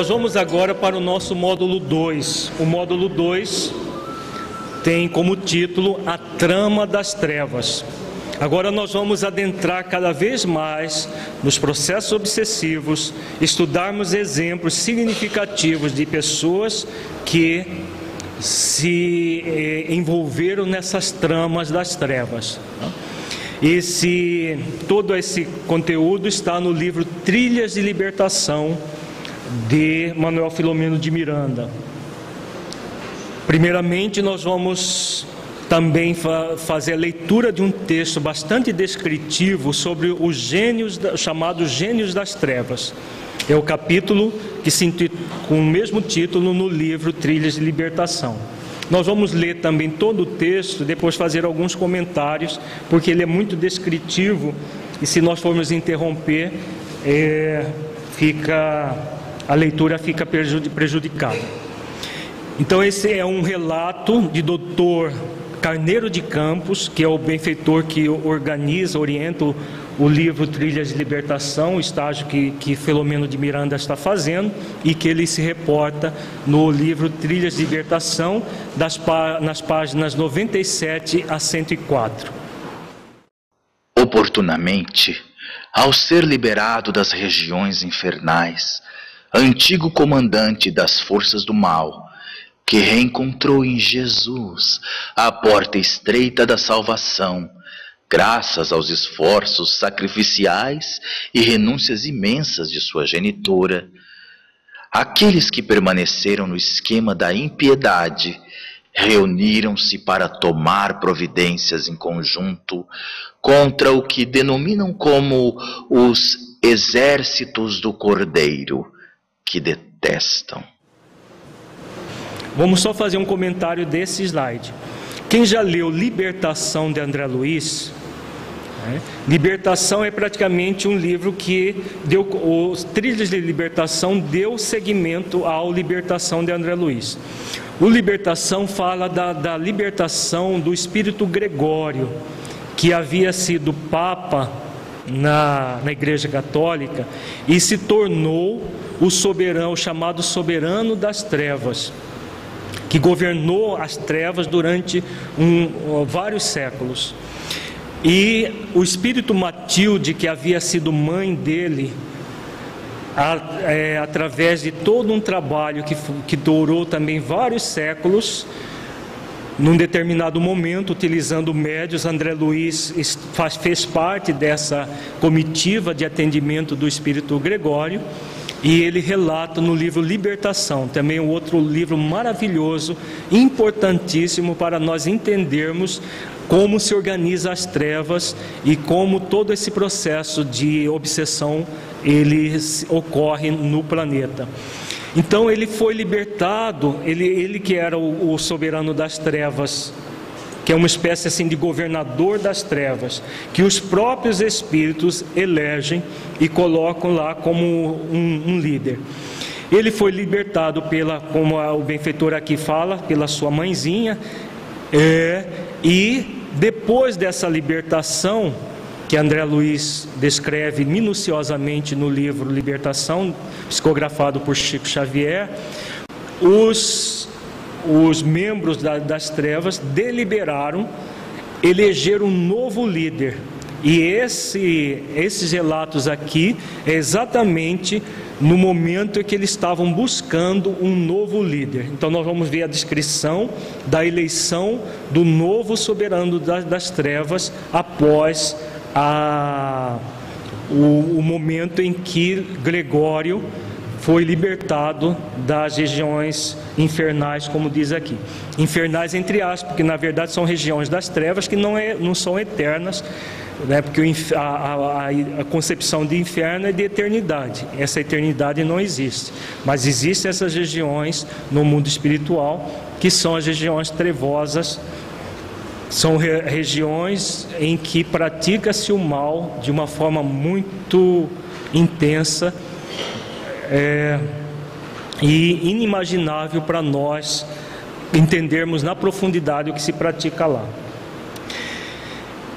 Nós vamos agora para o nosso módulo 2. O módulo 2 tem como título A Trama das Trevas. Agora nós vamos adentrar cada vez mais nos processos obsessivos, estudarmos exemplos significativos de pessoas que se eh, envolveram nessas tramas das trevas. Esse todo esse conteúdo está no livro Trilhas de Libertação de Manuel Filomeno de Miranda. Primeiramente, nós vamos também fa fazer a leitura de um texto bastante descritivo sobre os gênios, chamados Gênios das Trevas. É o capítulo que se com o mesmo título no livro Trilhas de Libertação. Nós vamos ler também todo o texto, depois fazer alguns comentários, porque ele é muito descritivo e se nós formos interromper, é, fica a leitura fica prejudicada. Então, esse é um relato de doutor Carneiro de Campos, que é o benfeitor que organiza, orienta o, livro Trilhas de Libertação, o estágio que, que Filomeno de Miranda está fazendo, e que ele se reporta no livro Trilhas de Libertação, das, nas páginas 97 a 104. Oportunamente, ao ser liberado das regiões infernais, antigo comandante das forças do mal, que reencontrou em Jesus a porta estreita da salvação, graças aos esforços sacrificiais e renúncias imensas de sua genitora. Aqueles que permaneceram no esquema da impiedade reuniram-se para tomar providências em conjunto contra o que denominam como os exércitos do Cordeiro que detestam. Vamos só fazer um comentário desse slide. Quem já leu Libertação de André Luiz? Né? Libertação é praticamente um livro que deu os trilhos de libertação deu seguimento ao Libertação de André Luiz. O Libertação fala da, da libertação do espírito Gregório, que havia sido papa na, na Igreja Católica e se tornou o soberano, chamado soberano das trevas, que governou as trevas durante um, vários séculos. E o espírito Matilde, que havia sido mãe dele, a, é, através de todo um trabalho que, que durou também vários séculos, num determinado momento, utilizando médios, André Luiz faz, fez parte dessa comitiva de atendimento do espírito Gregório e ele relata no livro Libertação, também um outro livro maravilhoso, importantíssimo para nós entendermos como se organiza as trevas e como todo esse processo de obsessão ele ocorre no planeta. Então ele foi libertado, ele, ele que era o, o soberano das trevas, que é uma espécie assim de governador das trevas, que os próprios espíritos elegem e colocam lá como um, um líder. Ele foi libertado pela, como o benfeitor aqui fala, pela sua mãezinha, é, e depois dessa libertação, que André Luiz descreve minuciosamente no livro Libertação, psicografado por Chico Xavier, os os membros da, das trevas deliberaram eleger um novo líder. E esse, esses relatos aqui é exatamente no momento em que eles estavam buscando um novo líder. Então nós vamos ver a descrição da eleição do novo soberano das, das trevas após a, o, o momento em que Gregório foi libertado das regiões infernais, como diz aqui. Infernais entre aspas, porque na verdade são regiões das trevas que não, é, não são eternas, né? porque a, a, a, concepção de inferno é de eternidade. Essa eternidade não existe. Mas existem essas regiões no mundo espiritual, que são as regiões trevosas, são re, regiões em que pratica-se o mal de uma forma muito intensa é, e inimaginável para nós entendermos na profundidade o que se pratica lá.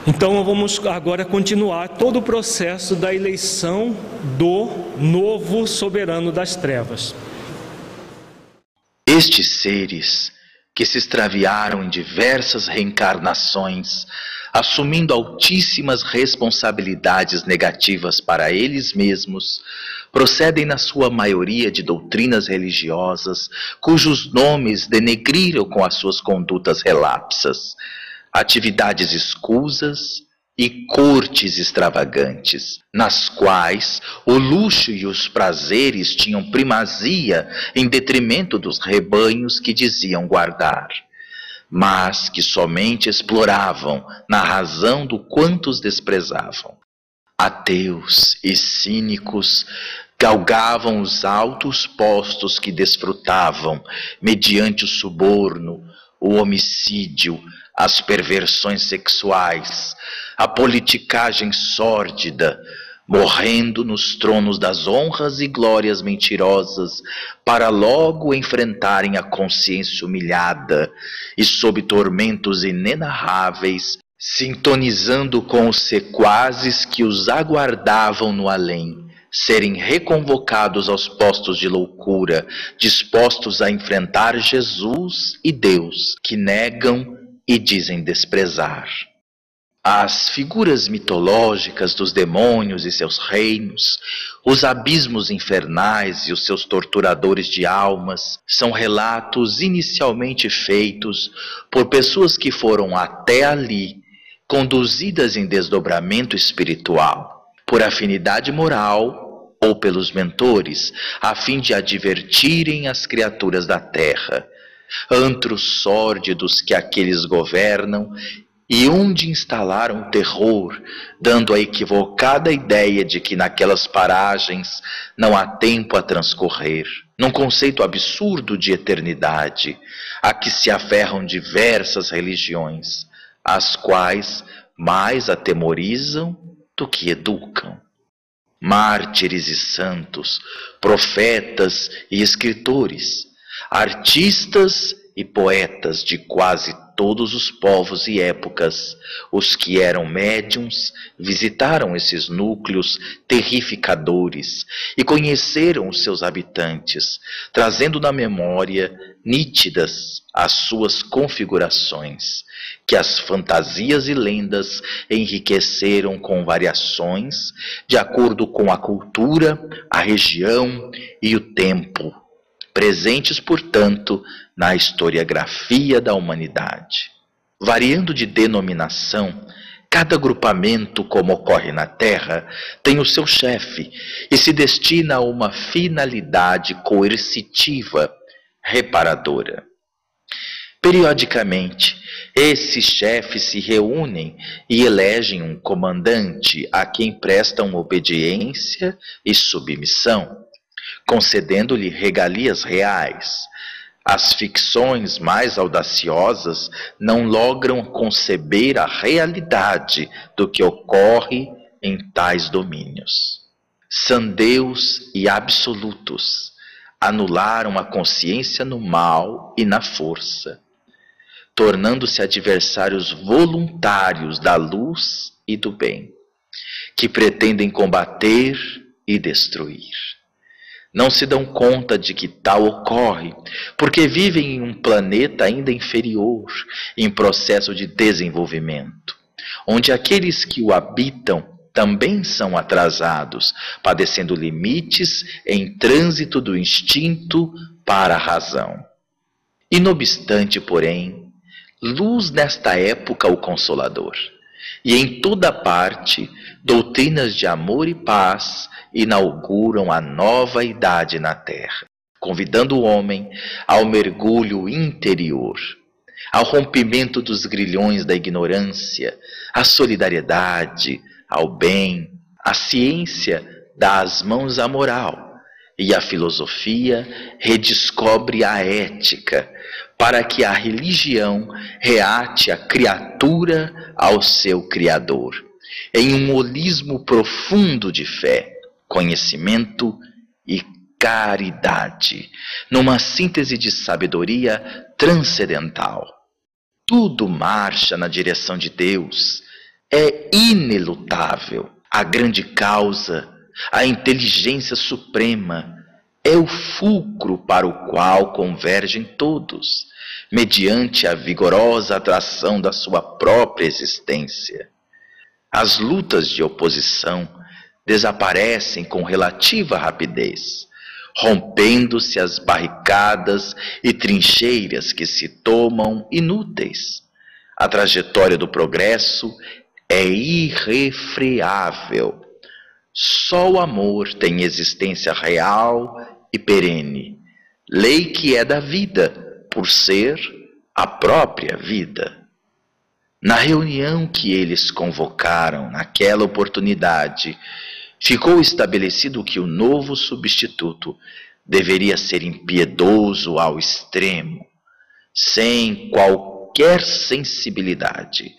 Então vamos agora continuar todo o processo da eleição do novo soberano das trevas. Estes seres que se extraviaram em diversas reencarnações, assumindo altíssimas responsabilidades negativas para eles mesmos, procedem na sua maioria de doutrinas religiosas cujos nomes denegriram com as suas condutas relapsas atividades escusas e cortes extravagantes, nas quais o luxo e os prazeres tinham primazia em detrimento dos rebanhos que diziam guardar, mas que somente exploravam na razão do quantos desprezavam. Ateus e cínicos galgavam os altos postos que desfrutavam mediante o suborno, o homicídio, as perversões sexuais, a politicagem sórdida, morrendo nos tronos das honras e glórias mentirosas, para logo enfrentarem a consciência humilhada e sob tormentos inenarráveis, sintonizando com os sequazes que os aguardavam no além, serem reconvocados aos postos de loucura, dispostos a enfrentar Jesus e Deus, que negam e dizem desprezar. As figuras mitológicas dos demônios e seus reinos, os abismos infernais e os seus torturadores de almas, são relatos inicialmente feitos por pessoas que foram até ali, conduzidas em desdobramento espiritual, por afinidade moral ou pelos mentores, a fim de advertirem as criaturas da terra antros sórdidos que aqueles governam e onde instalaram terror, dando a equivocada ideia de que naquelas paragens não há tempo a transcorrer, num conceito absurdo de eternidade, a que se aferram diversas religiões, as quais mais atemorizam do que educam. Mártires e santos, profetas e escritores, artistas e poetas de quase todos os povos e épocas, os que eram médiums, visitaram esses núcleos terrificadores e conheceram os seus habitantes, trazendo na memória nítidas as suas configurações, que as fantasias e lendas enriqueceram com variações de acordo com a cultura, a região e o tempo presentes, portanto, na historiografia da humanidade. Variando de denominação, cada agrupamento, como ocorre na Terra, tem o seu chefe e se destina a uma finalidade coercitiva, reparadora. Periodicamente, esses chefes se reúnem e elegem um comandante a quem prestam obediência e submissão concedendo-lhe regalias reais. As ficções mais audaciosas não logram conceber a realidade do que ocorre em tais domínios. Sandeus e absolutos anularam a consciência no mal e na força, tornando-se adversários voluntários da luz e do bem, que pretendem combater e destruir. não se dão conta de que tal ocorre, porque vivem em um planeta ainda inferior, em processo de desenvolvimento, onde aqueles que o habitam também são atrasados, padecendo limites em trânsito do instinto para a razão. E não obstante, porém, luz nesta época o Consolador, e em toda parte doutrinas de amor e paz inauguram a nova idade na Terra, convidando o homem ao mergulho interior, ao rompimento dos grilhões da ignorância, à solidariedade, ao bem. A ciência dá as mãos à moral e a filosofia redescobre a ética, para que a religião reate a criatura ao seu Criador, em um holismo profundo de fé conhecimento e caridade, numa síntese de sabedoria transcendental. Tudo marcha na direção de Deus, é inelutável. A grande causa, a inteligência suprema, é o fulcro para o qual convergem todos, mediante a vigorosa atração da sua própria existência. As lutas de oposição desaparecem com relativa rapidez, rompendo-se as barricadas e trincheiras que se tomam inúteis. A trajetória do progresso é irrefreável. Só o amor tem existência real e perene, lei que é da vida, por ser a própria vida. Na reunião que eles convocaram naquela oportunidade, ficou estabelecido que o novo substituto deveria ser impiedoso ao extremo, sem qualquer sensibilidade,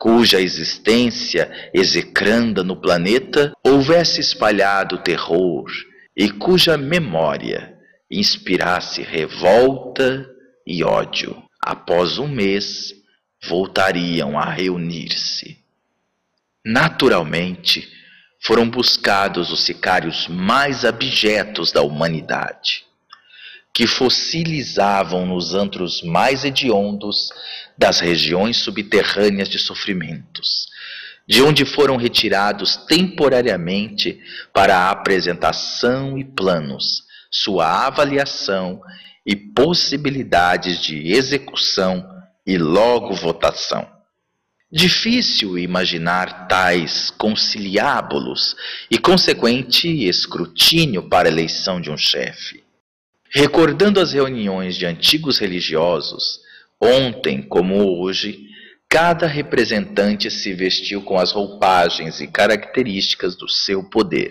cuja existência execranda no planeta houvesse espalhado terror e cuja memória inspirasse revolta e ódio. Após um mês, voltariam a reunir-se. Naturalmente, foram buscados os sicários mais abjetos da humanidade, que fossilizavam nos antros mais hediondos das regiões subterrâneas de sofrimentos, de onde foram retirados temporariamente para a apresentação e planos, sua avaliação e possibilidades de execução e logo votação. Difícil imaginar tais conciliábulos e consequente escrutínio para a eleição de um chefe. Recordando as reuniões de antigos religiosos, ontem como hoje, cada representante se vestiu com as roupagens e características do seu poder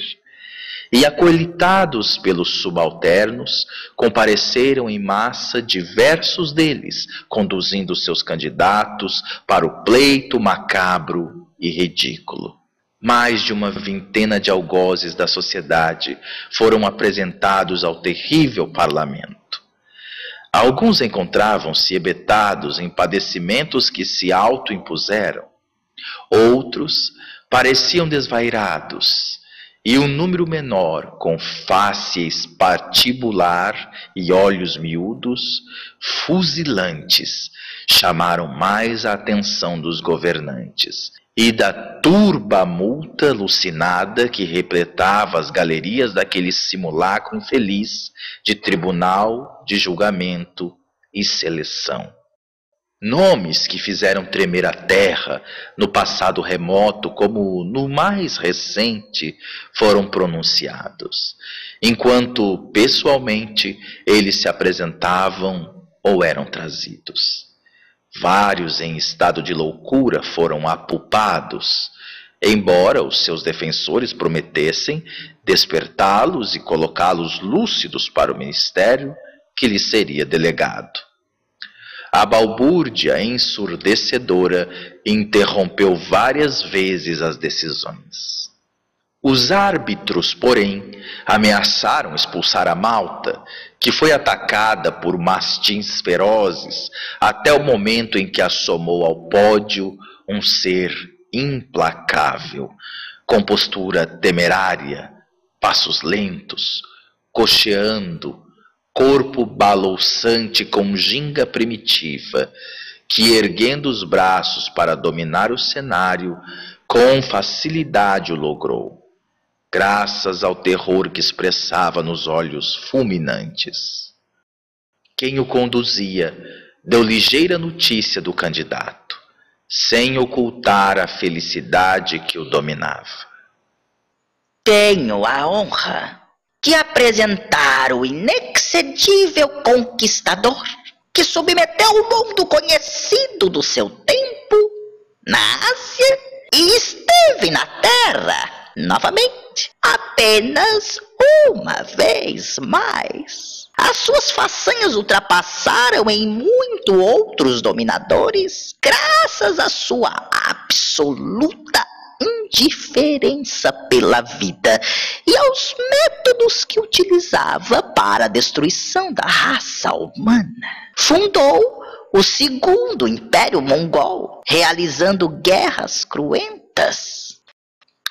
e acolitados pelos subalternos, compareceram em massa diversos deles, conduzindo seus candidatos para o pleito macabro e ridículo. Mais de uma vintena de algozes da sociedade foram apresentados ao terrível parlamento. Alguns encontravam-se ebetados em padecimentos que se autoimpuseram. Outros pareciam desvairados e um número menor, com face espatibular e olhos miúdos, fuzilantes, chamaram mais a atenção dos governantes e da turba multa alucinada que repletava as galerias daquele simulacro infeliz de tribunal de julgamento e seleção. Nomes que fizeram tremer a terra no passado remoto, como no mais recente, foram pronunciados, enquanto pessoalmente eles se apresentavam ou eram trazidos. Vários em estado de loucura foram apupados, embora os seus defensores prometessem despertá-los e colocá-los lúcidos para o ministério que lhes seria delegado. A balbúrdia ensurdecedora interrompeu várias vezes as decisões. Os árbitros, porém, ameaçaram expulsar a malta, que foi atacada por mastins ferozes até o momento em que assomou ao pódio um ser implacável, com postura temerária, passos lentos, cocheando, corpo balouçante com ginga primitiva, que erguendo os braços para dominar o cenário, com facilidade o logrou, graças ao terror que expressava nos olhos fulminantes. Quem o conduzia deu ligeira notícia do candidato, sem ocultar a felicidade que o dominava. Tenho a honra de apresentar o inexcedível conquistador que submeteu o mundo conhecido do seu tempo na Ásia e esteve na Terra novamente apenas uma vez mais. As suas façanhas ultrapassaram em muito outros dominadores, graças à sua absoluta indiferença pela vida e aos métodos que utilizava para a destruição da raça humana. Fundou o segundo Império Mongol, realizando guerras cruentas.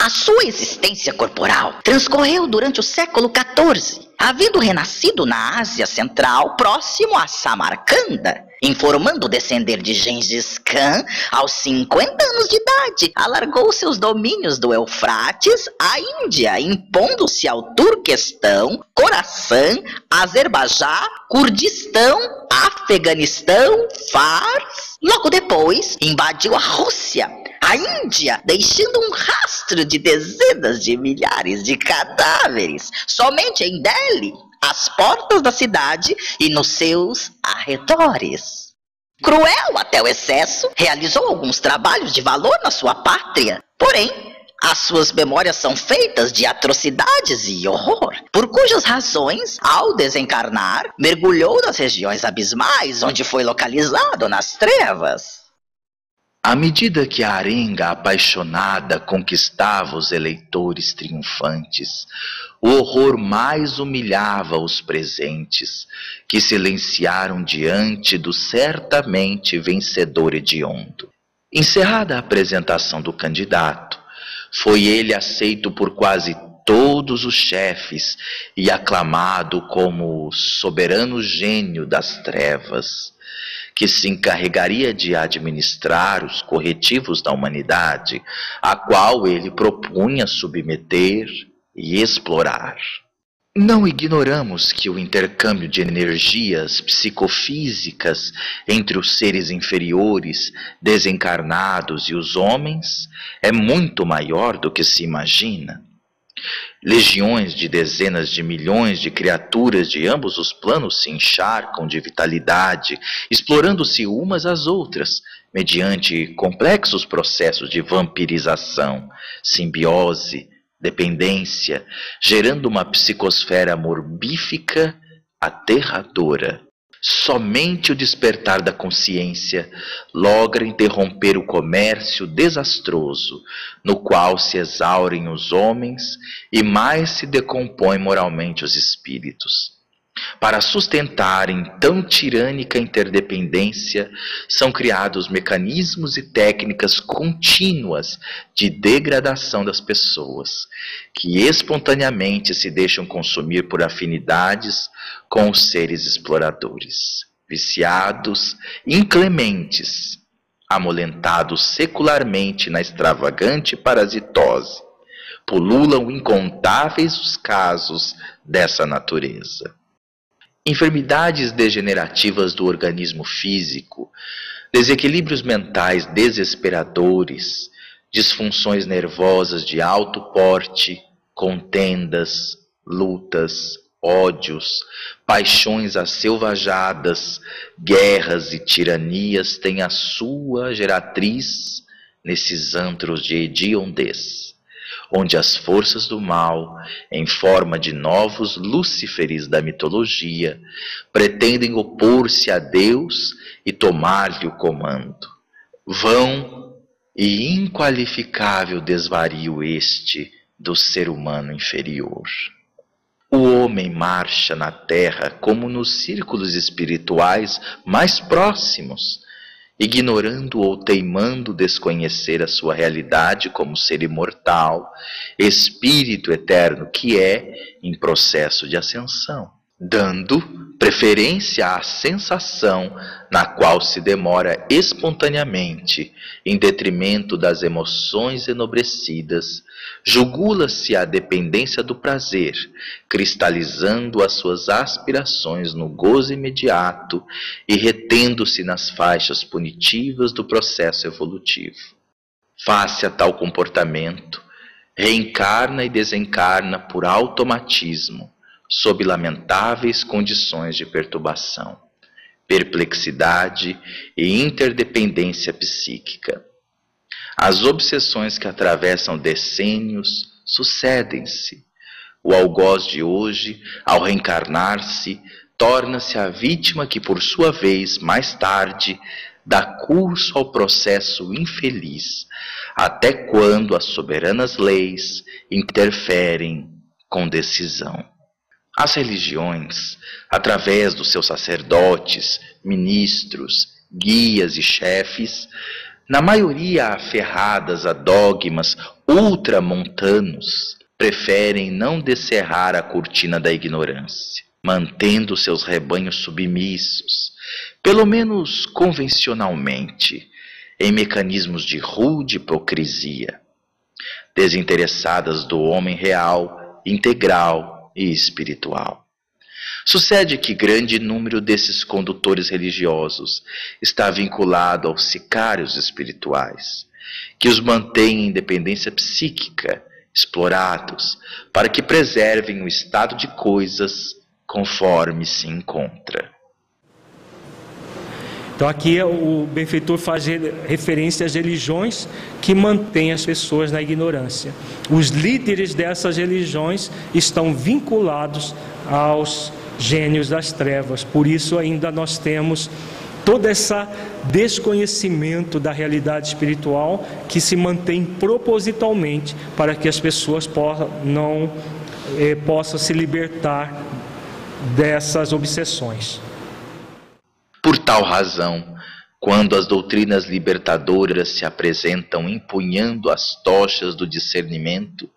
A sua existência corporal transcorreu durante o século XIV, havendo renascido na Ásia Central, próximo a Samarcanda, informando descender de Gengis Khan aos 50 anos de idade, alargou seus domínios do Eufrates à Índia, impondo-se ao Turquestão, Coração, Azerbaijão, Kurdistão, Afeganistão, Fars. Logo depois, invadiu a Rússia, a Índia, deixando um rastro de dezenas de milhares de cadáveres somente em Delhi, às portas da cidade e nos seus arredores. Cruel até o excesso, realizou alguns trabalhos de valor na sua pátria, porém, as suas memórias são feitas de atrocidades e horror, por cujas razões, ao desencarnar, mergulhou nas regiões abismais onde foi localizado nas trevas. À medida que a arenga apaixonada conquistava os eleitores triunfantes, o horror mais humilhava os presentes, que silenciaram diante do certamente vencedor hediondo. Encerrada a apresentação do candidato, foi ele aceito por quase todos os chefes e aclamado como soberano gênio das trevas que se encarregaria de administrar os corretivos da humanidade, a qual ele propunha submeter e explorar. Não ignoramos que o intercâmbio de energias psicofísicas entre os seres inferiores, desencarnados e os homens é muito maior do que se imagina. Legiões de dezenas de milhões de criaturas de ambos os planos se encharcam de vitalidade, explorando-se umas às outras, mediante complexos processos de vampirização, simbiose, dependência, gerando uma psicosfera morbífica aterradora. Somente o despertar da consciência logra interromper o comércio desastroso, no qual se exaurem os homens e mais se decompõem moralmente os espíritos. Para sustentarem tão tirânica interdependência, são criados mecanismos e técnicas contínuas de degradação das pessoas, que espontaneamente se deixam consumir por afinidades com os seres exploradores, viciados, inclementes, amolentados secularmente na extravagante parasitose. Pululam incontáveis os casos dessa natureza enfermidades degenerativas do organismo físico, desequilíbrios mentais desesperadores, disfunções nervosas de alto porte, contendas, lutas, ódios, paixões asselvajadas, guerras e tiranias têm a sua geratriz nesses antros de hediondez onde as forças do mal, em forma de novos Lúciferes da mitologia, pretendem opor-se a Deus e tomar-lhe o comando. Vão e inqualificável desvario este do ser humano inferior. O homem marcha na terra como nos círculos espirituais mais próximos ignorando ou teimando desconhecer a sua realidade como ser imortal, espírito eterno que é em processo de ascensão, dando preferência à sensação na qual se demora espontaneamente, em detrimento das emoções enobrecidas, jugula-se a dependência do prazer, cristalizando as suas aspirações no gozo imediato e retendo-se nas faixas punitivas do processo evolutivo. Face a tal comportamento, reencarna e desencarna por automatismo, sob lamentáveis condições de perturbação perplexidade e interdependência psíquica. As obsessões que atravessam decênios sucedem-se. O algoz de hoje, ao reencarnar-se, torna-se a vítima que, por sua vez, mais tarde, dá curso ao processo infeliz, até quando as soberanas leis interferem com decisão. As religiões, através dos seus sacerdotes, ministros, guias e chefes, na maioria aferradas a dogmas ultramontanos, preferem não descerrar a cortina da ignorância, mantendo seus rebanhos submissos, pelo menos convencionalmente, em mecanismos de rude hipocrisia, desinteressadas do homem real, integral e espiritual. Sucede que grande número desses condutores religiosos está vinculado aos sicários espirituais, que os mantêm em dependência psíquica, explorados, para que preservem o estado de coisas conforme se encontra. Então aqui o benfeitor faz referência às religiões que mantêm as pessoas na ignorância. Os líderes dessas religiões estão vinculados aos gênios das trevas. Por isso ainda nós temos todo esse desconhecimento da realidade espiritual que se mantém propositalmente para que as pessoas possam, não, eh, possam se libertar dessas obsessões. Por tal razão, quando as doutrinas libertadoras se apresentam empunhando as tochas do discernimento,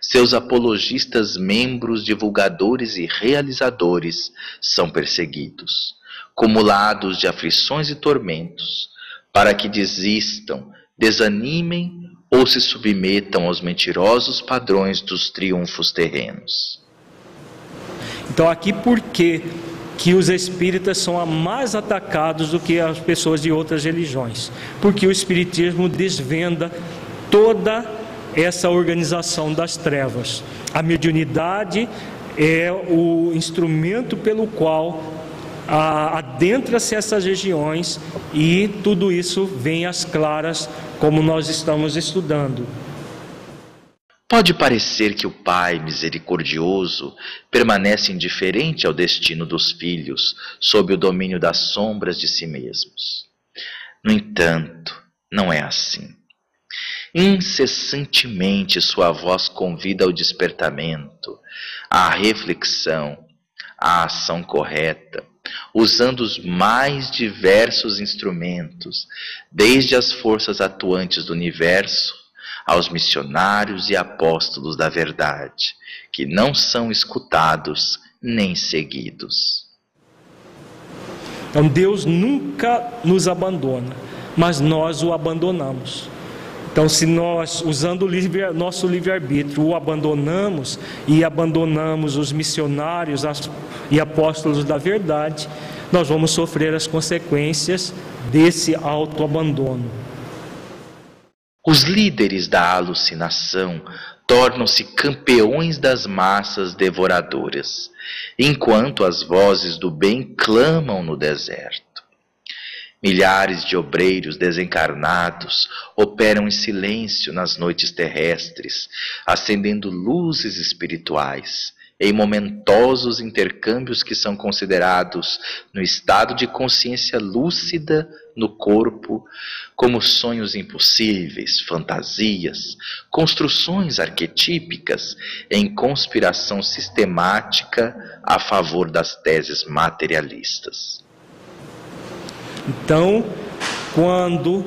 seus apologistas, membros, divulgadores e realizadores são perseguidos, cumulados de aflições e tormentos, para que desistam, desanimem ou se submetam aos mentirosos padrões dos triunfos terrenos. Então, aqui por que os espíritas são mais atacados do que as pessoas de outras religiões, porque o espiritismo desvenda toda essa organização das trevas. A mediunidade é o instrumento pelo qual adentra-se essas regiões e tudo isso vem às claras, como nós estamos estudando. Pode parecer que o Pai misericordioso permanece indiferente ao destino dos filhos, sob o domínio das sombras de si mesmos. No entanto, não é assim. Incessantemente sua voz convida ao despertamento, à reflexão, à ação correta, usando os mais diversos instrumentos, desde as forças atuantes do universo aos missionários e apóstolos da verdade, que não são escutados nem seguidos. Então Deus nunca nos abandona, mas nós o abandonamos. Então, se nós, usando o livre, nosso livre-arbítrio, o abandonamos e abandonamos os missionários e apóstolos da verdade, nós vamos sofrer as consequências desse autoabandono. Os líderes da alucinação tornam-se campeões das massas devoradoras, enquanto as vozes do bem clamam no deserto. Milhares de obreiros desencarnados operam em silêncio nas noites terrestres, acendendo luzes espirituais, em momentosos intercâmbios que são considerados no estado de consciência lúcida no corpo, como sonhos impossíveis, fantasias, construções arquetípicas em conspiração sistemática a favor das teses materialistas. Então, quando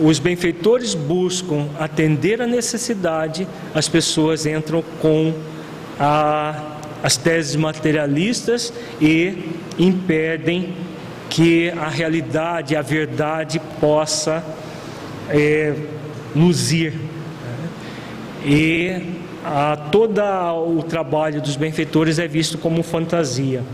os benfeitores buscam atender a necessidade, as pessoas entram com a, as teses materialistas e impedem que a realidade, a verdade possa é, luzir. E a, todo o trabalho dos benfeitores é visto como fantasia.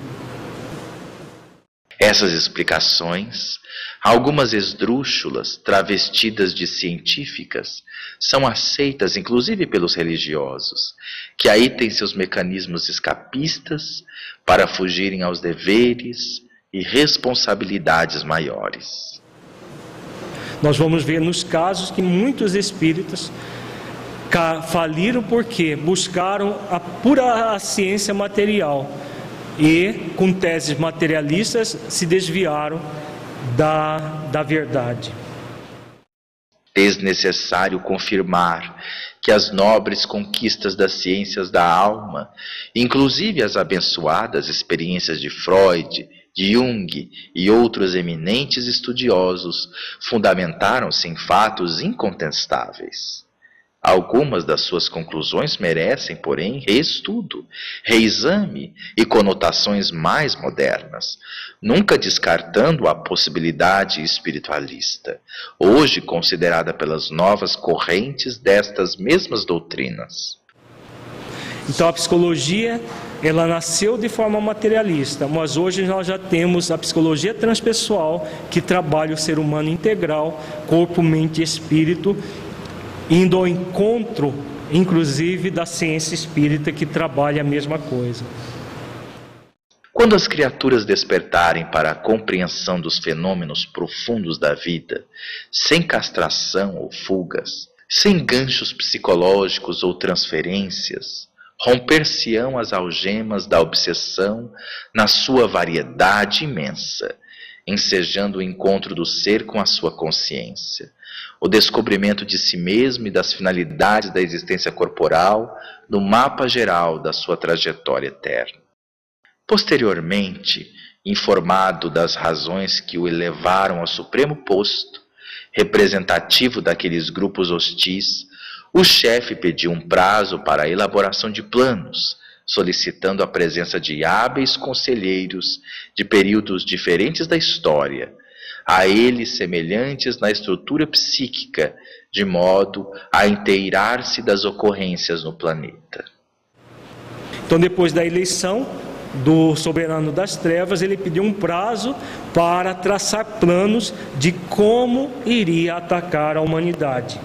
Essas explicações, algumas esdrúxulas, travestidas de científicas, são aceitas inclusive pelos religiosos, que aí têm seus mecanismos escapistas para fugirem aos deveres e responsabilidades maiores. Nós vamos ver nos casos que muitos espíritas faliram porque buscaram a pura ciência material e, com teses materialistas, se desviaram da, da verdade. Desnecessário confirmar que as nobres conquistas das ciências da alma, inclusive as abençoadas experiências de Freud, Jung e outros eminentes estudiosos, fundamentaram-se em fatos incontestáveis. Algumas das suas conclusões merecem, porém, reestudo, reexame e conotações mais modernas, nunca descartando a possibilidade espiritualista, hoje considerada pelas novas correntes destas mesmas doutrinas. Então a psicologia, ela nasceu de forma materialista, mas hoje nós já temos a psicologia transpessoal que trabalha o ser humano integral, corpo, mente e espírito indo ao encontro, inclusive, da ciência espírita que trabalha a mesma coisa. Quando as criaturas despertarem para a compreensão dos fenômenos profundos da vida, sem castração ou fugas, sem ganchos psicológicos ou transferências, romper-se-ão as algemas da obsessão na sua variedade imensa, ensejando o encontro do ser com a sua consciência, o descobrimento de si mesmo e das finalidades da existência corporal no mapa geral da sua trajetória eterna. Posteriormente, informado das razões que o elevaram ao supremo posto, representativo daqueles grupos hostis, o chefe pediu um prazo para a elaboração de planos, solicitando a presença de hábeis conselheiros de períodos diferentes da história, a eles semelhantes na estrutura psíquica, de modo a inteirar-se das ocorrências no planeta. Então, depois da eleição do soberano das trevas, ele pediu um prazo para traçar planos de como iria atacar a humanidade.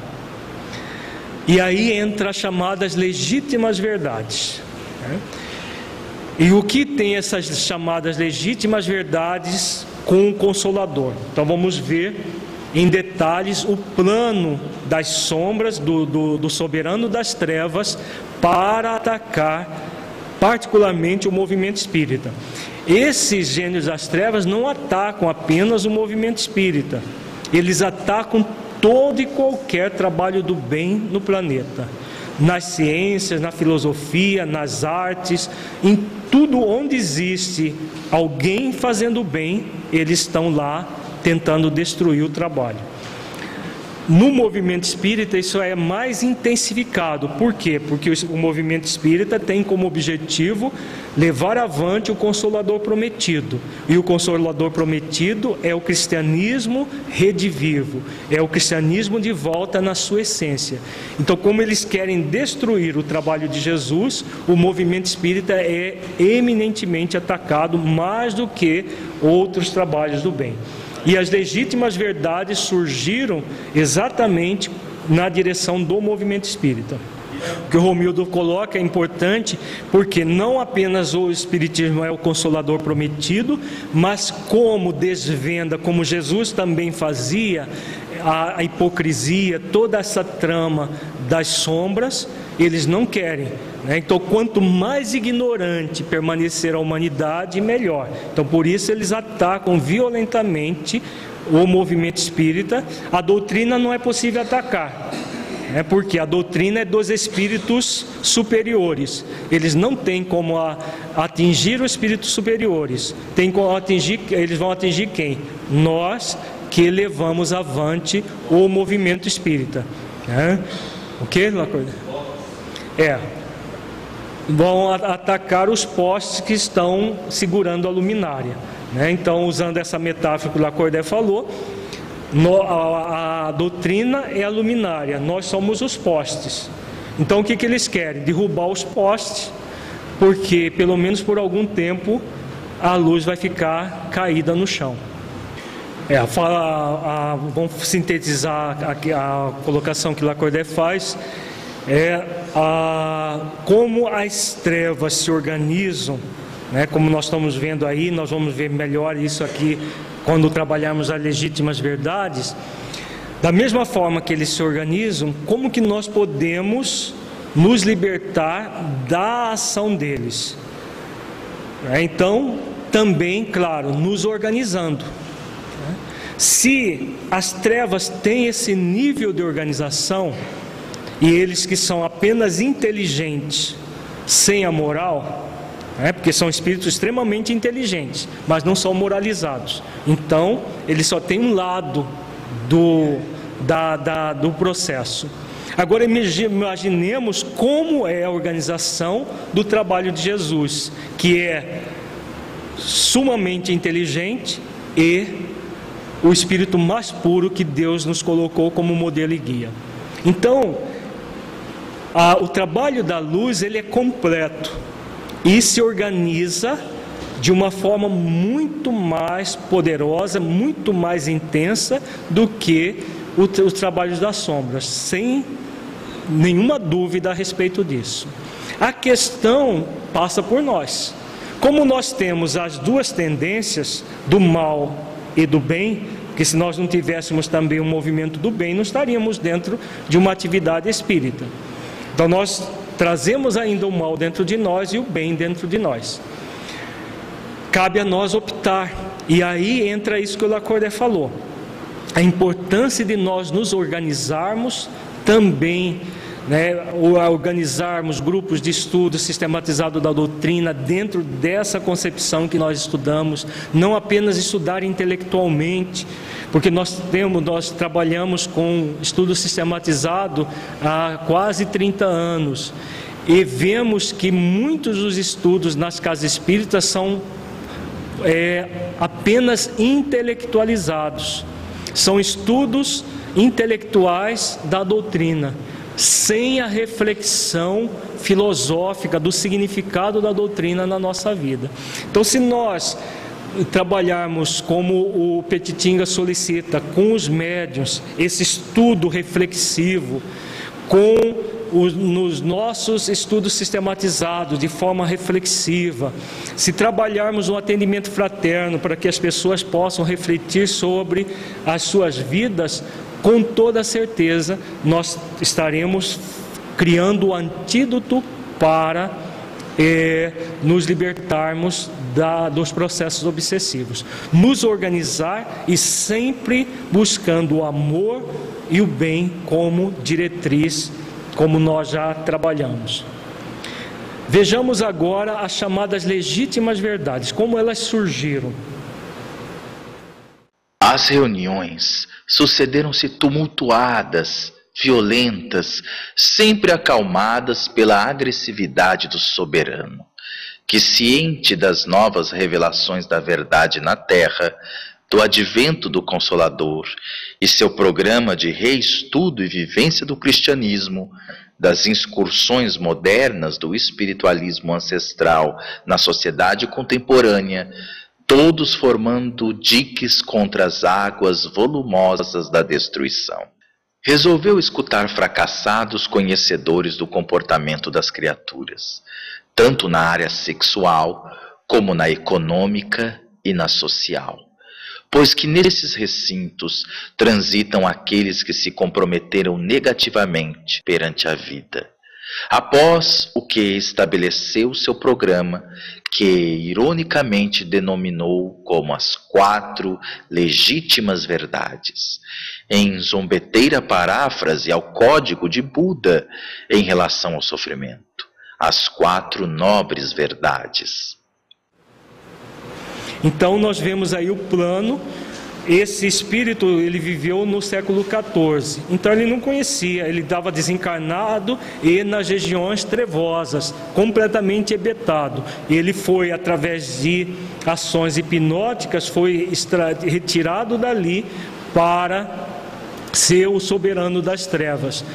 E aí entra as chamadas legítimas verdades. Né? E o que tem essas chamadas legítimas verdades com o Consolador? Então vamos ver em detalhes o plano das sombras do, do, do soberano das trevas para atacar particularmente o movimento espírita. Esses gênios das trevas não atacam apenas o movimento espírita, eles atacam todo e qualquer trabalho do bem no planeta nas ciências, na filosofia, nas artes, em tudo onde existe alguém fazendo bem, eles estão lá tentando destruir o trabalho. No movimento espírita, isso é mais intensificado. Por quê? Porque o movimento espírita tem como objetivo levar avante o Consolador prometido. E o Consolador prometido é o cristianismo redivivo, é o cristianismo de volta na sua essência. Então, como eles querem destruir o trabalho de Jesus, o movimento espírita é eminentemente atacado mais do que outros trabalhos do bem. E as legítimas verdades surgiram exatamente na direção do movimento espírita. O que o Romildo coloca é importante porque não apenas o Espiritismo é o consolador prometido, mas como desvenda, como Jesus também fazia, a, hipocrisia, toda essa trama das sombras, eles não querem. Né? Então, quanto mais ignorante permanecer a humanidade, melhor. Então, por isso, eles atacam violentamente o movimento espírita. A doutrina não é possível atacar. É porque a doutrina é dos espíritos superiores. Eles não têm como a, atingir os espíritos superiores. Tem como atingir, eles vão atingir quem? Nós que levamos avante o movimento espírita. Né? O que, Lacorda? É. Vão atacar os postes que estão segurando a luminária. Né? Então, usando essa metáfora que Lacordaire falou, no, a, a, doutrina é a luminária, nós somos os postes. Então, o que, que eles querem? Derrubar os postes, porque pelo menos por algum tempo a luz vai ficar caída no chão. É, a, a, vamos sintetizar a, a colocação que Lacordaire faz é a, como as trevas se organizam, né, como nós estamos vendo aí, nós vamos ver melhor isso aqui quando trabalharmos as legítimas verdades. Da mesma forma que eles se organizam, como que nós podemos nos libertar da ação deles? É, então, também, claro, nos organizando. Se as trevas têm esse nível de organização, e eles que são apenas inteligentes, sem a moral, é, porque são espíritos extremamente inteligentes, mas não são moralizados. Então, eles só têm um lado do, da, da, do processo. Agora imaginemos como é a organização do trabalho de Jesus, que é sumamente inteligente e o espírito mais puro que Deus nos colocou como modelo e guia. Então, o trabalho da luz ele é completo e se organiza de uma forma muito mais poderosa, muito mais intensa do que os trabalhos das sombras, sem nenhuma dúvida a respeito disso. A questão passa por nós. Como nós temos as duas tendências do mal e do bem, porque se nós não tivéssemos também o um movimento do bem, não estaríamos dentro de uma atividade espírita. Então nós trazemos ainda o mal dentro de nós e o bem dentro de nós. Cabe a nós optar. E aí entra isso que o Lacordaire falou. A importância de nós nos organizarmos também né, organizarmos grupos de estudo sistematizado da doutrina dentro dessa concepção que nós estudamos, não apenas estudar intelectualmente, porque nós temos, nós trabalhamos com estudo sistematizado há quase 30 anos e vemos que muitos dos estudos nas casas espíritas são é, apenas intelectualizados, são estudos intelectuais da doutrina, sem a reflexão filosófica do significado da doutrina na nossa vida. Então, se nós trabalharmos como o Petitinga solicita, com os médiuns, esse estudo reflexivo, com os, nos nossos estudos sistematizados, de forma reflexiva, se trabalharmos um atendimento fraterno para que as pessoas possam refletir sobre as suas vidas, com toda certeza nós estaremos criando o antídoto para é, nos libertarmos da, dos processos obsessivos, nos organizar e sempre buscando o amor e o bem como diretriz, como nós já trabalhamos. Vejamos agora as chamadas legítimas verdades, como elas surgiram. As reuniões sucederam-se tumultuadas violentas, sempre acalmadas pela agressividade do soberano, que, ciente das novas revelações da verdade na terra, do advento do Consolador e seu programa de reestudo e vivência do cristianismo, das incursões modernas do espiritualismo ancestral na sociedade contemporânea, todos formando diques contra as águas volumosas da destruição. Resolveu escutar fracassados conhecedores do comportamento das criaturas, tanto na área sexual como na econômica e na social. Pois que nesses recintos transitam aqueles que se comprometeram negativamente perante a vida. Após o que estabeleceu seu programa, que ironicamente denominou como as quatro legítimas verdades, em zombeteira paráfrase ao código de Buda em relação ao sofrimento, as quatro nobres verdades. Então nós vemos aí o plano esse espírito ele viveu no século 14, então ele não conhecia, ele estava desencarnado e nas regiões trevosas, completamente hebetado. Ele foi através de ações hipnóticas, foi retirado dali para ser o soberano das trevas.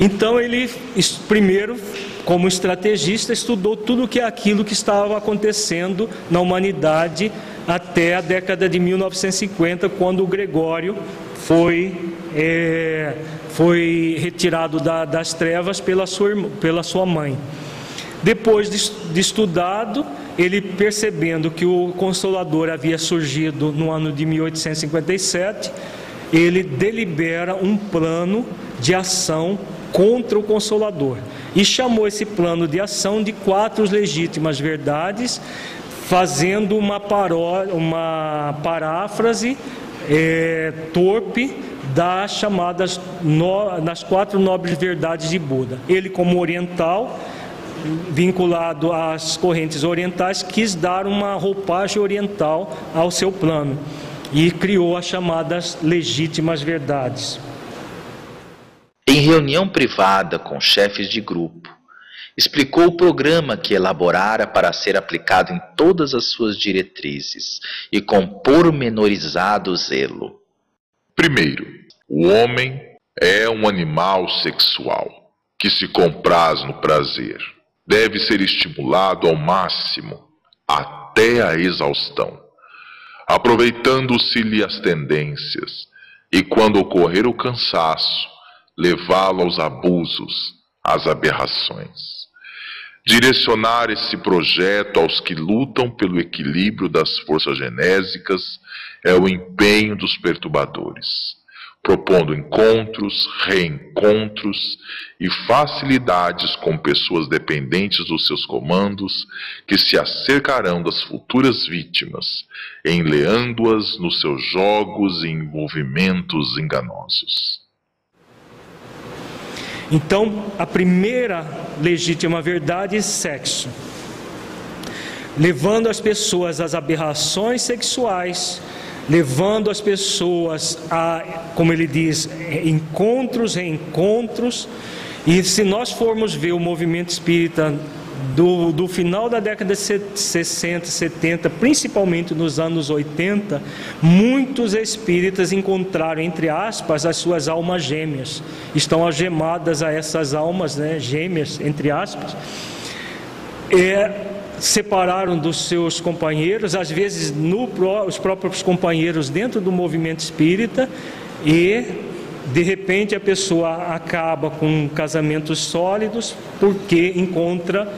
Então ele primeiro, como estrategista, estudou tudo que é aquilo que estava acontecendo na humanidade até a década de 1950, quando o Gregório foi, é, foi retirado da, das trevas pela sua, pela sua mãe. Depois de, de estudado, ele percebendo que o Consolador havia surgido no ano de 1857, ele delibera um plano de ação contra o Consolador e chamou esse plano de ação de quatro legítimas verdades, fazendo uma, paró uma paráfrase é, torpe das chamadas no, das quatro nobres verdades de Buda. Ele, como oriental, vinculado às correntes orientais, quis dar uma roupagem oriental ao seu plano e criou as chamadas legítimas verdades. Em reunião privada com chefes de grupo, explicou o programa que elaborara para ser aplicado em todas as suas diretrizes e com pormenorizado zelo. Primeiro, o homem é um animal sexual que se compraz no prazer. Deve ser estimulado ao máximo, até a exaustão aproveitando-se-lhe as tendências, e quando ocorrer o cansaço, levá-lo aos abusos, às aberrações. Direcionar esse projeto aos que lutam pelo equilíbrio das forças genésicas é o empenho dos perturbadores propondo encontros, reencontros e facilidades com pessoas dependentes dos seus comandos que se acercarão das futuras vítimas, enleando-as nos seus jogos e envolvimentos enganosos. Então, a primeira legítima verdade é sexo. Levando as pessoas às aberrações sexuais, levando as pessoas a, como ele diz, encontros, reencontros. E se nós formos ver o movimento espírita do, do final da década de 60, 70, principalmente nos anos 80, muitos espíritas encontraram, entre aspas, as suas almas gêmeas. Estão algemadas a essas almas né, gêmeas, entre aspas. É, separaram dos seus companheiros, às vezes no, os próprios companheiros dentro do movimento espírita, e de repente a pessoa acaba com casamentos sólidos porque encontra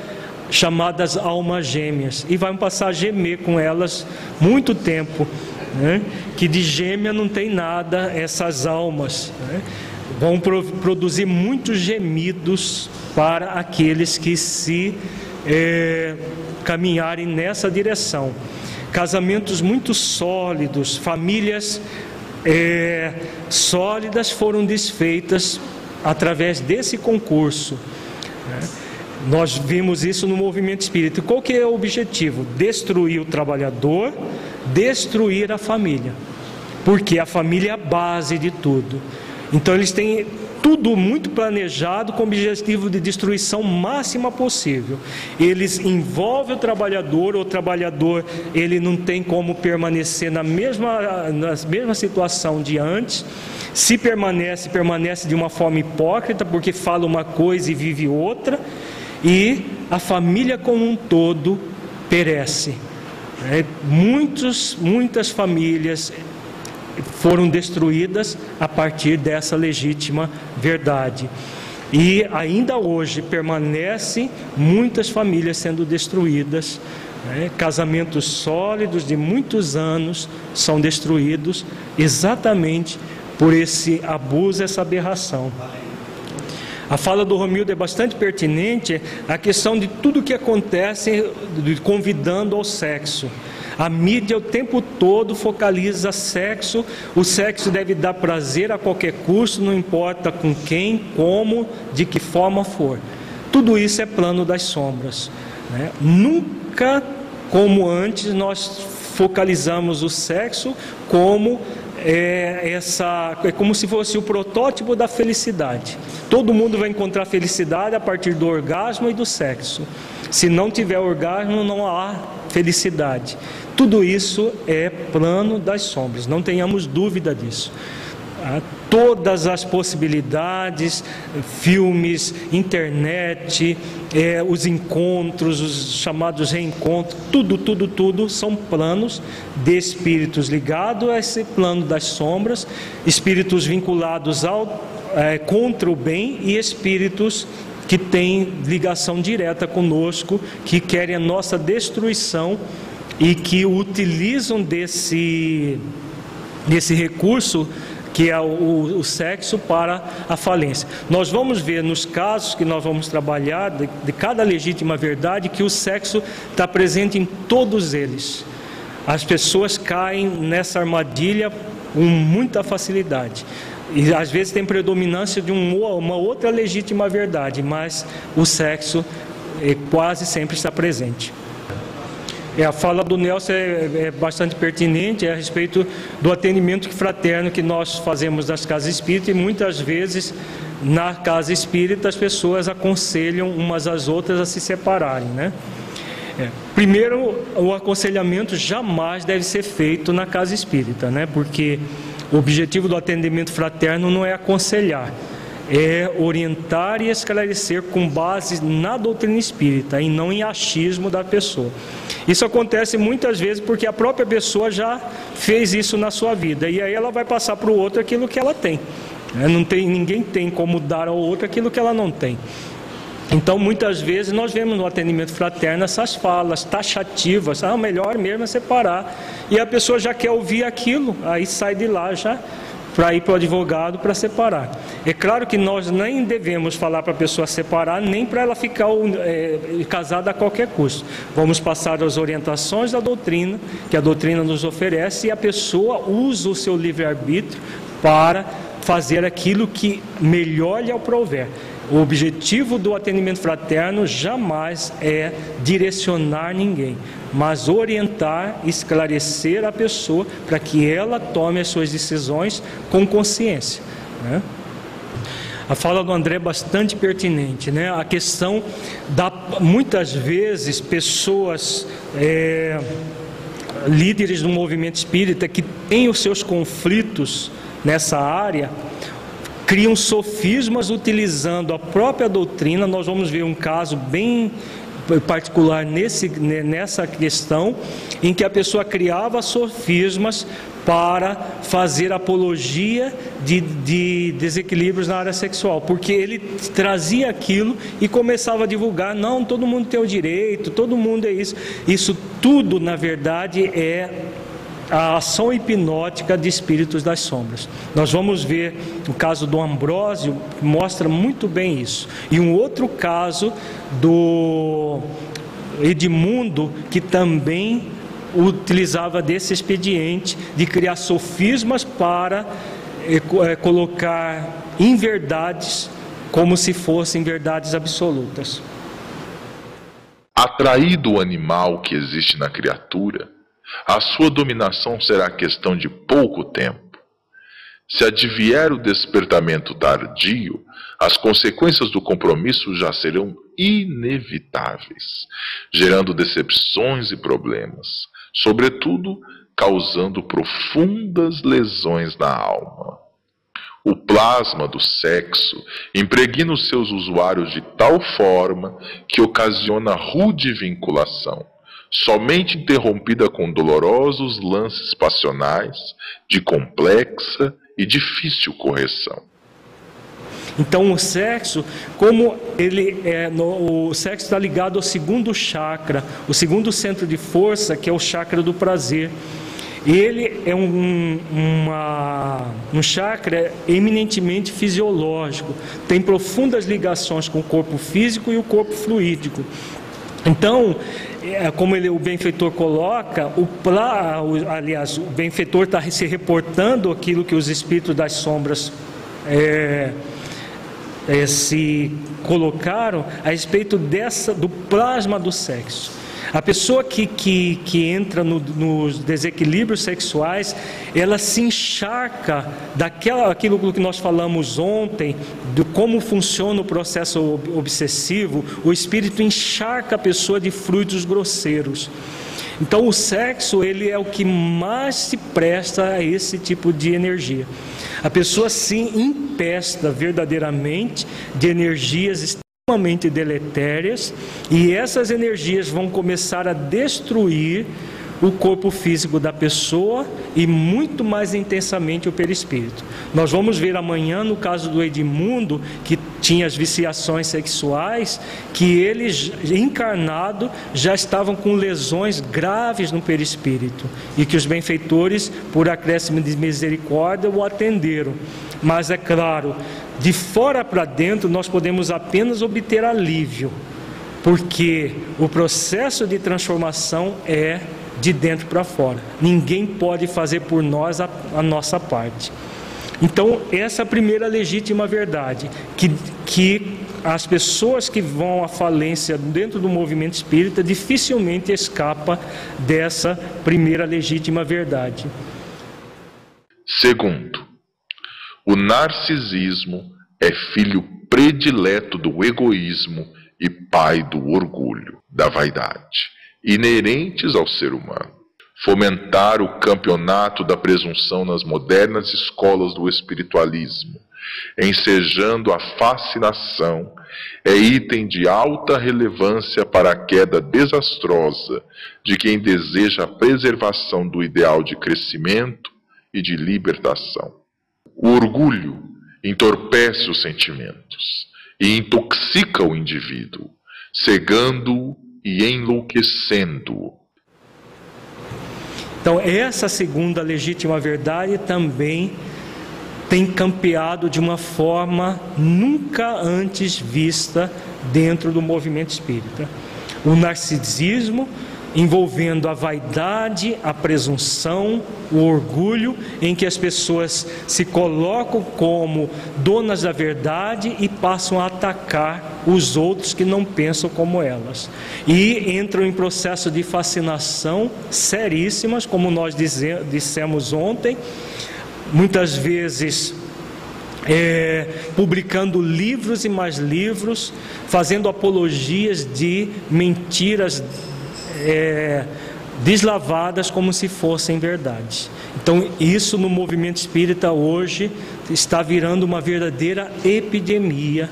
chamadas almas gêmeas e vai passar a gemer com elas muito tempo. Né? Que de gêmea não tem nada essas almas. Né? Vão pro, produzir muitos gemidos para aqueles que se é, caminharem nessa direção. Casamentos muito sólidos, famílias é, sólidas foram desfeitas através desse concurso. Né? Nós vimos isso no movimento espírita. Qual que é o objetivo? Destruir o trabalhador, destruir a família. Porque a família é a base de tudo. Então eles têm tudo muito planejado com o objetivo de destruição máxima possível. Eles envolvem o trabalhador, o trabalhador ele não tem como permanecer na mesma, na mesma situação de antes. Se permanece, permanece de uma forma hipócrita, porque fala uma coisa e vive outra, e a família como um todo perece. É, muitos, muitas famílias foram destruídas a partir dessa legítima verdade. E ainda hoje permanecem muitas famílias sendo destruídas, né? casamentos sólidos de muitos anos são destruídos exatamente por esse abuso, essa aberração. A fala do Romildo é bastante pertinente, a questão de tudo que acontece convidando ao sexo. A mídia o tempo todo focaliza sexo, o sexo deve dar prazer a qualquer custo, não importa com quem, como, de que forma for. Tudo isso é plano das sombras. Né? Nunca, como antes, nós focalizamos o sexo como é essa é como se fosse o protótipo da felicidade. Todo mundo vai encontrar felicidade a partir do orgasmo e do sexo. Se não tiver orgasmo, não há felicidade. Tudo isso é plano das sombras, não tenhamos dúvida disso. Todas as possibilidades, filmes, internet, é, os encontros, os chamados reencontros, tudo, tudo, tudo são planos de espíritos ligados a esse plano das sombras, espíritos vinculados ao é, contra o bem e espíritos que têm ligação direta conosco, que querem a nossa destruição e que utilizam desse, desse recurso que é o, o, sexo para a falência. Nós vamos ver nos casos que nós vamos trabalhar de, de cada legítima verdade que o sexo está presente em todos eles. As pessoas caem nessa armadilha com muita facilidade. E às vezes tem predominância de um, uma outra legítima verdade, mas o sexo é, quase sempre está presente. É, a fala do Nelson é, é, bastante pertinente é a respeito do atendimento fraterno que nós fazemos nas casas espíritas e muitas vezes na casa espírita as pessoas aconselham umas às outras a se separarem, né? É. Primeiro, o aconselhamento jamais deve ser feito na casa espírita, né? Porque o objetivo do atendimento fraterno não é aconselhar, é orientar e esclarecer com base na doutrina espírita e não em achismo da pessoa. Isso acontece muitas vezes porque a própria pessoa já fez isso na sua vida e aí ela vai passar para o outro aquilo que ela tem. Né? Não tem ninguém tem como dar ao outro aquilo que ela não tem. Então, muitas vezes nós vemos no atendimento fraterno essas falas taxativas, ah, melhor mesmo é separar. E a pessoa já quer ouvir aquilo, aí sai de lá já para ir para o advogado para separar. É claro que nós nem devemos falar para a pessoa separar, nem para ela ficar é, casada a qualquer custo. Vamos passar as orientações da doutrina, que a doutrina nos oferece, e a pessoa usa o seu livre-arbítrio para fazer aquilo que melhor lhe aprouver. O objetivo do atendimento fraterno jamais é direcionar ninguém, mas orientar, esclarecer a pessoa para que ela tome as suas decisões com consciência. Né? A fala do André é bastante pertinente, né? A questão da muitas vezes pessoas é, líderes do movimento espírita que têm os seus conflitos nessa área criam sofismas utilizando a própria doutrina. Nós vamos ver um caso bem particular nesse, nessa questão, em que a pessoa criava sofismas para fazer apologia de, de, desequilíbrios na área sexual, porque ele trazia aquilo e começava a divulgar: não, todo mundo tem o direito, todo mundo é isso. Isso tudo, na verdade, é a ação hipnótica de espíritos das sombras. Nós vamos ver o caso do Ambrósio, mostra muito bem isso. E um outro caso do Edmundo, que também utilizava desse expediente de criar sofismas para é, colocar inverdades como se fossem verdades absolutas. Atraído o animal que existe na criatura, a sua dominação será questão de pouco tempo. Se advier o despertamento tardio, as consequências do compromisso já serão inevitáveis, gerando decepções e problemas, sobretudo causando profundas lesões na alma. O plasma do sexo impregna os seus usuários de tal forma que ocasiona rude vinculação, somente interrompida com dolorosos lances passionais de complexa e difícil correção. Então o sexo, como ele é, no, o sexo está ligado ao segundo chakra, o segundo centro de força, que é o chakra do prazer. Ele é um, uma, um chakra eminentemente fisiológico, tem profundas ligações com o corpo físico e o corpo fluídico. Então, como ele, o benfeitor coloca, o, o aliás, o benfeitor está se reportando aquilo que os espíritos das sombras é, é, se colocaram a respeito dessa, do plasma do sexo. A pessoa que, que, que entra no, nos desequilíbrios sexuais, ela se encharca daquela, aquilo que nós falamos ontem, de como funciona o processo obsessivo, o espírito encharca a pessoa de frutos grosseiros. Então o sexo ele é o que mais se presta a esse tipo de energia. A pessoa se empesta verdadeiramente de energias extremamente deletérias e essas energias vão começar a destruir o corpo físico da pessoa e muito mais intensamente o perispírito. Nós vamos ver amanhã no caso do Edmundo, que tinha as viciações sexuais, que ele encarnado já estavam com lesões graves no perispírito e que os benfeitores, por acréscimo de misericórdia, o atenderam. Mas é claro, de fora para dentro nós podemos apenas obter alívio, porque o processo de transformação é de dentro para fora. Ninguém pode fazer por nós a, a, nossa parte. Então, essa é a primeira legítima verdade, que, que as pessoas que vão à falência dentro do movimento espírita dificilmente escapa dessa primeira legítima verdade. Segundo, o narcisismo é filho predileto do egoísmo e pai do orgulho, da vaidade inerentes ao ser humano. Fomentar o campeonato da presunção nas modernas escolas do espiritualismo, ensejando a fascinação, é item de alta relevância para a queda desastrosa de quem deseja a preservação do ideal de crescimento e de libertação. O orgulho entorpece os sentimentos e intoxica o indivíduo, cegando-o e enlouquecendo. Então, essa segunda legítima verdade também tem campeado de uma forma nunca antes vista dentro do movimento espírita. O narcisismo envolvendo a vaidade, a presunção, o orgulho, em que as pessoas se colocam como donas da verdade e passam a atacar os outros que não pensam como elas. E entram em processo de fascinação seríssimas, como nós dissemos ontem, muitas vezes é, publicando livros e mais livros, fazendo apologias de mentiras é, deslavadas como se fossem verdade. Então, isso no movimento espírita hoje está virando uma verdadeira epidemia,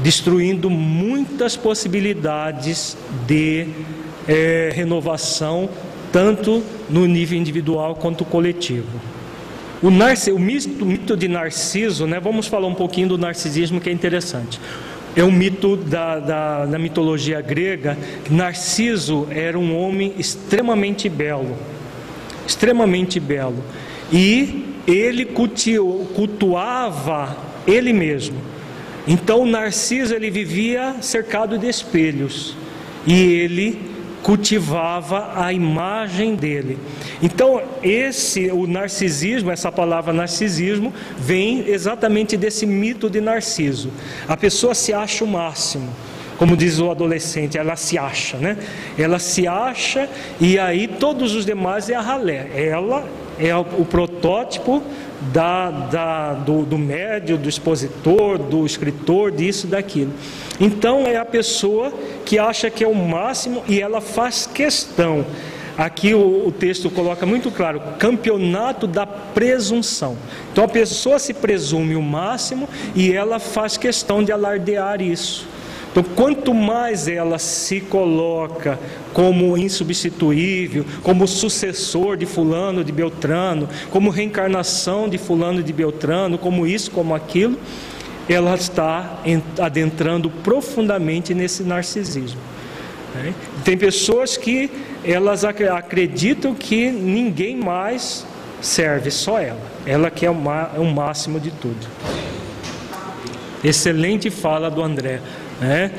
destruindo muitas possibilidades de é, renovação, tanto no nível individual quanto coletivo. O, narcis, o mito, mito de Narciso, né, vamos falar um pouquinho do narcisismo que é interessante. É um mito da, da, da mitologia grega. Narciso era um homem extremamente belo, extremamente belo, e ele cultuava ele mesmo. Então Narciso ele vivia cercado de espelhos e ele cultivava a imagem dele. Então, esse o narcisismo, essa palavra narcisismo, vem exatamente desse mito de Narciso. A pessoa se acha o máximo. Como diz o adolescente, ela se acha, né? Ela se acha e aí todos os demais é a ralé. Ela é o protótipo da, da, do, do médio, do expositor, do escritor, disso, daquilo. Então é a pessoa que acha que é o máximo e ela faz questão. Aqui o, o texto coloca muito claro: campeonato da presunção. Então a pessoa se presume o máximo e ela faz questão de alardear isso. Então, quanto mais ela se coloca como insubstituível, como sucessor de Fulano de Beltrano, como reencarnação de Fulano de Beltrano, como isso, como aquilo, ela está adentrando profundamente nesse narcisismo. Né? Tem pessoas que elas acreditam que ninguém mais serve, só ela. Ela que é o máximo de tudo. Excelente fala do André. Né?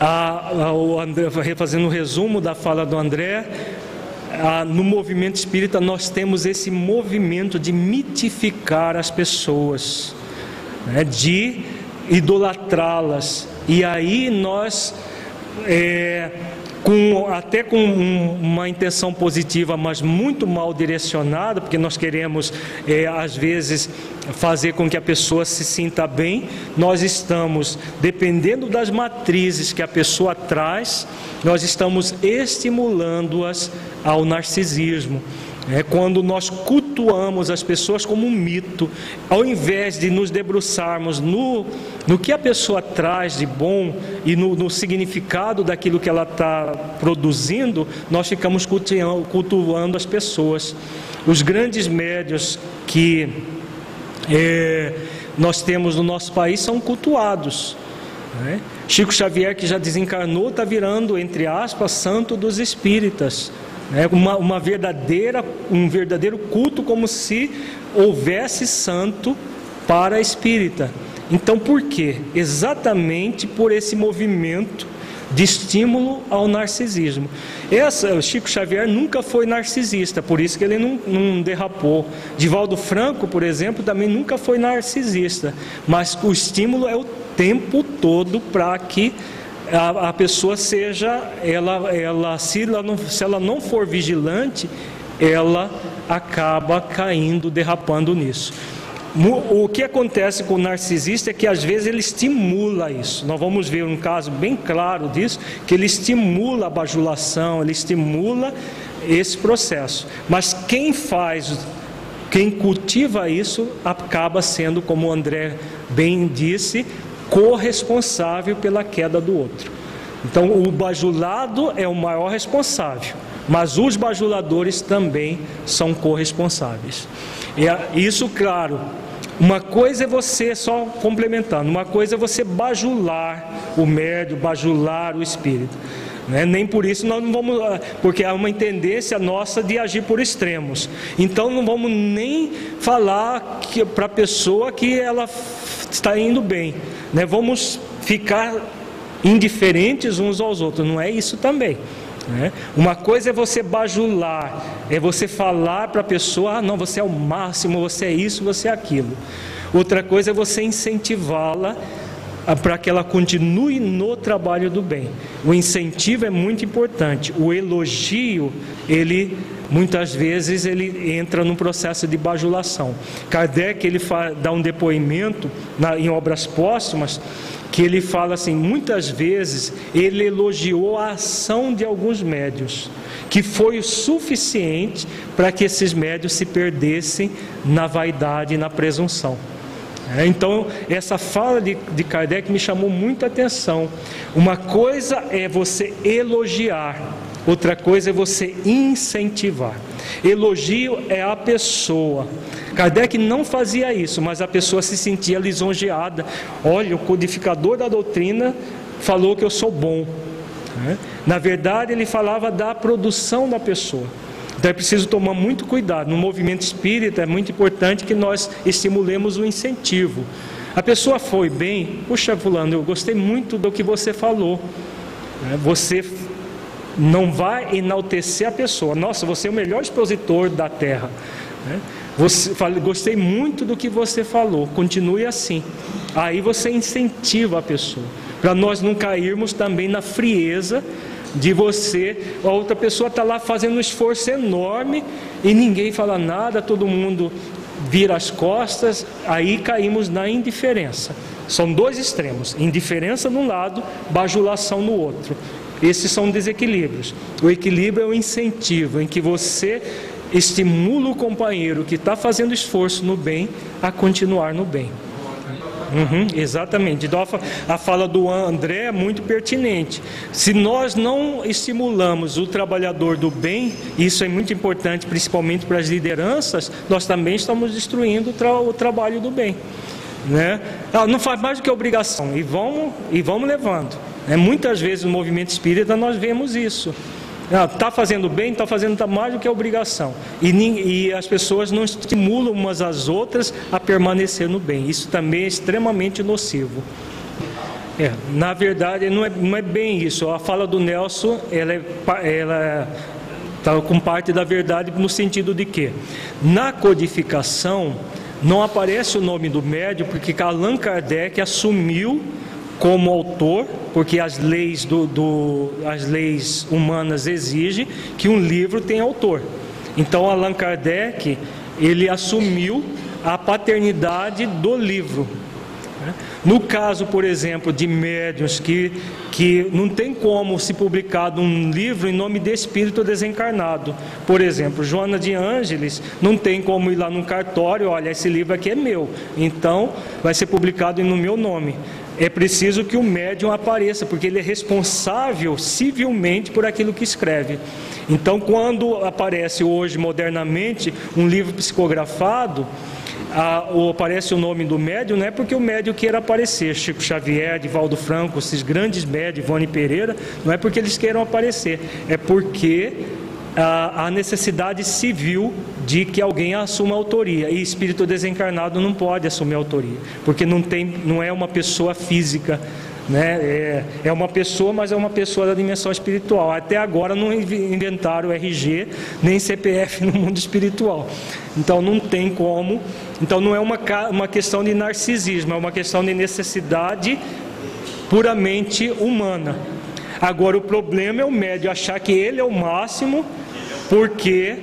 A, a, o André, fazendo um resumo da fala do André, a, no movimento espírita nós temos esse movimento de mitificar as pessoas, né? de idolatrá-las. E aí nós é, com, até com uma intenção positiva, mas muito mal direcionada, porque nós queremos, é, às vezes, fazer com que a pessoa se sinta bem, nós estamos, dependendo das matrizes que a pessoa traz, nós estamos estimulando-as ao narcisismo. É quando nós cultuamos as pessoas como um mito, ao invés de nos debruçarmos no, no que a pessoa traz de bom e no, no significado daquilo que ela está produzindo, nós ficamos cultuando, cultuando as pessoas. Os grandes médios que é, nós temos no nosso país são cultuados. Né? Chico Xavier, que já desencarnou, está virando, entre aspas, santo dos espíritas. É uma, uma verdadeira, um verdadeiro culto como se houvesse santo para a espírita. Então por quê? Exatamente por esse movimento de estímulo ao narcisismo. Essa, Chico Xavier nunca foi narcisista, por isso que ele não, não derrapou. Divaldo Franco, por exemplo, também nunca foi narcisista, mas o estímulo é o tempo todo para que a, a pessoa seja, ela, ela, se, ela não, se ela não for vigilante, ela acaba caindo, derrapando nisso. O que acontece com o narcisista é que às vezes ele estimula isso. Nós vamos ver um caso bem claro disso, que ele estimula a bajulação, ele estimula esse processo. Mas quem faz, quem cultiva isso, acaba sendo, como o André bem disse, corresponsável pela queda do outro. Então, o bajulado é o maior responsável, mas os bajuladores também são corresponsáveis. E isso, claro, uma coisa é você, só complementando, uma coisa é você bajular o médio, bajular o espírito. Né? Nem por isso nós não vamos, ah, porque há uma tendência nossa de agir por extremos. Então não vamos nem falar para a pessoa que ela está indo bem. Né? Vamos ficar indiferentes uns aos outros. Não é isso também. Né? Uma coisa é você bajular, é você falar para a pessoa: ah, não, você é o máximo, você é isso, você é aquilo. Outra coisa é você incentivá-la para que ela continue no trabalho do bem. O incentivo é muito importante. O elogio, ele muitas vezes ele entra num processo de bajulação. Kardec ele dá um depoimento na, em obras póstumas que ele fala assim, muitas vezes ele elogiou a ação de alguns médios, que foi o suficiente para que esses médios se perdessem na vaidade e na presunção. É, então, essa fala de, de Kardec me chamou muita atenção. Uma coisa é você elogiar, outra coisa é você incentivar. Elogio é a pessoa. Kardec não fazia isso, mas a pessoa se sentia lisonjeada. Olha, o codificador da doutrina falou que eu sou bom. É. Na verdade, ele falava da produção da pessoa. Então é preciso tomar muito cuidado. No movimento espírita é muito importante que nós estimulemos o incentivo. A pessoa foi bem, puxa, Fulano, eu gostei muito do que você falou. Né? Você não vai enaltecer a pessoa. Nossa, você é o melhor expositor da terra. Né? Você, gostei muito do que você falou. Continue assim. Aí você incentiva a pessoa. Para nós não cairmos também na frieza de você, a outra pessoa está lá fazendo um esforço enorme e ninguém fala nada, todo mundo vira as costas, aí caímos na indiferença. São dois extremos: indiferença num lado, bajulação no outro. Esses são desequilíbrios. O equilíbrio é o incentivo em que você estimula o companheiro que está fazendo esforço no bem a continuar no bem. Uhum, exatamente. Então a fala do André é muito pertinente. Se nós não estimulamos o trabalhador do bem, isso é muito importante, principalmente para as lideranças, nós também estamos destruindo o, tra o trabalho do bem. Né? Não faz mais do que obrigação, e vamos, e vamos levando. Né? Muitas vezes no movimento espírita nós vemos isso. Está fazendo bem, está fazendo mais do que obrigação. E, e, as pessoas não estimulam umas às outras a permanecer no bem. Isso também é extremamente nocivo. É, na verdade, não é, não é bem isso. A fala do Nelson, ela é, ela está com parte da verdade no sentido de que, na codificação, não aparece o nome do médium, porque Allan Kardec assumiu como autor, porque as leis, do, do, as leis humanas exigem que um livro tenha autor. Então Allan Kardec ele assumiu a paternidade do livro. Né? No caso, por exemplo, de médiuns que, que não tem como se publicar um livro em nome de espírito desencarnado. Por exemplo, Joana de Ângeles não tem como ir lá num cartório, olha, esse livro aqui é meu, então vai ser publicado no meu nome. É preciso que o médium apareça, porque ele é responsável civilmente por aquilo que escreve. Então, quando aparece hoje, modernamente, um livro psicografado, ah, ou aparece o nome do médium, não é porque o médium queira aparecer, Chico Xavier, Divaldo Franco, esses grandes médios, Ivone Pereira, não é porque eles queiram aparecer, é porque ah, a necessidade civil de que alguém assuma a autoria. E espírito desencarnado não pode assumir a autoria, porque não, tem, não é uma pessoa física né? É, é uma pessoa, mas é uma pessoa da dimensão espiritual. Até agora não inventaram RG nem CPF no mundo espiritual. Então não tem como. Então não é uma, uma questão de narcisismo, é uma questão de necessidade puramente humana. Agora o problema é o médio achar que ele é o máximo, porque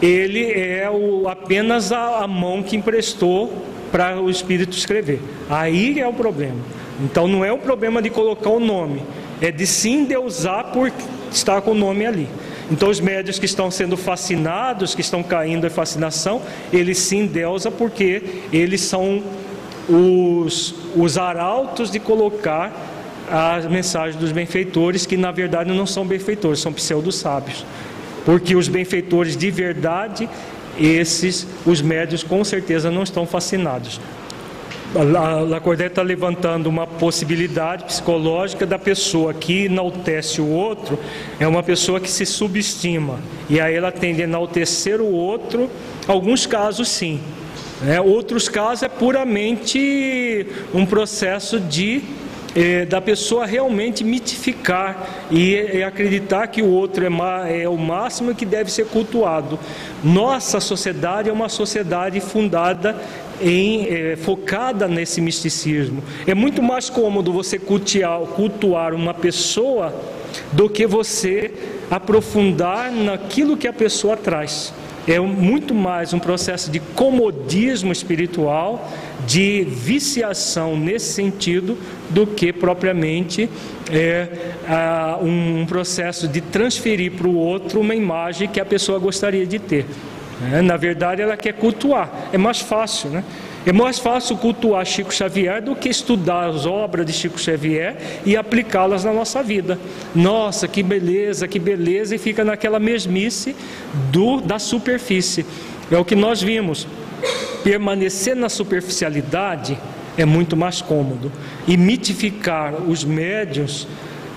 ele é o, apenas a, a mão que emprestou para o espírito escrever. Aí é o problema. Então não é o problema de colocar o nome, é de sim deusar por estar com o nome ali. Então os médios que estão sendo fascinados, que estão caindo em fascinação, eles sim deusam porque eles são os, os arautos de colocar as mensagens dos benfeitores, que na verdade não são benfeitores, são pseudo-sábios. Porque os benfeitores de verdade, esses, os médios com certeza não estão fascinados. Lacordaire está levantando uma possibilidade psicológica da pessoa que enaltece o outro, é uma pessoa que se subestima, e aí ela tende a enaltecer o outro, alguns casos sim, né? outros casos é puramente um processo de é, da pessoa realmente mitificar e, e, acreditar que o outro é, é o máximo que deve ser cultuado. Nossa sociedade é uma sociedade fundada em, é, focada nesse misticismo. É muito mais cômodo você cultuar, cultuar uma pessoa do que você aprofundar naquilo que a pessoa traz. É muito mais um processo de comodismo espiritual, de viciação nesse sentido, do que propriamente é, um processo de transferir para o outro uma imagem que a pessoa gostaria de ter. É, na verdade, ela quer cultuar. É mais fácil, né? É mais fácil cultuar Chico Xavier do que estudar as obras de Chico Xavier e aplicá-las na nossa vida. Nossa, que beleza, que beleza, e fica naquela mesmice do, da superfície. É o que nós vimos. Permanecer na superficialidade é muito mais cômodo. E mitificar os médios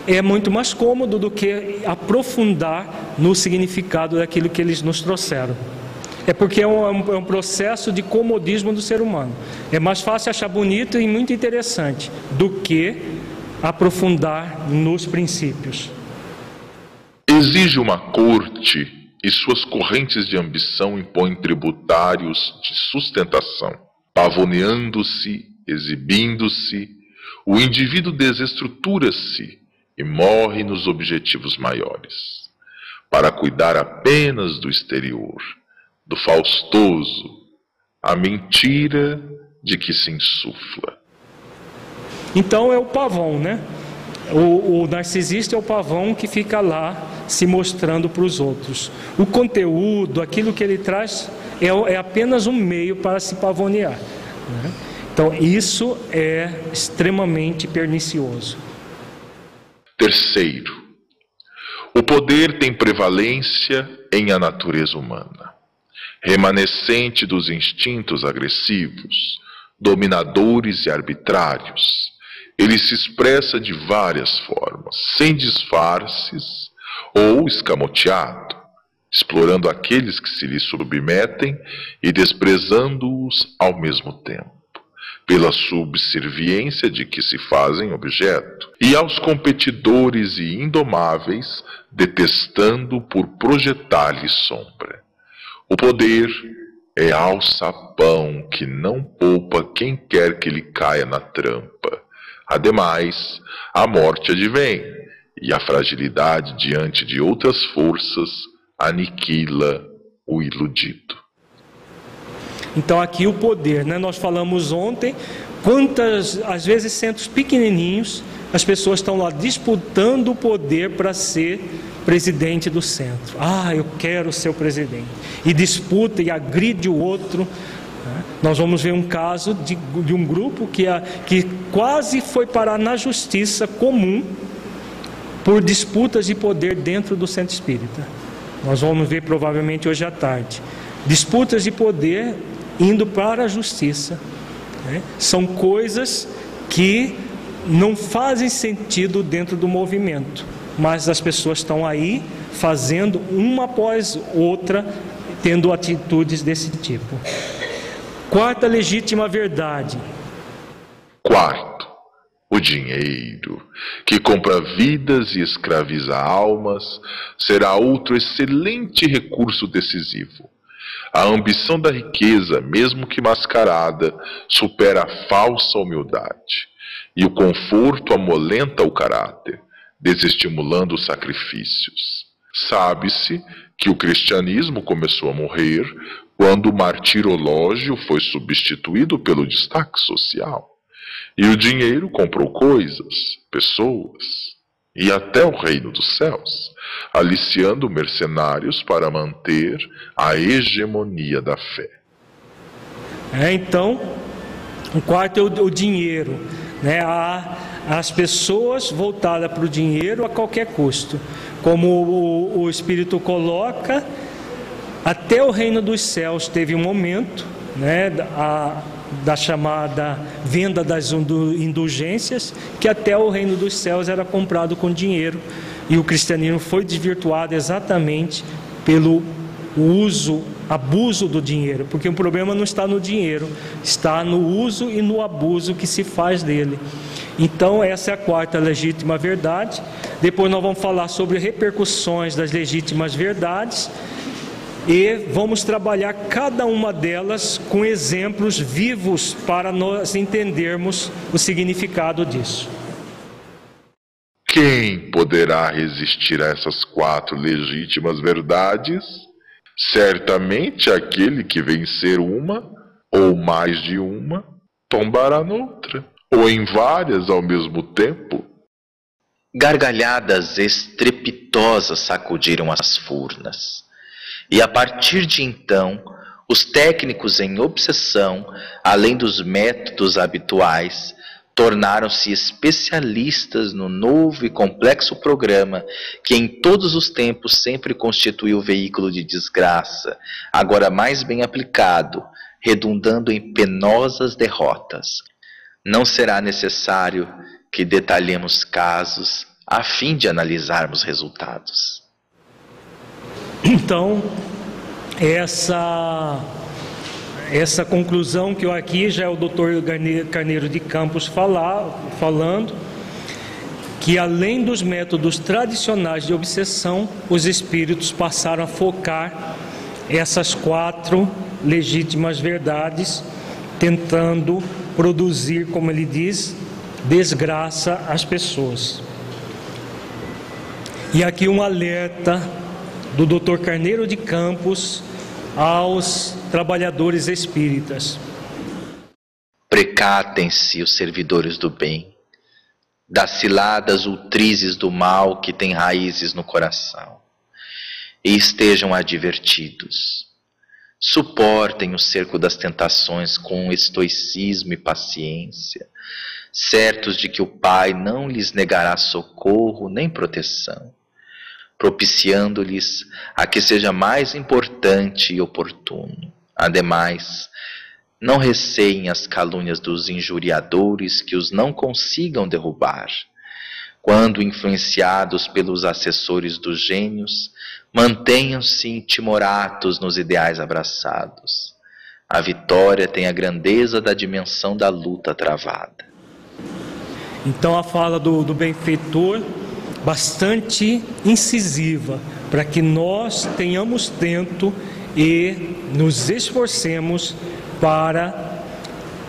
é muito mais cômodo do que aprofundar no significado daquilo que eles nos trouxeram. É porque é um, é um, processo de comodismo do ser humano. É mais fácil achar bonito e muito interessante do que aprofundar nos princípios. Exige uma corte e suas correntes de ambição impõem tributários de sustentação. Pavoneando-se, exibindo-se, o indivíduo desestrutura-se e morre nos objetivos maiores, para cuidar apenas do exterior do faustoso, a mentira de que se insufla. Então é o pavão, né? O, o, narcisista é o pavão que fica lá se mostrando para os outros. O conteúdo, aquilo que ele traz, é, é apenas um meio para se pavonear. Né? Então, isso é extremamente pernicioso. Terceiro, o poder tem prevalência em a natureza humana remanescente dos instintos agressivos, dominadores e arbitrários. Ele se expressa de várias formas, sem disfarces ou escamoteado, explorando aqueles que se lhe submetem e desprezando-os ao mesmo tempo, pela subserviência de que se fazem objeto, e aos competidores e indomáveis, detestando por projetar-lhe sombra. O poder é alçapão que não poupa quem quer que lhe caia na trampa, Ademais, a morte advém, e a fragilidade diante de outras forças aniquila o iludido. Então aqui o poder, né? Nós falamos ontem quantas às vezes centros pequenininhos as pessoas estão lá disputando o poder para ser presidente do centro. Ah, eu quero ser o presidente. E disputa e agride o outro. Né? Nós vamos ver um caso de, de um grupo que, a, que quase foi parar na justiça comum por disputas de poder dentro do centro espírita. Nós vamos ver provavelmente hoje à tarde. Disputas de poder indo para a justiça. Né? São coisas que não fazem sentido dentro do movimento, mas as pessoas estão aí fazendo uma após outra, tendo atitudes desse tipo. Quarta legítima verdade. Quarto, o dinheiro, que compra vidas e escraviza almas, será outro excelente recurso decisivo. A ambição da riqueza, mesmo que mascarada, supera a falsa humildade, e o conforto amolenta o caráter, desestimulando os sacrifícios. Sabe-se que o cristianismo começou a morrer quando o martirológio foi substituído pelo destaque social. E o dinheiro comprou coisas, pessoas, e até o reino dos céus, aliciando mercenários para manter a hegemonia da fé. É, então, o quarto é o, o dinheiro, né? Há as pessoas voltadas para o dinheiro a qualquer custo, como o, o Espírito coloca, até o reino dos céus teve um momento, né? A, da chamada venda das indulgências, que até o reino dos céus era comprado com dinheiro. E o cristianismo foi desvirtuado exatamente pelo uso, abuso do dinheiro, porque o problema não está no dinheiro, está no uso e no abuso que se faz dele. Então, essa é a quarta legítima verdade. Depois, nós vamos falar sobre repercussões das legítimas verdades e vamos trabalhar cada uma delas com exemplos vivos para nós entendermos o significado disso. Quem poderá resistir a essas quatro legítimas verdades? Certamente aquele que vencer uma, ou mais de uma, tombará noutra, ou em várias ao mesmo tempo. Gargalhadas estrepitosas sacudiram as furnas. E a partir de então, os técnicos em obsessão, além dos métodos habituais, tornaram-se especialistas no novo e complexo programa que em todos os tempos sempre constituiu veículo de desgraça, agora mais bem aplicado, redundando em penosas derrotas. Não será necessário que detalhemos casos a fim de analisarmos resultados. Então, essa essa conclusão que eu aqui já é o doutor Carneiro de Campos falar, falando, que além dos métodos tradicionais de obsessão, os espíritos passaram a focar essas quatro legítimas verdades, tentando produzir, como ele diz, desgraça às pessoas. E aqui um alerta do Dr. Carneiro de Campos aos trabalhadores espíritas. Precatem-se os servidores do bem, das ciladas ultrizes do mal que têm raízes no coração, e estejam advertidos. Suportem o cerco das tentações com estoicismo e paciência, certos de que o Pai não lhes negará socorro nem proteção propiciando-lhes a que seja mais importante e oportuno. Ademais, não receiem as calúnias dos injuriadores que os não consigam derrubar. Quando influenciados pelos assessores dos gênios, mantenham-se timoratos nos ideais abraçados. A vitória tem a grandeza da dimensão da luta travada. Então a fala do, do benfeitor bastante incisiva para que nós tenhamos tento e nos esforcemos para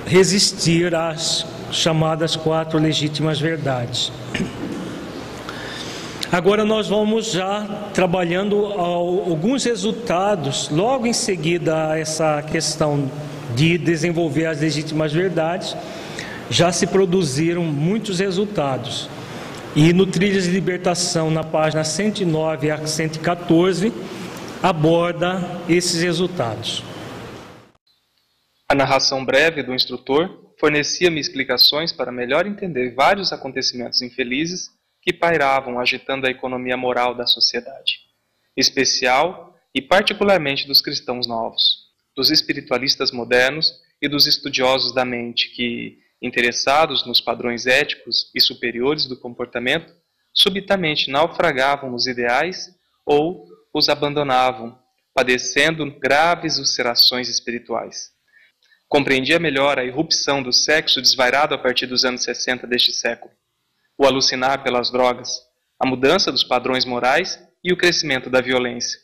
resistir às chamadas quatro legítimas verdades. Agora nós vamos já trabalhando alguns resultados, logo em seguida a essa questão de desenvolver as legítimas verdades, já se produziram muitos resultados. E no Trilhas de Libertação, na página 109 a 114, aborda esses resultados. A narração breve do instrutor fornecia-me explicações para melhor entender vários acontecimentos infelizes que pairavam agitando a economia moral da sociedade, especial e particularmente dos cristãos novos, dos espiritualistas modernos e dos estudiosos da mente que, interessados nos padrões éticos e superiores do comportamento, subitamente naufragavam nos ideais ou os abandonavam, padecendo graves ulcerações espirituais. Compreendia melhor a irrupção do sexo desvairado a partir dos anos 60 deste século o alucinar pelas drogas, a mudança dos padrões morais e o crescimento da violência,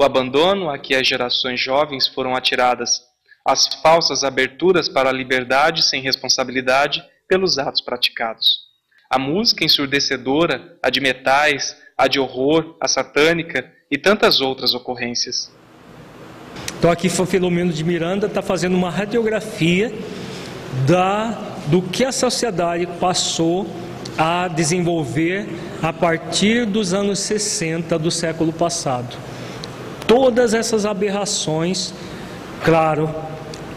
o abandono a que as gerações jovens foram atiradas, as falsas aberturas para a liberdade sem responsabilidade pelos atos praticados. A música ensurdecedora, a de metais, a de horror, a satânica e tantas outras ocorrências. Então aqui Filomeno de Miranda está fazendo uma radiografia da, do que a sociedade passou a desenvolver a partir dos anos 60 do século passado. Todas essas aberrações, claro,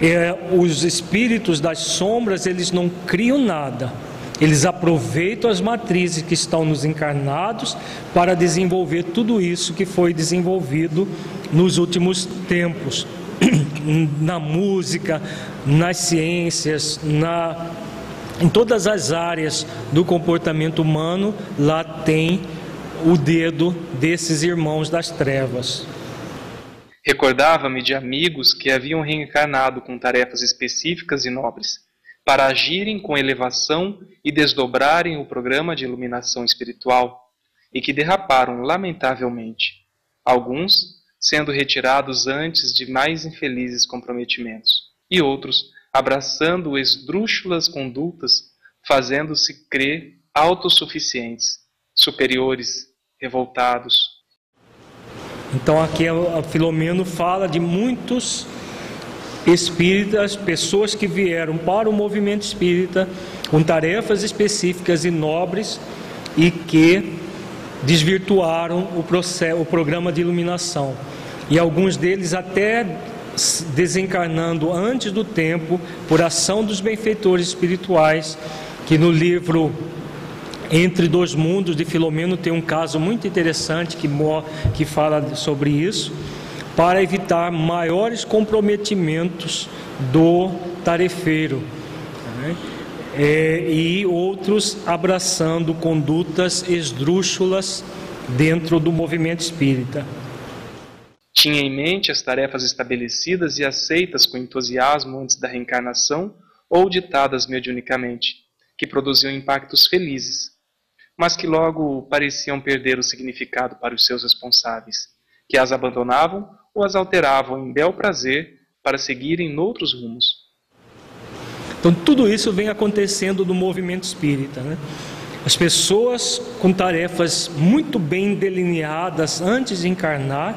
é, os espíritos das sombras, eles não criam nada. Eles aproveitam as matrizes que estão nos encarnados para desenvolver tudo isso que foi desenvolvido nos últimos tempos, na música, nas ciências, na em todas as áreas do comportamento humano, lá tem o dedo desses irmãos das trevas. Recordava-me de amigos que haviam reencarnado com tarefas específicas e nobres, para agirem com elevação e desdobrarem o programa de iluminação espiritual, e que derraparam lamentavelmente, alguns sendo retirados antes de mais infelizes comprometimentos, e outros abraçando esdrúxulas condutas, fazendo-se crer autossuficientes, superiores, revoltados. Então aqui a Filomeno fala de muitos espíritas, pessoas que vieram para o movimento espírita com tarefas específicas e nobres e que desvirtuaram o, processo, o programa de iluminação. E alguns deles até desencarnando antes do tempo por ação dos benfeitores espirituais, que no livro Entre Dois Mundos de Filomeno tem um caso muito interessante que, que fala sobre isso, para evitar maiores comprometimentos do tarefeiro. Né? É, e outros abraçando condutas esdrúxulas dentro do movimento espírita. Tinha em mente as tarefas estabelecidas e aceitas com entusiasmo antes da reencarnação ou ditadas mediunicamente, que produziam impactos felizes, mas que logo pareciam perder o significado para os seus responsáveis, que as abandonavam ou as alteravam em bel prazer para seguirem noutros rumos. Então, tudo isso vem acontecendo no movimento espírita. Né? As pessoas com tarefas muito bem delineadas antes de encarnar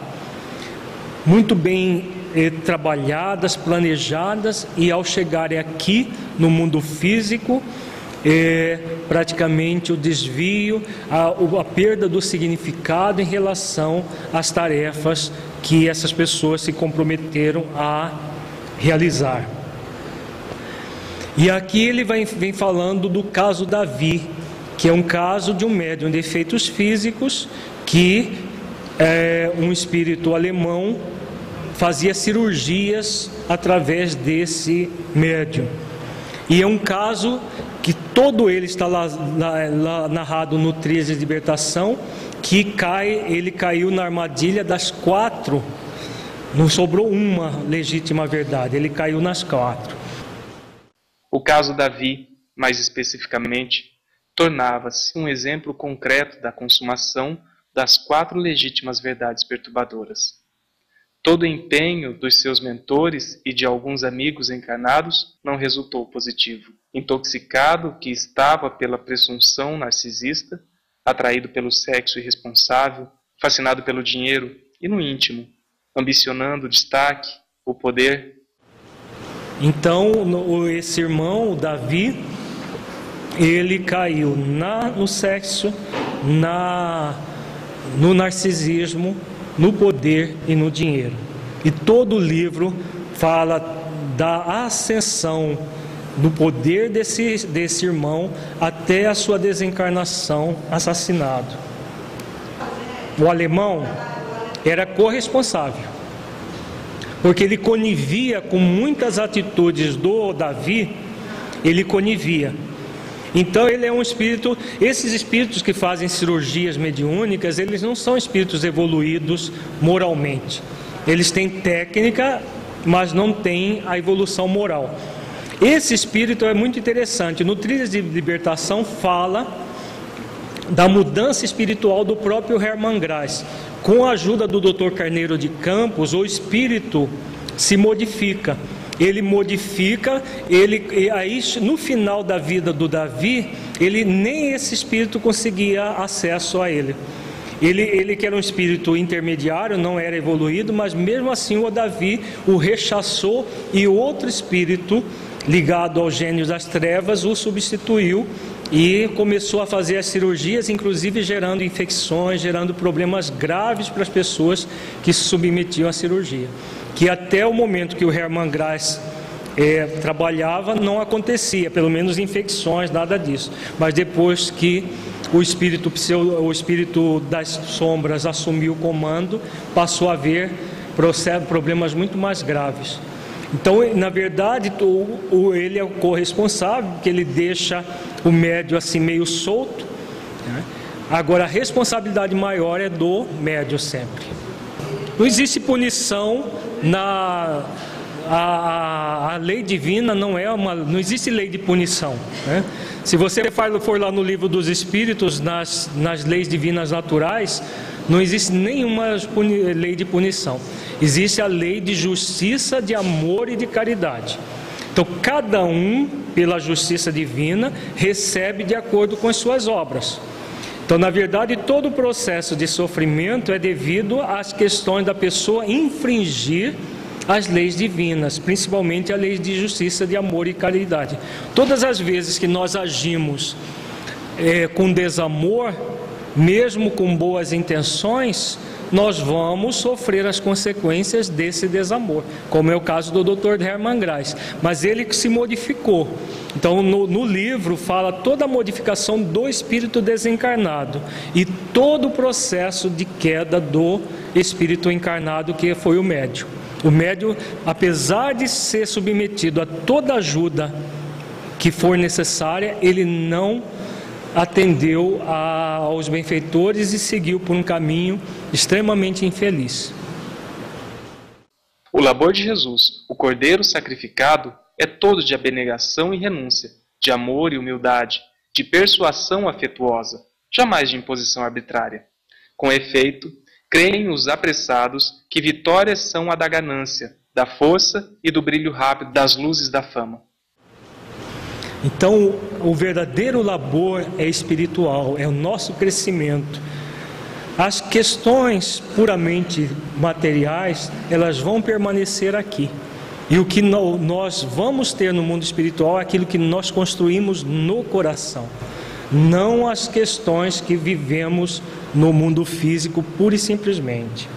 muito bem eh, trabalhadas, planejadas, e ao chegarem aqui no mundo físico, eh, praticamente o desvio, a, a perda do significado em relação às tarefas que essas pessoas se comprometeram a realizar. E aqui ele vai, vem falando do caso Davi, que é um caso de um médium de efeitos físicos que é, um espírito alemão fazia cirurgias através desse médium. E é um caso que todo ele está lá, lá, lá narrado no 13 de libertação, que cai, ele caiu na armadilha das quatro, não sobrou uma legítima verdade, ele caiu nas quatro. O caso Davi, mais especificamente, tornava-se um exemplo concreto da consumação das quatro legítimas verdades perturbadoras Todo o empenho dos seus mentores e de alguns amigos encarnados não resultou positivo. Intoxicado que estava pela presunção narcisista, atraído pelo sexo irresponsável, fascinado pelo dinheiro e no íntimo, ambicionando o destaque, o poder. Então, esse irmão, Davi, ele caiu na, no sexo, na, no narcisismo, no poder e no dinheiro. E todo o livro fala da ascensão no poder desse, desse irmão até a sua desencarnação, assassinado. O alemão era corresponsável, porque ele conivia com muitas atitudes do Davi, ele conivia. Então ele é um espírito, esses espíritos que fazem cirurgias mediúnicas, eles não são espíritos evoluídos moralmente. Eles têm técnica, mas não têm a evolução moral. Esse espírito é muito interessante. No Trilhas de Libertação fala da mudança espiritual do próprio Hermann Graz. Com a ajuda do Dr. Carneiro de Campos, o espírito se modifica ele modifica, ele aí no final da vida do Davi, ele nem esse espírito conseguia acesso a ele. Ele, ele que era um espírito intermediário, não era evoluído, mas mesmo assim o Davi o rechaçou e outro espírito ligado ao gênio das trevas o substituiu e começou a fazer as cirurgias, inclusive gerando infecções, gerando problemas graves para as pessoas que se submetiam à cirurgia que até o momento que o Hermann Graz é, trabalhava não acontecia, pelo menos infecções, nada disso. Mas depois que o espírito, o espírito das sombras assumiu o comando, passou a haver problemas muito mais graves. Então, na verdade, ele é o corresponsável, que ele deixa o médio assim meio solto. Né? Agora, a responsabilidade maior é do médio sempre. Não existe punição na a, a, lei divina não é uma, não existe lei de punição. Né? Se você for lá no livro dos Espíritos, nas, nas leis divinas naturais, não existe nenhuma lei de punição. Existe a lei de justiça, de amor e de caridade. Então, cada um, pela justiça divina, recebe de acordo com as suas obras. Então, na verdade, todo o processo de sofrimento é devido às questões da pessoa infringir as leis divinas, principalmente a lei de justiça, de amor e caridade. Todas as vezes que nós agimos é, com desamor, mesmo com boas intenções, nós vamos sofrer as consequências desse desamor, como é o caso do Dr. Hermann Graz. Mas ele se modificou. Então, no, no, livro fala toda a modificação do espírito desencarnado e todo o processo de queda do espírito encarnado, que foi o médium. O médium, apesar de ser submetido a toda ajuda que for necessária, ele não atendeu a, aos benfeitores e seguiu por um caminho extremamente infeliz. O labor de Jesus, o Cordeiro sacrificado, é todo de abnegação e renúncia, de amor e humildade, de persuasão afetuosa, jamais de imposição arbitrária. Com efeito, creem os apressados que vitórias são a da ganância, da força e do brilho rápido das luzes da fama. Então, o verdadeiro labor é espiritual, é o nosso crescimento. As questões puramente materiais, elas vão permanecer aqui. E o que nós vamos ter no mundo espiritual é aquilo que nós construímos no coração, não as questões que vivemos no mundo físico, pura e simplesmente.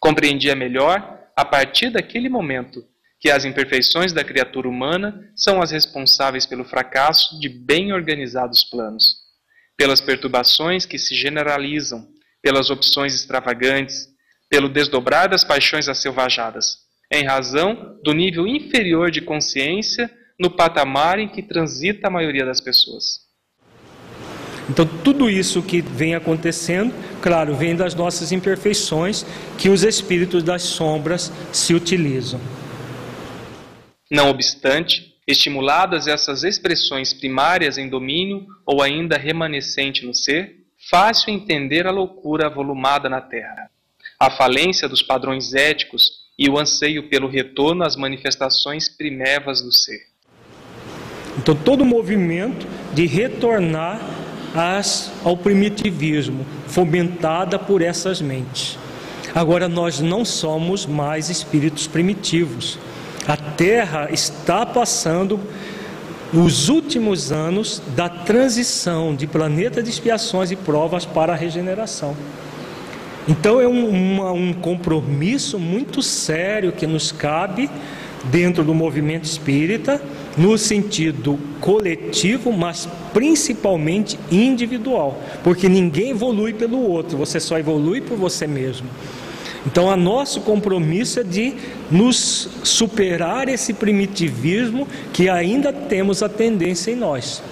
Compreendia melhor, a partir daquele momento, que as imperfeições da criatura humana são as responsáveis pelo fracasso de bem organizados planos, pelas perturbações que se generalizam, pelas opções extravagantes, pelo desdobrar das paixões asselvajadas, em razão do nível inferior de consciência no patamar em que transita a maioria das pessoas. Então, tudo isso que vem acontecendo, claro, vem das nossas imperfeições que os espíritos das sombras se utilizam. Não obstante, estimuladas essas expressões primárias em domínio ou ainda remanescente no ser, fácil entender a loucura avolumada na terra. a falência dos padrões éticos e o anseio pelo retorno às manifestações primevas do ser. Então, todo o movimento de retornar ao primitivismo, fomentada por essas mentes. Agora, nós não somos mais espíritos primitivos. A Terra está passando os últimos anos da transição de planeta de expiações e provas para a regeneração. Então é um, uma, um compromisso muito sério que nos cabe dentro do movimento espírita, no sentido coletivo, mas principalmente individual, porque ninguém evolui pelo outro, você só evolui por você mesmo. Então, o nosso compromisso é de nos superar esse primitivismo que ainda temos a tendência em nós.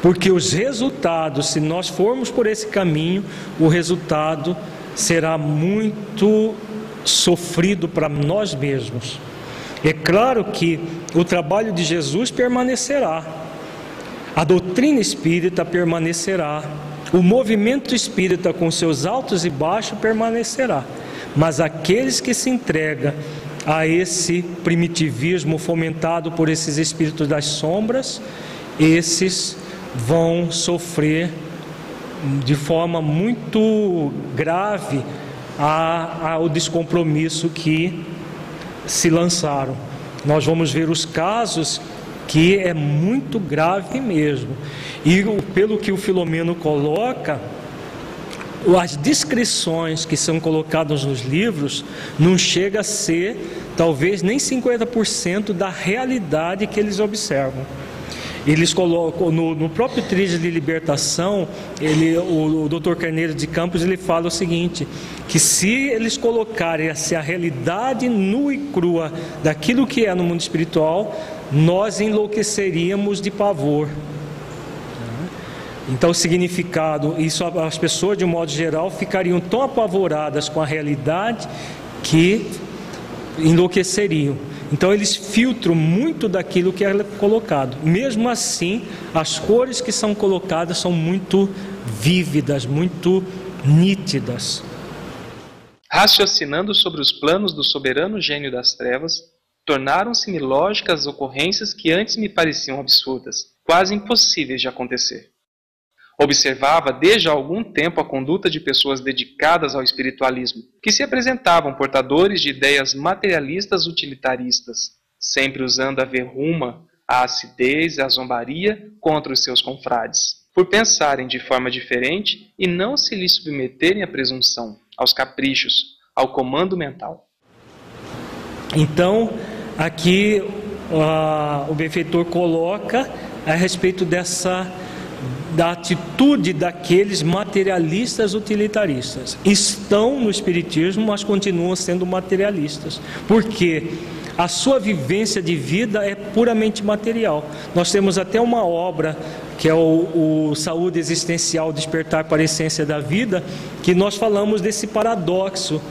Porque os resultados, se nós formos por esse caminho, o resultado será muito sofrido para nós mesmos. É claro que o trabalho de Jesus permanecerá, a doutrina espírita permanecerá, o movimento espírita com seus altos e baixos permanecerá, mas aqueles que se entregam a esse primitivismo fomentado por esses espíritos das sombras, esses vão sofrer de forma muito grave ao descompromisso que se lançaram. Nós vamos ver os casos que é muito grave mesmo. E pelo que o Filomeno coloca, as descrições que são colocadas nos livros não chega a ser talvez nem 50% da realidade que eles observam. Eles colocam no, no próprio trilho de libertação, ele, o, o Dr. Carneiro de Campos ele fala o seguinte: que se eles colocarem assim, a realidade nua e crua daquilo que é no mundo espiritual, nós enlouqueceríamos de pavor. Então, o significado, isso as pessoas de um modo geral ficariam tão apavoradas com a realidade que enlouqueceriam. Então eles filtram muito daquilo que é colocado. Mesmo assim, as cores que são colocadas são muito vívidas, muito nítidas. Raciocinando sobre os planos do soberano gênio das trevas, tornaram-se-me lógicas ocorrências que antes me pareciam absurdas, quase impossíveis de acontecer. Observava desde há algum tempo a conduta de pessoas dedicadas ao espiritualismo, que se apresentavam portadores de ideias materialistas utilitaristas, sempre usando a verruma, a acidez e a zombaria contra os seus confrades, por pensarem de forma diferente e não se lhes submeterem à presunção, aos caprichos, ao comando mental. Então, aqui uh, o benfeitor coloca a respeito dessa da atitude daqueles materialistas utilitaristas. Estão no Espiritismo, mas continuam sendo materialistas. Porque a sua vivência de vida é puramente material. Nós temos até uma obra que é o, o, Saúde Existencial Despertar para a Essência da Vida, que nós falamos desse paradoxo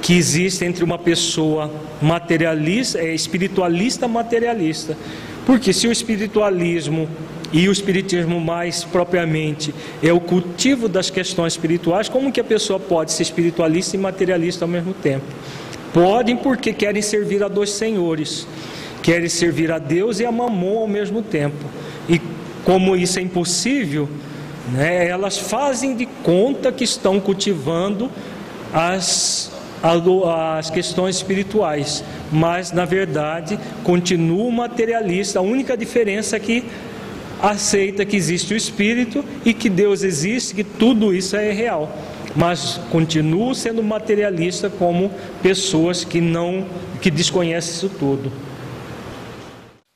que existe entre uma pessoa materialista, é espiritualista materialista. Porque se o espiritualismo e o espiritismo mais propriamente é o cultivo das questões espirituais, como que a pessoa pode ser espiritualista e materialista ao mesmo tempo? Podem porque querem servir a dois senhores, querem servir a Deus e a Mamon ao mesmo tempo. E como isso é impossível, né, elas fazem de conta que estão cultivando as as questões espirituais, mas na verdade continua materialista. A única diferença é que aceita que existe o Espírito e que Deus existe, que tudo isso é real. Mas continuam sendo materialistas como pessoas que não que desconhecem isso tudo.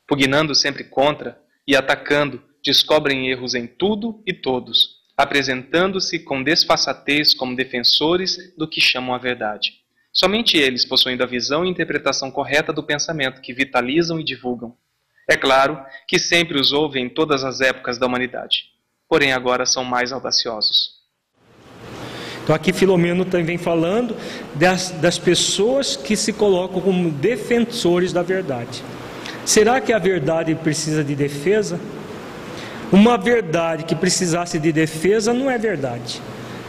Pugnando sempre contra e atacando, descobrem erros em tudo e todos, apresentando-se com desfaçatez como defensores do que chamam a verdade. Somente eles possuem a visão e interpretação correta do pensamento que vitalizam e divulgam. É claro que sempre os houve em todas as épocas da humanidade, porém agora são mais audaciosos. Então aqui Filomeno também falando das, das pessoas que se colocam como defensores da verdade. Será que a verdade precisa de defesa? Uma verdade que precisasse de defesa não é verdade.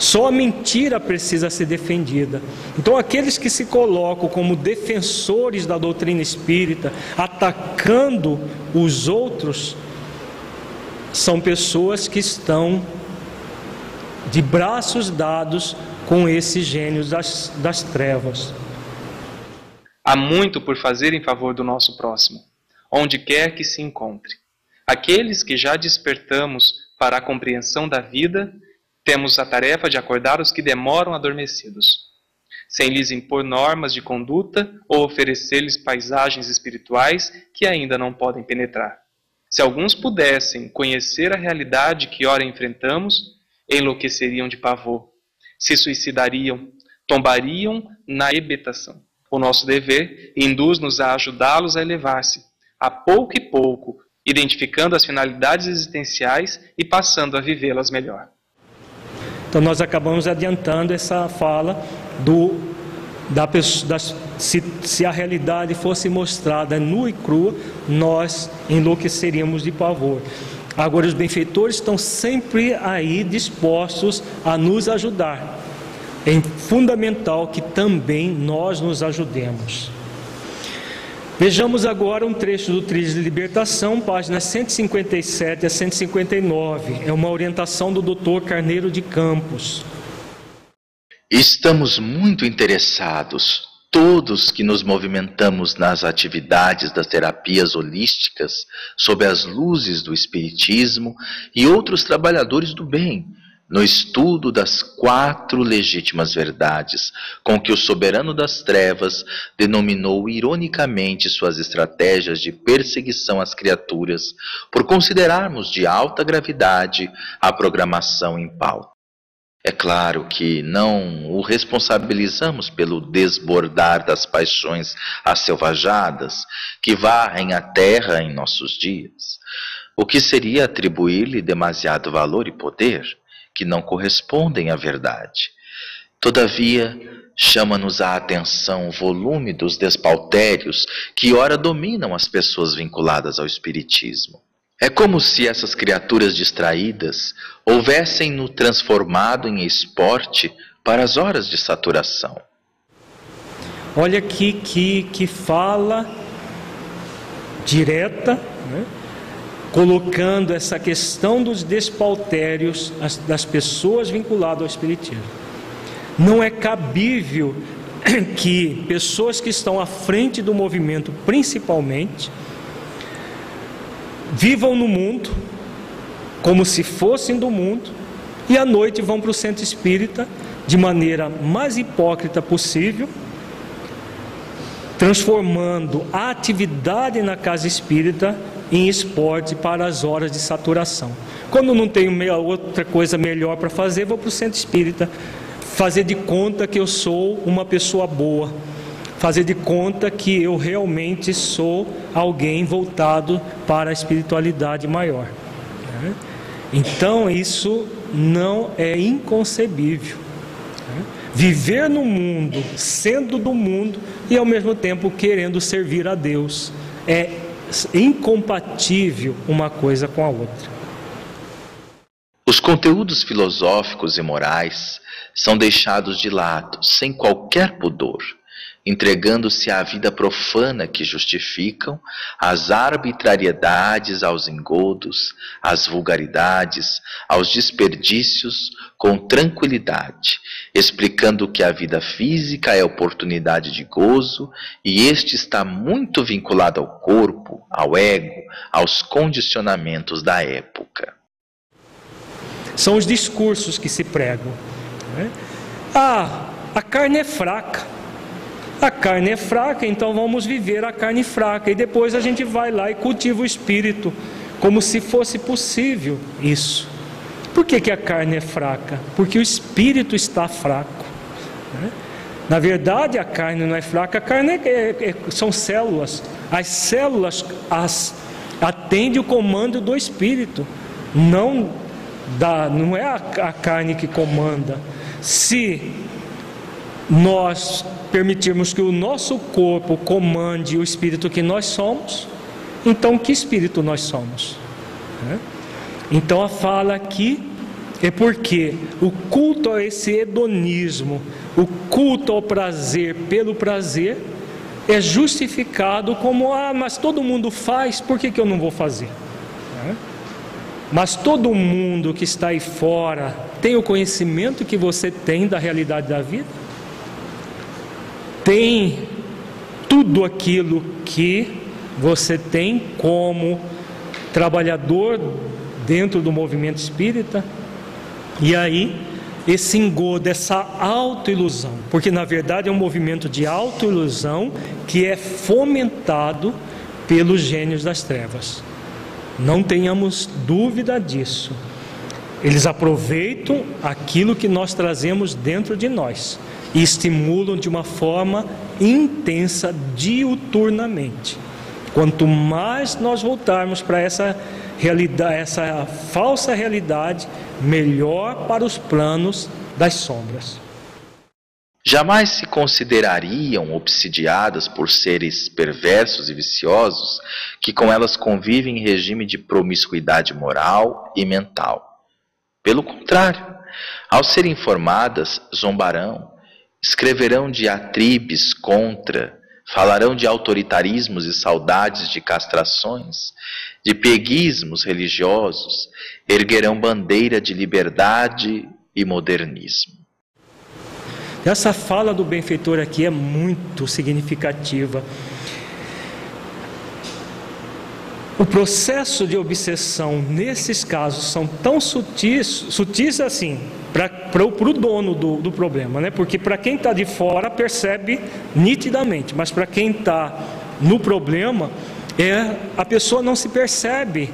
Só a mentira precisa ser defendida. Então, aqueles que se colocam como defensores da doutrina espírita, atacando os outros, são pessoas que estão de braços dados com esses gênios das, das trevas. Há muito por fazer em favor do nosso próximo, onde quer que se encontre. Aqueles que já despertamos para a compreensão da vida temos a tarefa de acordar os que demoram adormecidos, sem lhes impor normas de conduta ou oferecer-lhes paisagens espirituais que ainda não podem penetrar. Se alguns pudessem conhecer a realidade que ora enfrentamos, enlouqueceriam de pavor, se suicidariam, tombariam na hebetação. O nosso dever induz-nos a ajudá-los a elevar-se, a pouco e pouco, identificando as finalidades existenciais e passando a vivê-las melhor. Então nós acabamos adiantando essa fala do da, da se, se, a realidade fosse mostrada nua e crua, nós enlouqueceríamos de pavor. Agora os benfeitores estão sempre aí dispostos a nos ajudar. É fundamental que também nós nos ajudemos. Vejamos agora um trecho do Trilho de Libertação, páginas 157 a 159. É uma orientação do Dr. Carneiro de Campos. Estamos muito interessados, todos que nos movimentamos nas atividades das terapias holísticas, sob as luzes do Espiritismo e outros trabalhadores do bem, no estudo das quatro legítimas verdades, com que o soberano das trevas denominou ironicamente suas estratégias de perseguição às criaturas, por considerarmos de alta gravidade a programação em pauta. É claro que não o responsabilizamos pelo desbordar das paixões asselvajadas que varrem a terra em nossos dias, o que seria atribuir-lhe demasiado valor e poder que não correspondem à verdade. Todavia, chama-nos a atenção o volume dos despautérios que ora dominam as pessoas vinculadas ao Espiritismo. É como se essas criaturas distraídas houvessem no transformado em esporte para as horas de saturação. Olha aqui que, que fala direta, né? Colocando essa questão dos despautérios das pessoas vinculadas ao Espiritismo. Não é cabível que pessoas que estão à frente do movimento, principalmente, vivam no mundo como se fossem do mundo e à noite vão para o centro espírita de maneira mais hipócrita possível, transformando a atividade na casa espírita em esporte para as horas de saturação. Quando não tenho outra coisa melhor para fazer, vou para o centro espírita, fazer de conta que eu sou uma pessoa boa, fazer de conta que eu realmente sou alguém voltado para a espiritualidade maior. Então isso não é inconcebível. Viver no mundo, sendo do mundo e ao mesmo tempo querendo servir a Deus é incompatível uma coisa com a outra. Os conteúdos filosóficos e morais são deixados de lado sem qualquer pudor, entregando-se à vida profana que justificam as arbitrariedades, aos engodos, às vulgaridades, aos desperdícios com tranquilidade, explicando que a vida física é oportunidade de gozo e este está muito vinculado ao corpo, ao ego, aos condicionamentos da época. São os discursos que se pregam. Né? Ah, a carne é fraca. A carne é fraca, então vamos viver a carne fraca. E depois a gente vai lá e cultiva o espírito, como se fosse possível isso. Por que, que a carne é fraca? Porque o espírito está fraco. Né? Na verdade, a carne não é fraca, a carne é, é, é, são células. As células as, atendem o comando do espírito, não, da, não é a, a carne que comanda. Se nós permitirmos que o nosso corpo comande o espírito que nós somos, então que espírito nós somos? Então a fala aqui é porque o culto a esse hedonismo, o culto ao prazer pelo prazer, é justificado como: ah, mas todo mundo faz, por que, que eu não vou fazer? Mas todo mundo que está aí fora tem o conhecimento que você tem da realidade da vida? Tem tudo aquilo que você tem como trabalhador dentro do movimento espírita? E aí, esse engodo, essa autoilusão, porque na verdade é um movimento de autoilusão que é fomentado pelos gênios das trevas. Não tenhamos dúvida disso. Eles aproveitam aquilo que nós trazemos dentro de nós e estimulam de uma forma intensa diuturnamente. Quanto mais nós voltarmos para essa realidade, essa falsa realidade, melhor para os planos das sombras. Jamais se considerariam obsidiadas por seres perversos e viciosos que com elas convivem em regime de promiscuidade moral e mental. Pelo contrário, ao serem informadas, zombarão, escreverão diatribes contra Falarão de autoritarismos e saudades de castrações, de peguismos religiosos, erguerão bandeira de liberdade e modernismo. Essa fala do benfeitor aqui é muito significativa. O processo de obsessão nesses casos são tão sutis, sutis assim, para o dono do, do problema, né? porque para quem está de fora percebe nitidamente, mas para quem está no problema, é, a pessoa não se percebe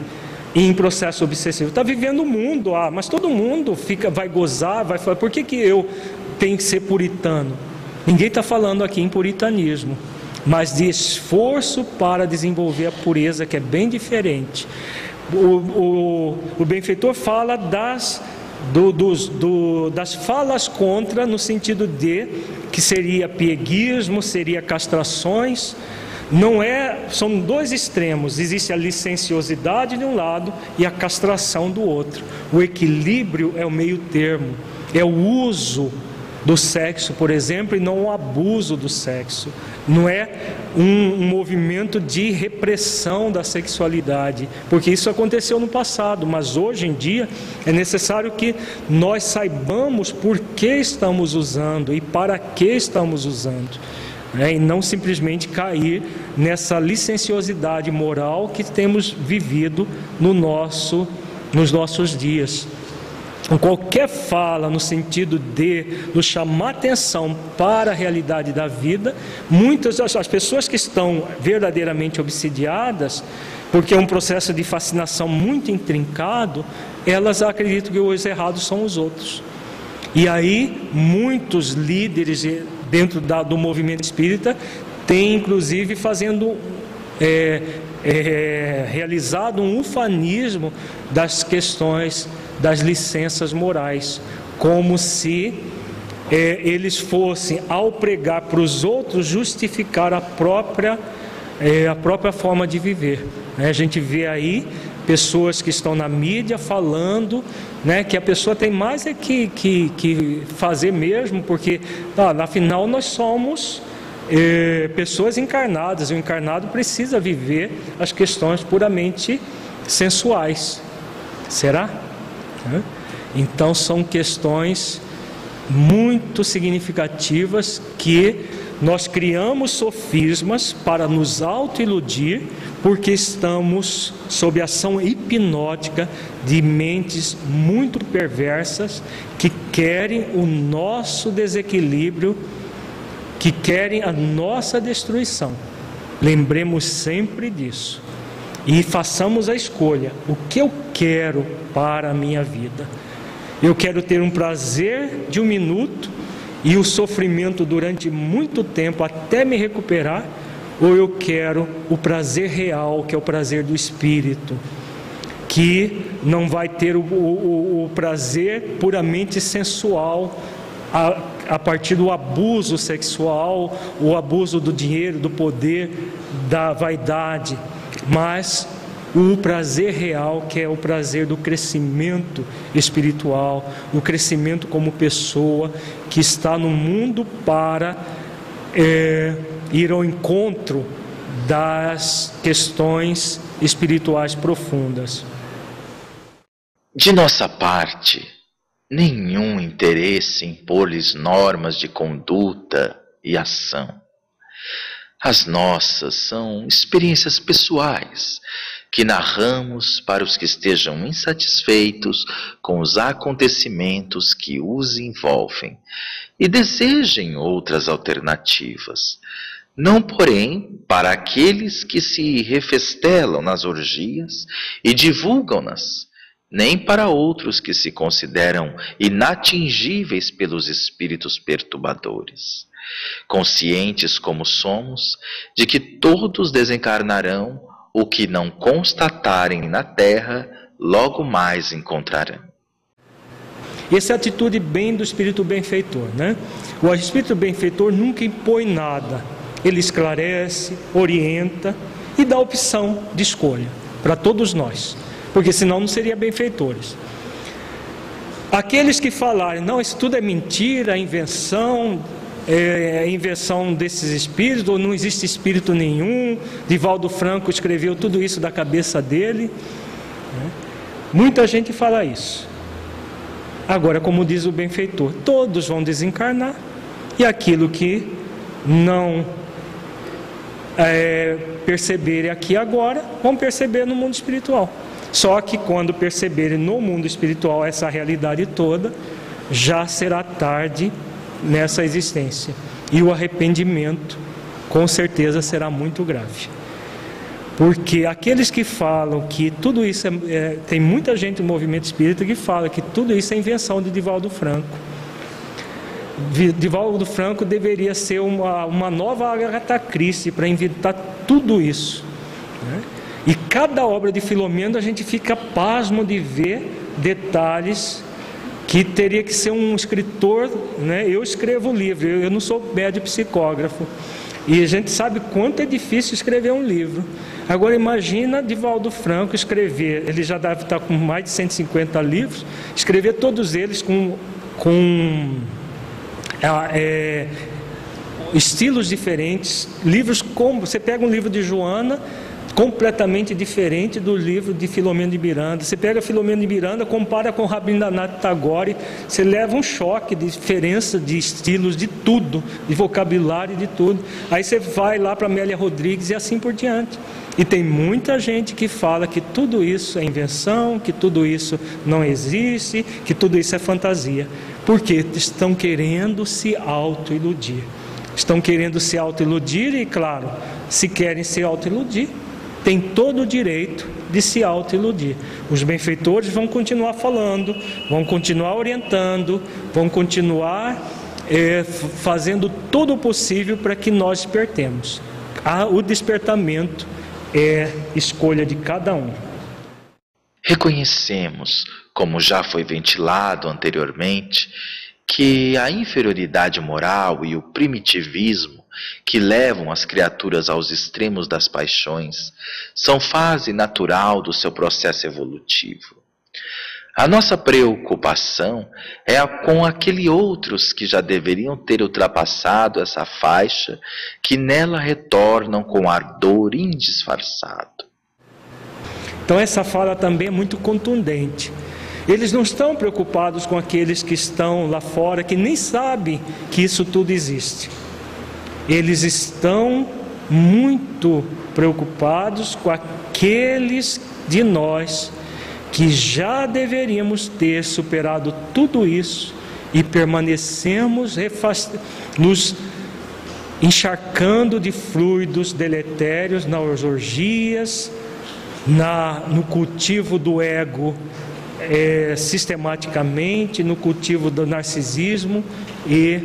em processo obsessivo. Está vivendo o mundo, ah, mas todo mundo fica, vai gozar, vai falar, por que, que eu tenho que ser puritano? Ninguém está falando aqui em puritanismo, mas de esforço para desenvolver a pureza, que é bem diferente. O, o, o benfeitor fala das do, dos, do, das falas contra, no sentido de que seria pieguismo, seria castrações. Não é, são dois extremos. Existe a licenciosidade de um lado e a castração do outro. O equilíbrio é o meio termo, é o uso do sexo, por exemplo, e não o abuso do sexo. Não é um, movimento de repressão da sexualidade, porque isso aconteceu no passado, mas hoje em dia é necessário que nós saibamos por que estamos usando e para que estamos usando. Né? E não simplesmente cair nessa licenciosidade moral que temos vivido no nosso, nos nossos dias qualquer fala no sentido de nos chamar atenção para a realidade da vida, muitas das pessoas que estão verdadeiramente obsidiadas, porque é um processo de fascinação muito intrincado, elas acreditam que os errados são os outros. E aí, muitos líderes dentro da, do movimento espírita têm, inclusive, fazendo é, é, realizado um ufanismo das questões das licenças morais, como se é, eles fossem, ao pregar para os outros, justificar a própria, é, a própria forma de viver. Né? A gente vê aí pessoas que estão na mídia falando né, que a pessoa tem mais é que, que, que fazer mesmo, porque ah, afinal nós somos é, pessoas encarnadas, e o encarnado precisa viver as questões puramente sensuais. Será? Então são questões muito significativas que nós criamos sofismas para nos autoiludir, porque estamos sob ação hipnótica de mentes muito perversas que querem o nosso desequilíbrio, que querem a nossa destruição. Lembremos sempre disso. E façamos a escolha: o que eu quero para a minha vida? Eu quero ter um prazer de um minuto e o sofrimento durante muito tempo até me recuperar, ou eu quero o prazer real, que é o prazer do espírito, que não vai ter o, o, o prazer puramente sensual. A, a partir do abuso sexual, o abuso do dinheiro, do poder, da vaidade, mas o prazer real, que é o prazer do crescimento espiritual, o crescimento como pessoa que está no mundo para é, ir ao encontro das questões espirituais profundas. De nossa parte, nenhum interesse em pôr-lhes normas de conduta e ação. As nossas são experiências pessoais que narramos para os que estejam insatisfeitos com os acontecimentos que os envolvem e desejem outras alternativas. Não, porém, para aqueles que se refestelam nas orgias e divulgam-nas, nem para outros que se consideram inatingíveis pelos espíritos perturbadores. Conscientes como somos de que todos desencarnarão, o que não constatarem na terra, logo mais encontrarão. Essa é a atitude bem do espírito benfeitor, né? O espírito benfeitor nunca impõe nada. Ele esclarece, orienta e dá opção de escolha para todos nós porque senão não seria benfeitores. Aqueles que falarem, não, isso tudo é mentira, invenção, é, é invenção desses espíritos, ou não existe espírito nenhum, Divaldo Franco escreveu tudo isso da cabeça dele. Né? Muita gente fala isso. Agora, como diz o benfeitor, todos vão desencarnar, e aquilo que não é, perceberem aqui agora, vão perceber no mundo espiritual. Só que quando perceberem no mundo espiritual essa realidade toda, já será tarde nessa existência. E o arrependimento, com certeza, será muito grave. Porque aqueles que falam que tudo isso é, é, tem muita gente no movimento espírita que fala que tudo isso é invenção de Divaldo Franco. Divaldo Franco deveria ser uma, uma nova Agatha Christie para inventar tudo isso. Né? E cada obra de Filomeno a gente fica pasmo de ver detalhes que teria que ser um escritor, né? Eu escrevo livro, eu não sou médio psicógrafo. E a gente sabe quanto é difícil escrever um livro. Agora imagina Divaldo Franco escrever, ele já deve estar com mais de 150 livros, escrever todos eles com, com é, estilos diferentes, livros como você pega um livro de Joana, completamente diferente do livro de Filomeno de Miranda. Você pega Filomeno de Miranda, compara com Rabindranath Tagore, você leva um choque de diferença de estilos, de tudo, de vocabulário, de tudo. Aí você vai lá para Amélia Rodrigues e assim por diante. E tem muita gente que fala que tudo isso é invenção, que tudo isso não existe, que tudo isso é fantasia. Porque estão querendo se auto-iludir. Estão querendo se auto-iludir e, claro, se querem se auto-iludir, tem todo o direito de se autoiludir. Os benfeitores vão continuar falando, vão continuar orientando, vão continuar é, fazendo todo o possível para que nós despertemos. O despertamento é escolha de cada um. Reconhecemos, como já foi ventilado anteriormente, que a inferioridade moral e o primitivismo que levam as criaturas aos extremos das paixões são fase natural do seu processo evolutivo. A nossa preocupação é com aqueles outros que já deveriam ter ultrapassado essa faixa, que nela retornam com ardor indisfarçado. Então, essa fala também é muito contundente. Eles não estão preocupados com aqueles que estão lá fora, que nem sabem que isso tudo existe eles estão muito preocupados com aqueles de nós que já deveríamos ter superado tudo isso e permanecemos nos encharcando de fluidos deletérios nas orgias, na, no cultivo do ego é, sistematicamente, no cultivo do narcisismo e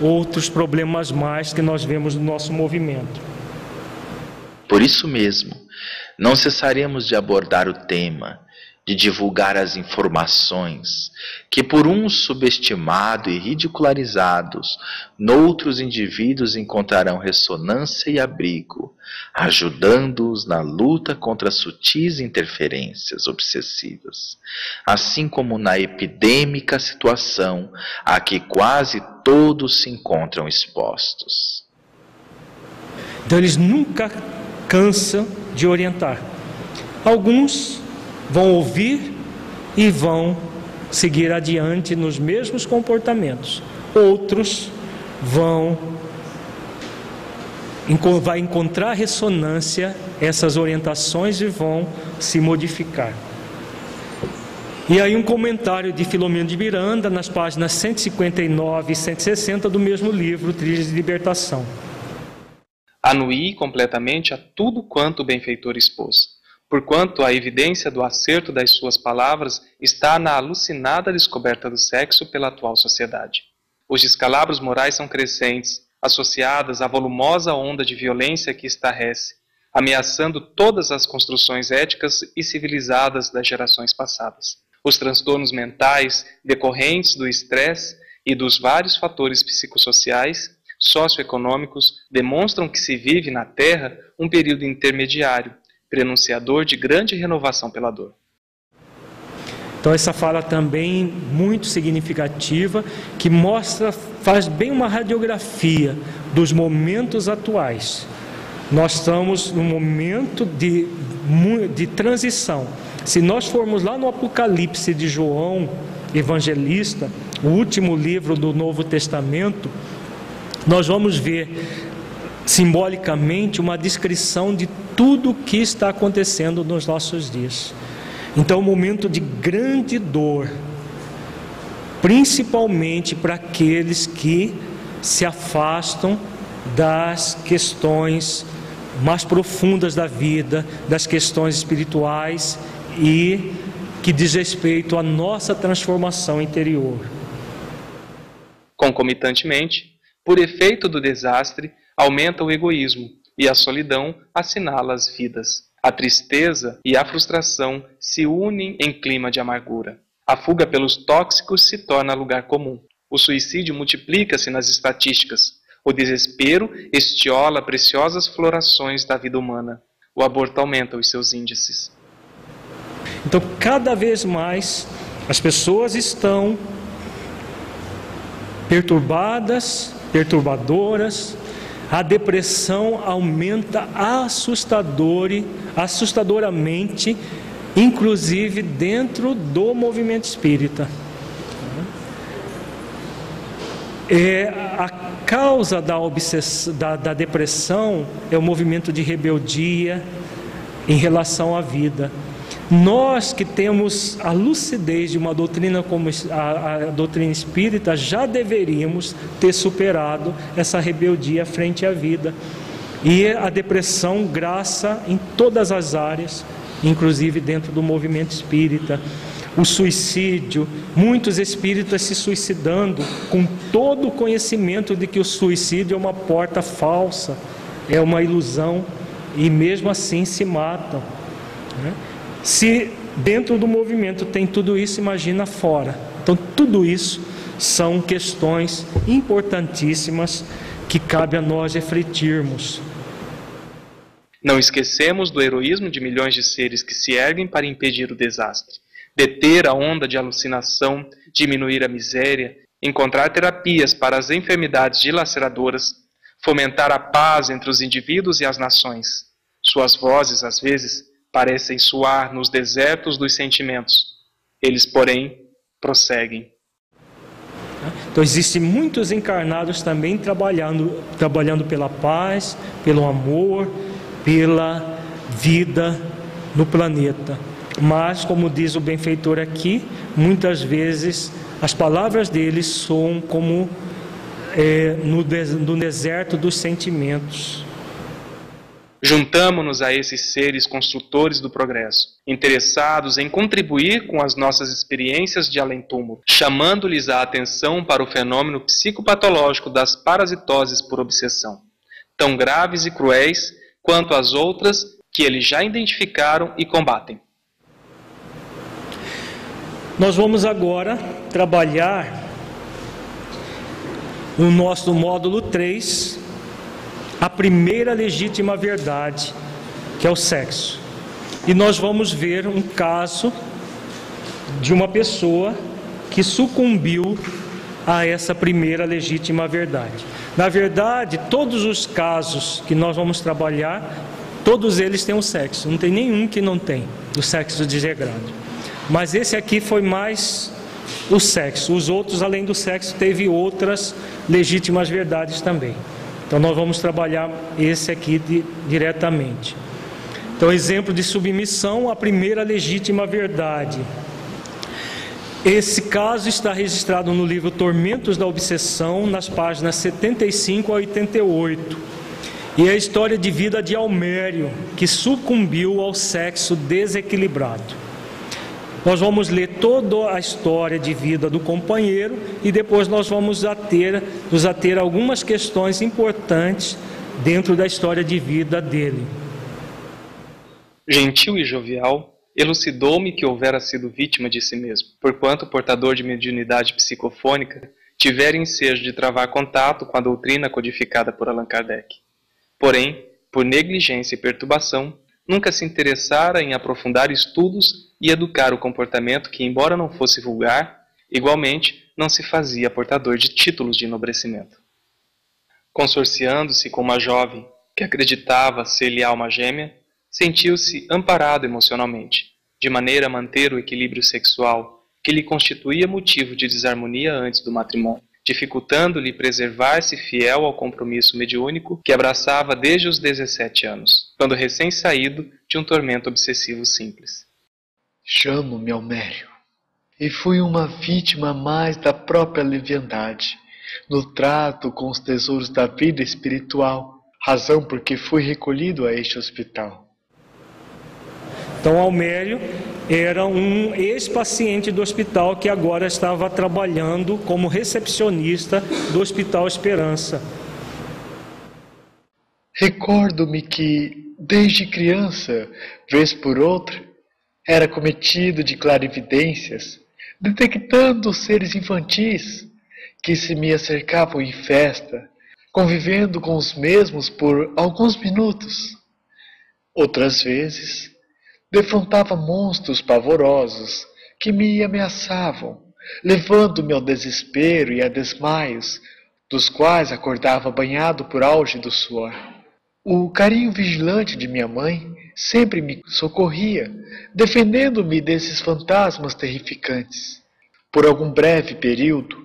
outros problemas mais que nós vemos no nosso movimento. Por isso mesmo, não cessaremos de abordar o tema de divulgar as informações que por uns subestimado e ridicularizados, noutros indivíduos encontrarão ressonância e abrigo, ajudando-os na luta contra sutis interferências obsessivas, assim como na epidêmica situação a que quase todos se encontram expostos. Então eles nunca cansam de orientar. Alguns vão ouvir e vão seguir adiante nos mesmos comportamentos. Outros vão vai encontrar ressonância essas orientações e vão se modificar. E aí um comentário de Filomeno de Miranda nas páginas 159 e 160 do mesmo livro, Trilhas de Libertação. Anuí completamente a tudo quanto o benfeitor expôs porquanto a evidência do acerto das suas palavras está na alucinada descoberta do sexo pela atual sociedade. Os descalabros morais são crescentes, associadas à volumosa onda de violência que estarrece, ameaçando todas as construções éticas e civilizadas das gerações passadas. Os transtornos mentais decorrentes do estresse e dos vários fatores psicossociais, socioeconômicos, demonstram que se vive na Terra um período intermediário prenunciador de grande renovação pela dor. Então essa fala também muito significativa que mostra, faz bem uma radiografia dos momentos atuais. Nós estamos num momento de, de transição. Se nós formos lá no Apocalipse de João, evangelista, o último livro do Novo Testamento, nós vamos ver simbolicamente uma descrição de tudo o que está acontecendo nos nossos dias. Então, um momento de grande dor, principalmente para aqueles que se afastam das questões mais profundas da vida, das questões espirituais e que diz respeito à nossa transformação interior. Concomitantemente, por efeito do desastre, aumenta o egoísmo e a solidão assinala as vidas. A tristeza e a frustração se unem em clima de amargura. A fuga pelos tóxicos se torna lugar comum. O suicídio multiplica-se nas estatísticas. O desespero estiola preciosas florações da vida humana. O aborto aumenta os seus índices. Então, cada vez mais as pessoas estão perturbadas, perturbadoras, a depressão aumenta assustador, assustadoramente, inclusive dentro do movimento espírita. É, a causa da, obsess... da, da depressão é o movimento de rebeldia em relação à vida. Nós que temos a lucidez de uma doutrina como a, a, doutrina espírita, já deveríamos ter superado essa rebeldia frente à vida. E a depressão graça em todas as áreas, inclusive dentro do movimento espírita. O suicídio, muitos espíritas se suicidando com todo o conhecimento de que o suicídio é uma porta falsa, é uma ilusão, e mesmo assim se matam. Né? Se dentro do movimento tem tudo isso, imagina fora. Então, tudo isso são questões importantíssimas que cabe a nós refletirmos. Não esquecemos do heroísmo de milhões de seres que se erguem para impedir o desastre, deter a onda de alucinação, diminuir a miséria, encontrar terapias para as enfermidades dilaceradoras, fomentar a paz entre os indivíduos e as nações. Suas vozes, às vezes, parecem soar nos desertos dos sentimentos. Eles, porém, prosseguem. Então existem muitos encarnados também trabalhando, trabalhando pela paz, pelo amor, pela vida no planeta. Mas, como diz o benfeitor aqui, muitas vezes as palavras deles soam como é, no, no deserto dos sentimentos. Juntamo-nos a esses seres construtores do progresso, interessados em contribuir com as nossas experiências de além-túmulo, chamando-lhes a atenção para o fenômeno psicopatológico das parasitoses por obsessão, tão graves e cruéis quanto as outras que eles já identificaram e combatem. Nós vamos agora trabalhar no nosso módulo 3 a primeira legítima verdade, que é o sexo. E nós vamos ver um caso de uma pessoa que sucumbiu a essa primeira legítima verdade. Na verdade, todos os casos que nós vamos trabalhar, todos eles têm o sexo, não tem nenhum que não tem o sexo desregrado. Mas esse aqui foi mais o sexo. Os outros, além do sexo, teve outras legítimas verdades também. Então nós vamos trabalhar esse aqui de, diretamente. Então, exemplo de submissão à primeira legítima verdade. Esse caso está registrado no livro Tormentos da Obsessão, nas páginas 75 a 88. E é a história de vida de Almério, que sucumbiu ao sexo desequilibrado. Nós vamos ler toda a história de vida do companheiro e depois nós vamos ater, nos ater algumas questões importantes dentro da história de vida dele. Gentil e jovial, elucidou-me que houvera sido vítima de si mesmo, porquanto portador de mediunidade psicofônica, tivera ensejo de travar contato com a doutrina codificada por Allan Kardec. Porém, por negligência e perturbação, nunca se interessara em aprofundar estudos e educar o comportamento que, embora não fosse vulgar, igualmente não se fazia portador de títulos de enobrecimento. Consorciando-se com uma jovem que acreditava ser-lhe alma gêmea, sentiu-se amparado emocionalmente, de maneira a manter o equilíbrio sexual que lhe constituía motivo de desarmonia antes do matrimônio, dificultando-lhe preservar-se fiel ao compromisso mediúnico que abraçava desde os 17 anos, quando recém-saído de um tormento obsessivo simples. Chamo-me Almério, e fui uma vítima mais da própria leviandade, no trato com os tesouros da vida espiritual, razão por que fui recolhido a este hospital. Então, Almério era um ex-paciente do hospital que agora estava trabalhando como recepcionista do Hospital Esperança. Recordo-me que, desde criança, vez por outra, era cometido de clarividências, detectando seres infantis que se me acercavam em festa, convivendo com os mesmos por alguns minutos. Outras vezes, defrontava monstros pavorosos que me ameaçavam, levando-me ao desespero e a desmaios, dos quais acordava banhado por auge do suor. O carinho vigilante de minha mãe sempre me socorria, defendendo-me desses fantasmas terrificantes. Por algum breve período,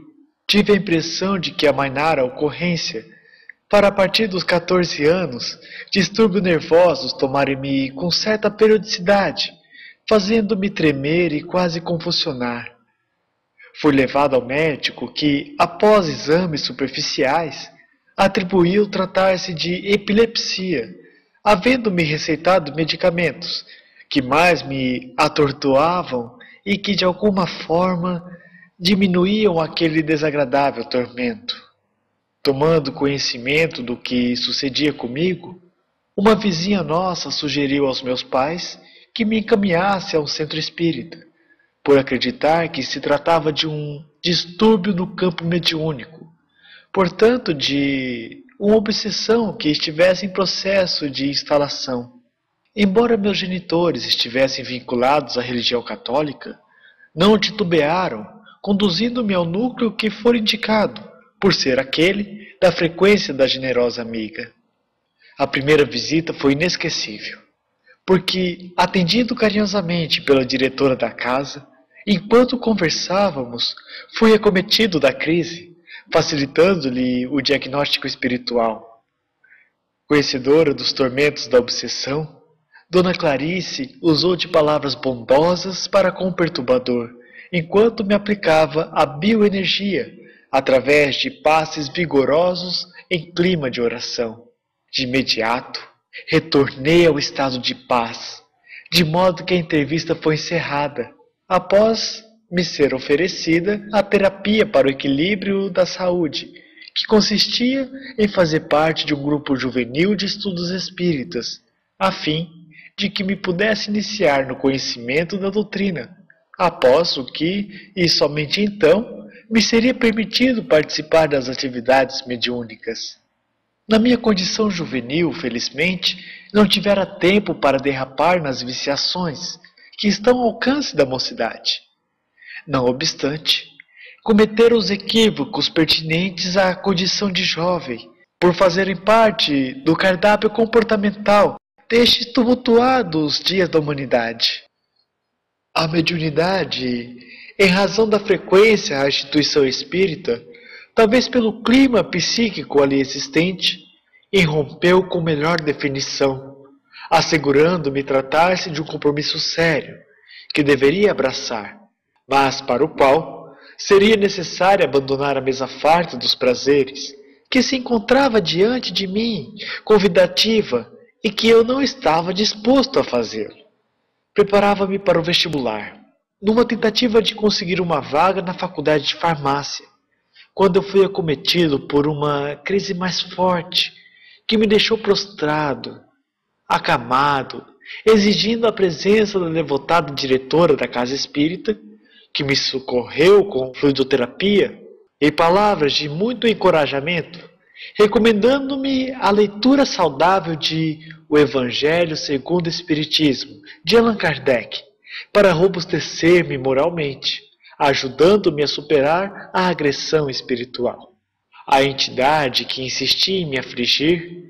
tive a impressão de que amainara a ocorrência para a partir dos 14 anos, distúrbios nervosos tomarem-me com certa periodicidade, fazendo-me tremer e quase convulsionar. Fui levado ao médico que, após exames superficiais, atribuiu tratar-se de epilepsia, havendo-me receitado medicamentos que mais me atordoavam e que de alguma forma diminuíam aquele desagradável tormento. Tomando conhecimento do que sucedia comigo, uma vizinha nossa sugeriu aos meus pais que me encaminhasse a um centro espírita, por acreditar que se tratava de um distúrbio no campo mediúnico, portanto, de uma obsessão que estivesse em processo de instalação. Embora meus genitores estivessem vinculados à religião católica, não titubearam, conduzindo-me ao núcleo que for indicado, por ser aquele da frequência da generosa amiga. A primeira visita foi inesquecível, porque, atendido carinhosamente pela diretora da casa, enquanto conversávamos, fui acometido da crise, facilitando-lhe o diagnóstico espiritual. Conhecedora dos tormentos da obsessão, Dona Clarice usou de palavras bondosas para com o perturbador, enquanto me aplicava a bioenergia através de passes vigorosos em clima de oração. De imediato, retornei ao estado de paz, de modo que a entrevista foi encerrada, após me ser oferecida a terapia para o equilíbrio da saúde, que consistia em fazer parte de um grupo juvenil de estudos espíritas, a fim de que me pudesse iniciar no conhecimento da doutrina, após o que, e somente então, me seria permitido participar das atividades mediúnicas. Na minha condição juvenil, felizmente, não tivera tempo para derrapar nas viciações que estão ao alcance da mocidade. Não obstante, cometeram os equívocos pertinentes à condição de jovem, por fazerem parte do cardápio comportamental destes tumultuados dias da humanidade. A mediunidade, em razão da frequência à instituição espírita, talvez pelo clima psíquico ali existente, irrompeu com melhor definição, assegurando-me tratar-se de um compromisso sério que deveria abraçar, mas para o qual seria necessário abandonar a mesa farta dos prazeres que se encontrava diante de mim, convidativa, e que eu não estava disposto a fazê-lo. Preparava-me para o vestibular, numa tentativa de conseguir uma vaga na faculdade de farmácia, quando eu fui acometido por uma crise mais forte que me deixou prostrado, acamado, exigindo a presença da devotada diretora da casa espírita, que me socorreu com fluidoterapia e palavras de muito encorajamento, recomendando-me a leitura saudável de O Evangelho segundo o Espiritismo, de Allan Kardec, para robustecer-me moralmente, ajudando-me a superar a agressão espiritual. A entidade que insistia em me afligir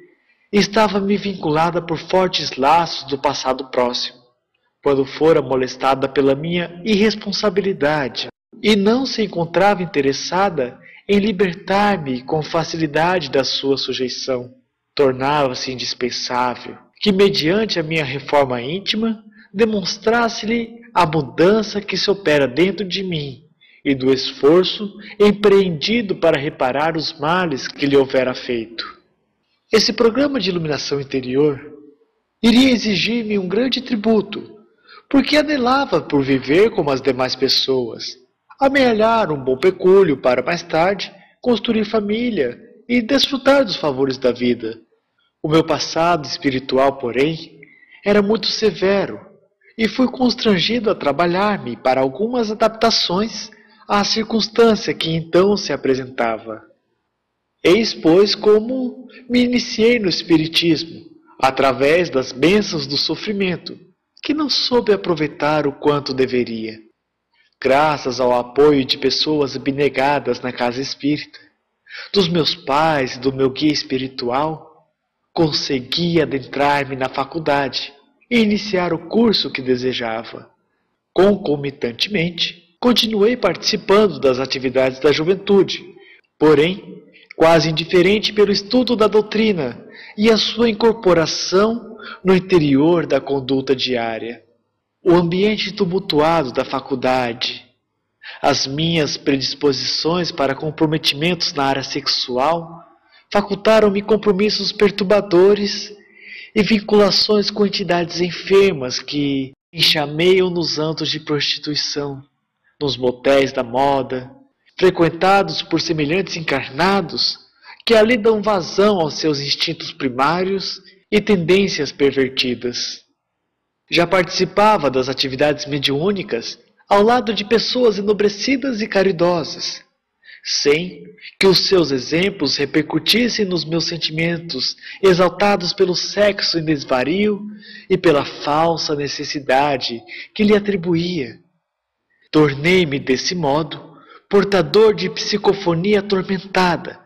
estava me vinculada por fortes laços do passado próximo, quando fora molestada pela minha irresponsabilidade e não se encontrava interessada em libertar-me com facilidade da sua sujeição. Tornava-se indispensável que, mediante a minha reforma íntima, demonstrasse-lhe a mudança que se opera dentro de mim e do esforço empreendido para reparar os males que lhe houvera feito. Esse programa de iluminação interior iria exigir-me um grande tributo, porque anelava por viver como as demais pessoas, amealhar um bom pecúlio para mais tarde construir família e desfrutar dos favores da vida. O meu passado espiritual, porém, era muito severo e fui constrangido a trabalhar-me para algumas adaptações à circunstância que então se apresentava. Eis, pois, como me iniciei no Espiritismo, através das bênçãos do sofrimento, que não soube aproveitar o quanto deveria graças ao apoio de pessoas abnegadas na casa espírita, dos meus pais e do meu guia espiritual, consegui adentrar-me na faculdade e iniciar o curso que desejava. Concomitantemente, continuei participando das atividades da juventude, porém, quase indiferente pelo estudo da doutrina e a sua incorporação no interior da conduta diária. O ambiente tumultuado da faculdade, as minhas predisposições para comprometimentos na área sexual facultaram-me compromissos perturbadores e vinculações com entidades enfermas que enxameiam nos antos de prostituição, nos motéis da moda, frequentados por semelhantes encarnados que ali dão vazão aos seus instintos primários e tendências pervertidas. Já participava das atividades mediúnicas ao lado de pessoas enobrecidas e caridosas, sem que os seus exemplos repercutissem nos meus sentimentos, exaltados pelo sexo em desvario e pela falsa necessidade que lhe atribuía. Tornei-me, desse modo, portador de psicofonia atormentada,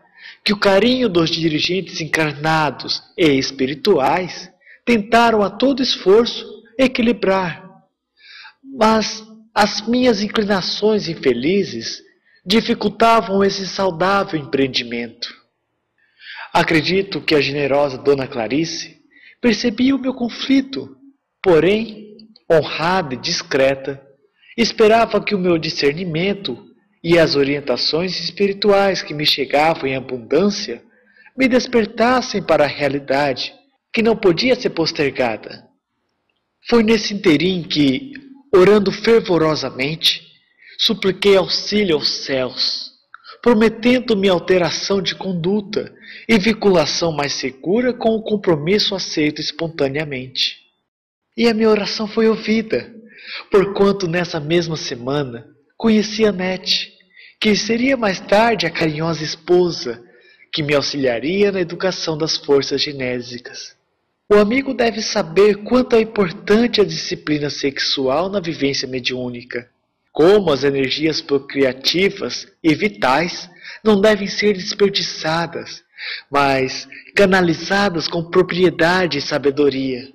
que o carinho dos dirigentes encarnados e espirituais tentaram a todo esforço equilibrar. Mas as minhas inclinações infelizes dificultavam esse saudável empreendimento. Acredito que a generosa Dona Clarice percebia o meu conflito, porém, honrada e discreta, esperava que o meu discernimento e as orientações espirituais que me chegavam em abundância me despertassem para a realidade que não podia ser postergada. Foi nesse interim que, orando fervorosamente, supliquei auxílio aos céus, prometendo-me alteração de conduta e vinculação mais segura com o compromisso aceito espontaneamente. E a minha oração foi ouvida, porquanto nessa mesma semana conheci a Nete, que seria mais tarde a carinhosa esposa que me auxiliaria na educação das forças genésicas. O amigo deve saber quanto é importante a disciplina sexual na vivência mediúnica, como as energias procriativas e vitais não devem ser desperdiçadas, mas canalizadas com propriedade e sabedoria.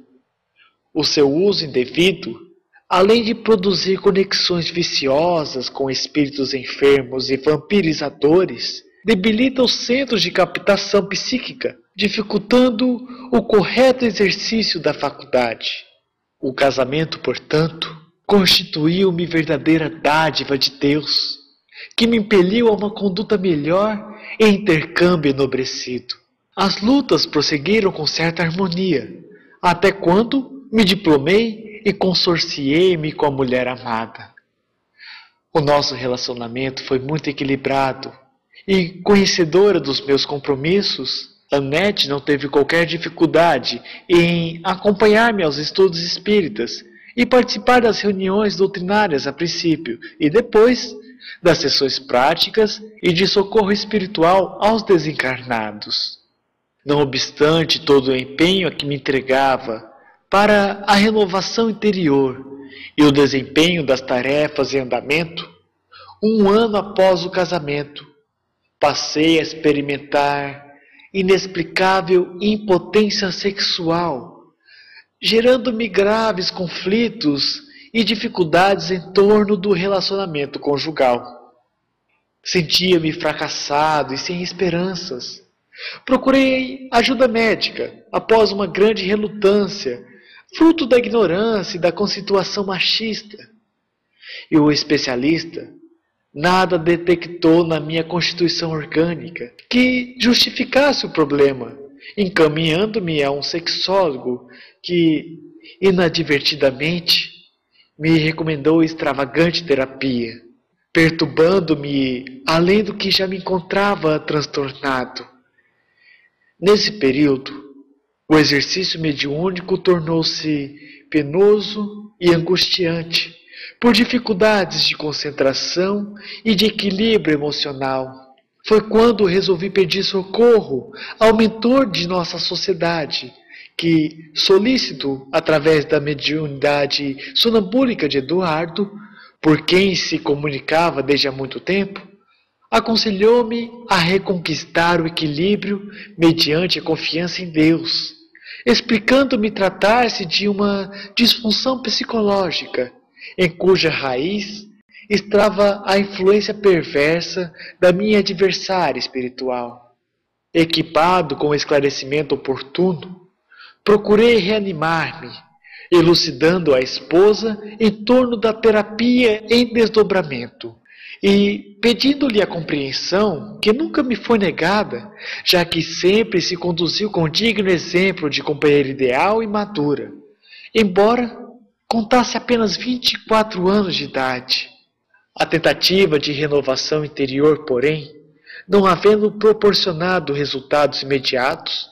O seu uso indevido, além de produzir conexões viciosas com espíritos enfermos e vampirizadores, debilita os centros de captação psíquica, dificultando o correto exercício da faculdade. O casamento, portanto, constituiu-me verdadeira dádiva de Deus, que me impeliu a uma conduta melhor e intercâmbio enobrecido. As lutas prosseguiram com certa harmonia, até quando me diplomei e consorciei-me com a mulher amada. O nosso relacionamento foi muito equilibrado e conhecedora dos meus compromissos, Annette não teve qualquer dificuldade em acompanhar-me aos estudos espíritas e participar das reuniões doutrinárias a princípio e depois das sessões práticas e de socorro espiritual aos desencarnados. Não obstante todo o empenho a que me entregava para a renovação interior e o desempenho das tarefas em andamento, um ano após o casamento, passei a experimentar inexplicável impotência sexual, gerando-me graves conflitos e dificuldades em torno do relacionamento conjugal. Sentia-me fracassado e sem esperanças. Procurei ajuda médica após uma grande relutância, fruto da ignorância e da constituição machista. E o especialista Nada detectou na minha constituição orgânica que justificasse o problema, encaminhando-me a um sexólogo que, inadvertidamente, me recomendou extravagante terapia, perturbando-me além do que já me encontrava transtornado. Nesse período, o exercício mediúnico tornou-se penoso e angustiante por dificuldades de concentração e de equilíbrio emocional. Foi quando resolvi pedir socorro ao mentor de nossa sociedade, que, solícito através da mediunidade sonambúlica de Eduardo, por quem se comunicava desde há muito tempo, aconselhou-me a reconquistar o equilíbrio mediante a confiança em Deus, explicando-me tratar-se de uma disfunção psicológica em cuja raiz estava a influência perversa da minha adversária espiritual. Equipado com o esclarecimento oportuno, procurei reanimar-me, elucidando a esposa em torno da terapia em desdobramento e pedindo-lhe a compreensão que nunca me foi negada, já que sempre se conduziu com digno exemplo de companheira ideal e madura, embora contasse apenas 24 anos de idade. A tentativa de renovação interior, porém, não havendo proporcionado resultados imediatos,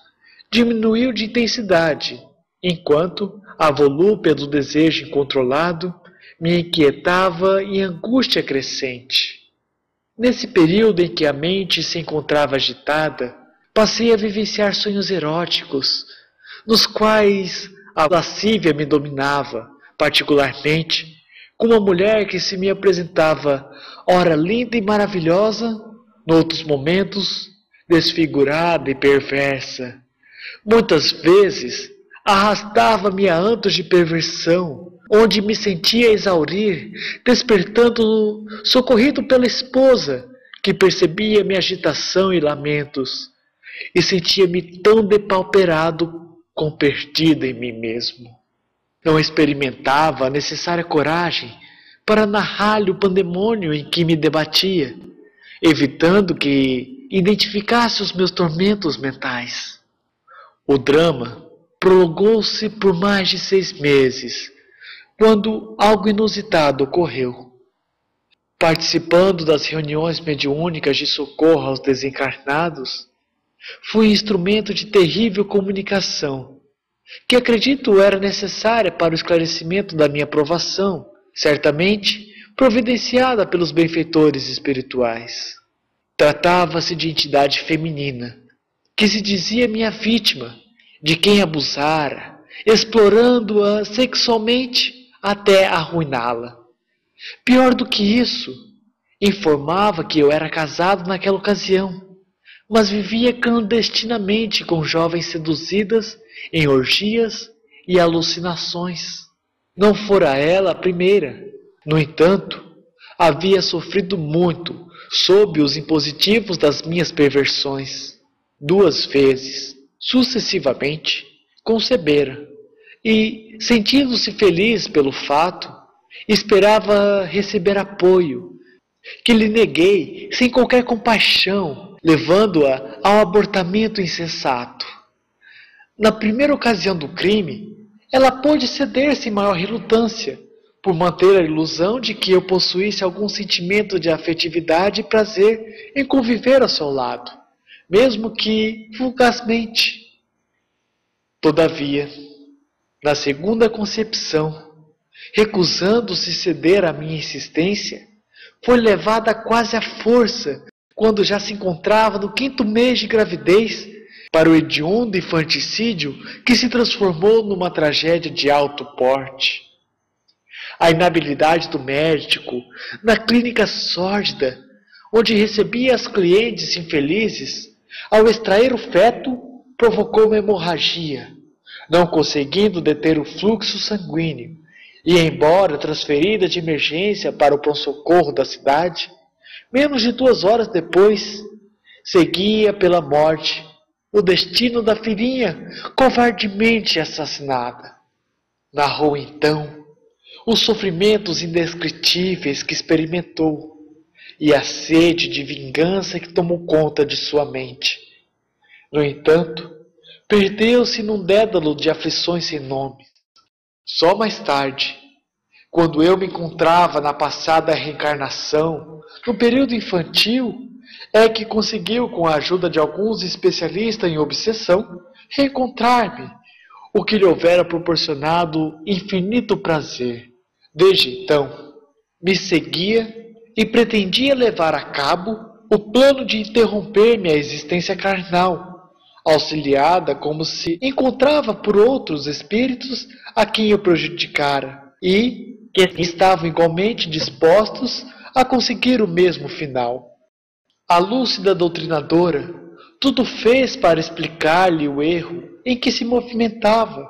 diminuiu de intensidade, enquanto a volúpia do desejo incontrolado me inquietava em angústia crescente. Nesse período em que a mente se encontrava agitada, passei a vivenciar sonhos eróticos, nos quais a lascívia me dominava, particularmente com uma mulher que se me apresentava, ora linda e maravilhosa, noutros momentos desfigurada e perversa. Muitas vezes arrastava-me a antos de perversão, onde me sentia exaurir, despertando socorrido pela esposa, que percebia minha agitação e lamentos, e sentia-me tão depauperado com perdida em mim mesmo. Não experimentava a necessária coragem para narrar-lhe o pandemônio em que me debatia, evitando que identificasse os meus tormentos mentais. O drama prolongou-se por mais de seis meses, quando algo inusitado ocorreu. Participando das reuniões mediúnicas de socorro aos desencarnados, fui instrumento de terrível comunicação que acredito era necessária para o esclarecimento da minha provação, certamente providenciada pelos benfeitores espirituais. Tratava-se de entidade feminina, que se dizia minha vítima, de quem abusara, explorando-a sexualmente até arruiná-la. Pior do que isso, informava que eu era casado naquela ocasião, mas vivia clandestinamente com jovens seduzidas em orgias e alucinações. Não fora ela a primeira. No entanto, havia sofrido muito sob os impositivos das minhas perversões. Duas vezes, sucessivamente, concebera e, sentindo-se feliz pelo fato, esperava receber apoio, que lhe neguei sem qualquer compaixão, levando-a ao abortamento insensato. Na primeira ocasião do crime, ela pôde ceder sem maior relutância, por manter a ilusão de que eu possuísse algum sentimento de afetividade e prazer em conviver ao seu lado, mesmo que fugazmente. Todavia, na segunda concepção, recusando-se ceder à minha insistência, foi levada quase à força, quando já se encontrava no quinto mês de gravidez, para o hediondo infanticídio que se transformou numa tragédia de alto porte. A inabilidade do médico, na clínica sórdida, onde recebia as clientes infelizes, ao extrair o feto, provocou uma hemorragia não conseguindo deter o fluxo sanguíneo, e embora transferida de emergência para o pronto-socorro da cidade, menos de duas horas depois, seguia pela morte o destino da filhinha covardemente assassinada. Narrou então os sofrimentos indescritíveis que experimentou e a sede de vingança que tomou conta de sua mente. No entanto, Perdeu-se num dédalo de aflições sem nome. Só mais tarde, quando eu me encontrava na passada reencarnação, no período infantil, é que conseguiu, com a ajuda de alguns especialistas em obsessão, reencontrar-me, o que lhe houvera proporcionado infinito prazer. Desde então, me seguia e pretendia levar a cabo o plano de interromper minha existência carnal auxiliada como se encontrava por outros espíritos a quem eu prejudicara e que estavam igualmente dispostos a conseguir o mesmo final. A lúcida doutrinadora tudo fez para explicar-lhe o erro em que se movimentava,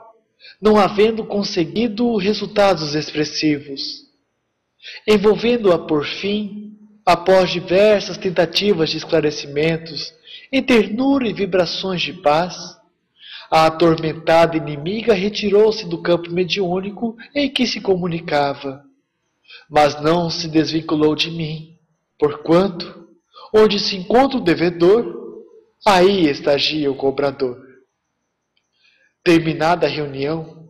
não havendo conseguido resultados expressivos. Envolvendo-a por fim, após diversas tentativas de esclarecimentos, em ternura e vibrações de paz, a atormentada inimiga retirou-se do campo mediúnico em que se comunicava, mas não se desvinculou de mim, porquanto, onde se encontra o devedor, aí estagia o cobrador. Terminada a reunião,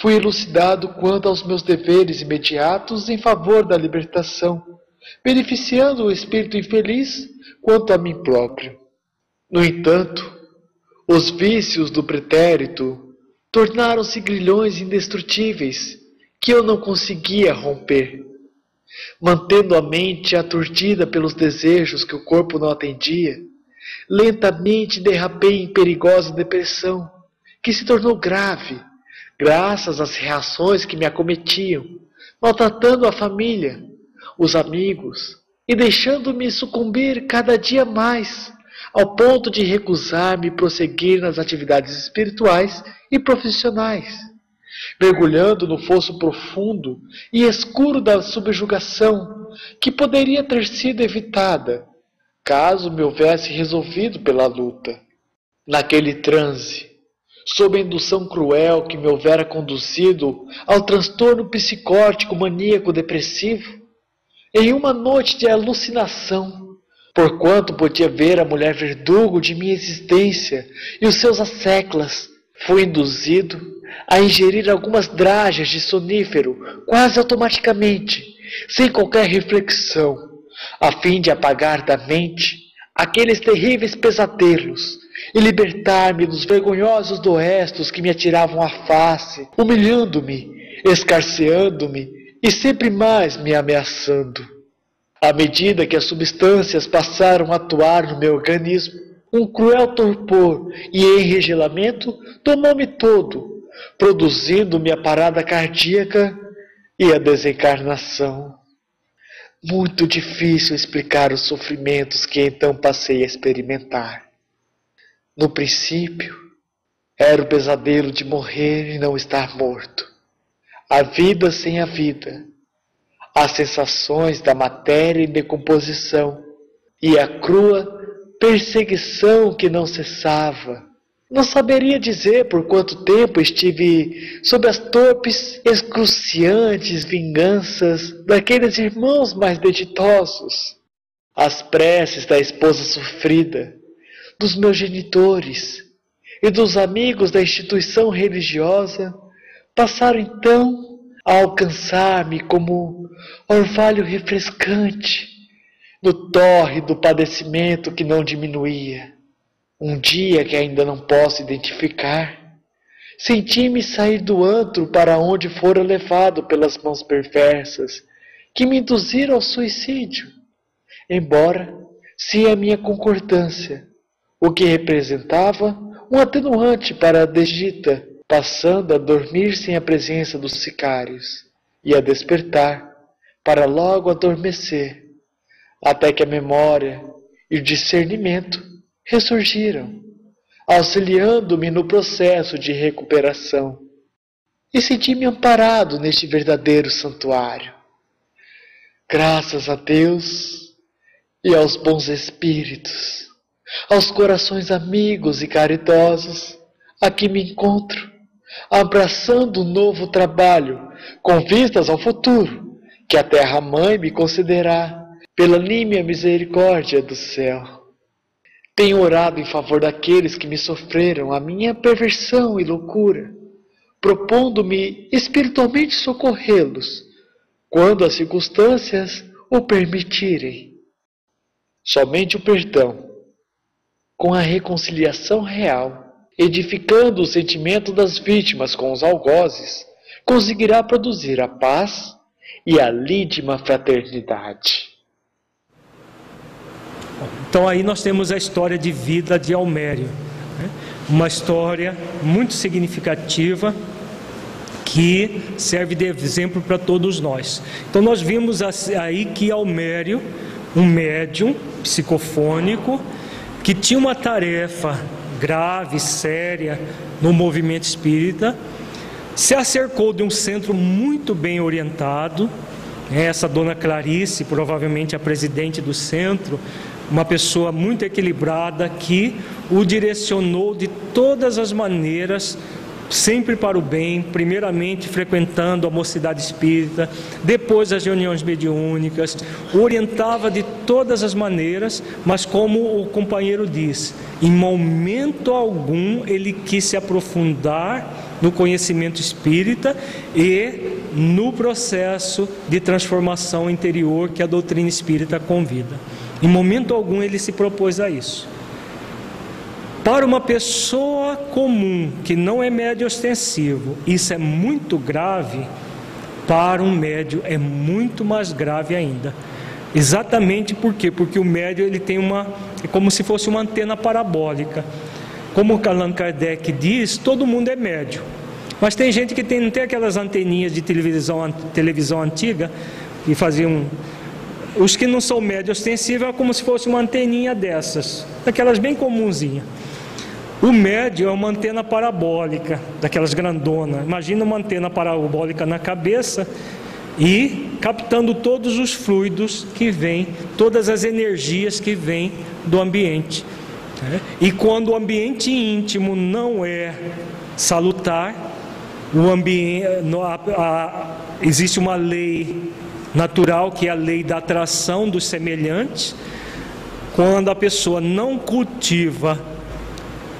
fui elucidado quanto aos meus deveres imediatos em favor da libertação, beneficiando o espírito infeliz quanto a mim próprio. No entanto, os vícios do pretérito tornaram-se grilhões indestrutíveis que eu não conseguia romper. Mantendo a mente aturdida pelos desejos que o corpo não atendia, lentamente derrapei em perigosa depressão, que se tornou grave, graças às reações que me acometiam, maltratando a família, os amigos e deixando-me sucumbir cada dia mais ao ponto de recusar-me prosseguir nas atividades espirituais e profissionais, mergulhando no fosso profundo e escuro da subjugação que poderia ter sido evitada caso me houvesse resolvido pela luta. Naquele transe, sob a indução cruel que me houvera conduzido ao transtorno psicótico maníaco depressivo, em uma noite de alucinação, porquanto podia ver a mulher verdugo de minha existência e os seus asseclas, fui induzido a ingerir algumas dragas de sonífero quase automaticamente, sem qualquer reflexão, a fim de apagar da mente aqueles terríveis pesadelos e libertar-me dos vergonhosos doestos que me atiravam à face, humilhando-me, escarceando-me e sempre mais me ameaçando. À medida que as substâncias passaram a atuar no meu organismo, um cruel torpor e enregelamento tomou-me todo, produzindo-me a parada cardíaca e a desencarnação. Muito difícil explicar os sofrimentos que então passei a experimentar. No princípio, era o pesadelo de morrer e não estar morto. A vida sem a vida. As sensações da matéria em decomposição e a crua perseguição que não cessava. Não saberia dizer por quanto tempo estive sob as torpes, excruciantes vinganças daqueles irmãos mais deditosos, as preces da esposa sofrida, dos meus genitores e dos amigos da instituição religiosa passaram então a alcançar-me como orvalho refrescante no torre do padecimento que não diminuía. Um dia que ainda não posso identificar, senti-me sair do antro para onde fora levado pelas mãos perversas que me induziram ao suicídio, embora sem a minha concordância o que representava um atenuante para a desdita, passando a dormir sem a presença dos sicários e a despertar para logo adormecer, até que a memória e o discernimento ressurgiram, auxiliando-me no processo de recuperação. E senti-me amparado neste verdadeiro santuário. Graças a Deus e aos bons espíritos aos corações amigos e caridosos, aqui me encontro, abraçando um novo trabalho, com vistas ao futuro, que a Terra-mãe me concederá, pela nímia misericórdia do céu. Tenho orado em favor daqueles que me sofreram a minha perversão e loucura, propondo-me espiritualmente socorrê-los, quando as circunstâncias o permitirem. Somente o perdão com a reconciliação real, edificando o sentimento das vítimas com os algozes, conseguirá produzir a paz e a lídima fraternidade. Então aí nós temos a história de vida de Almério, né? uma história muito significativa que serve de exemplo para todos nós. Então nós vimos aí que Almério, um médium psicofônico, que tinha uma tarefa grave, séria no movimento espírita, se acercou de um centro muito bem orientado. Essa dona Clarice, provavelmente a presidente do centro, uma pessoa muito equilibrada que o direcionou de todas as maneiras sempre para o bem, primeiramente frequentando a mocidade espírita, depois as reuniões mediúnicas, orientava de todas as maneiras, mas como o companheiro diz, em momento algum ele quis se aprofundar no conhecimento espírita e no processo de transformação interior que a doutrina espírita convida. Em momento algum ele se propôs a isso. Para uma pessoa comum que não é médio ostensivo, isso é muito grave. Para um médio é muito mais grave ainda. Exatamente por quê? Porque o médio ele tem uma é como se fosse uma antena parabólica. Como Allan Kardec diz, todo mundo é médio. Mas tem gente que tem, não tem aquelas anteninhas de televisão, televisão antiga que faziam. Os que não são médio ostensivos é como se fosse uma anteninha dessas, daquelas bem comunzinhas. O médio é uma antena parabólica, daquelas grandonas. Imagina uma antena parabólica na cabeça e captando todos os fluidos que vêm, todas as energias que vêm do ambiente. E quando o ambiente íntimo não é salutar, o ambiente, existe uma lei natural que é a lei da atração dos semelhantes. Quando a pessoa não cultiva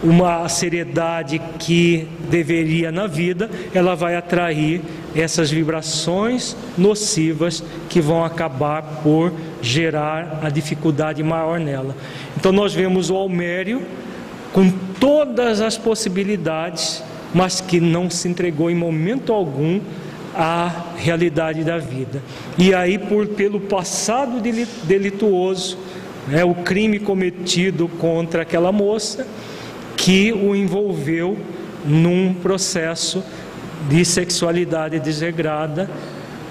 uma seriedade que deveria na vida, ela vai atrair essas vibrações nocivas que vão acabar por gerar a dificuldade maior nela. Então nós vemos o Almério com todas as possibilidades, mas que não se entregou em momento algum à realidade da vida. E aí, por, pelo passado delituoso, né, o crime cometido contra aquela moça, que o envolveu num processo de sexualidade desregrada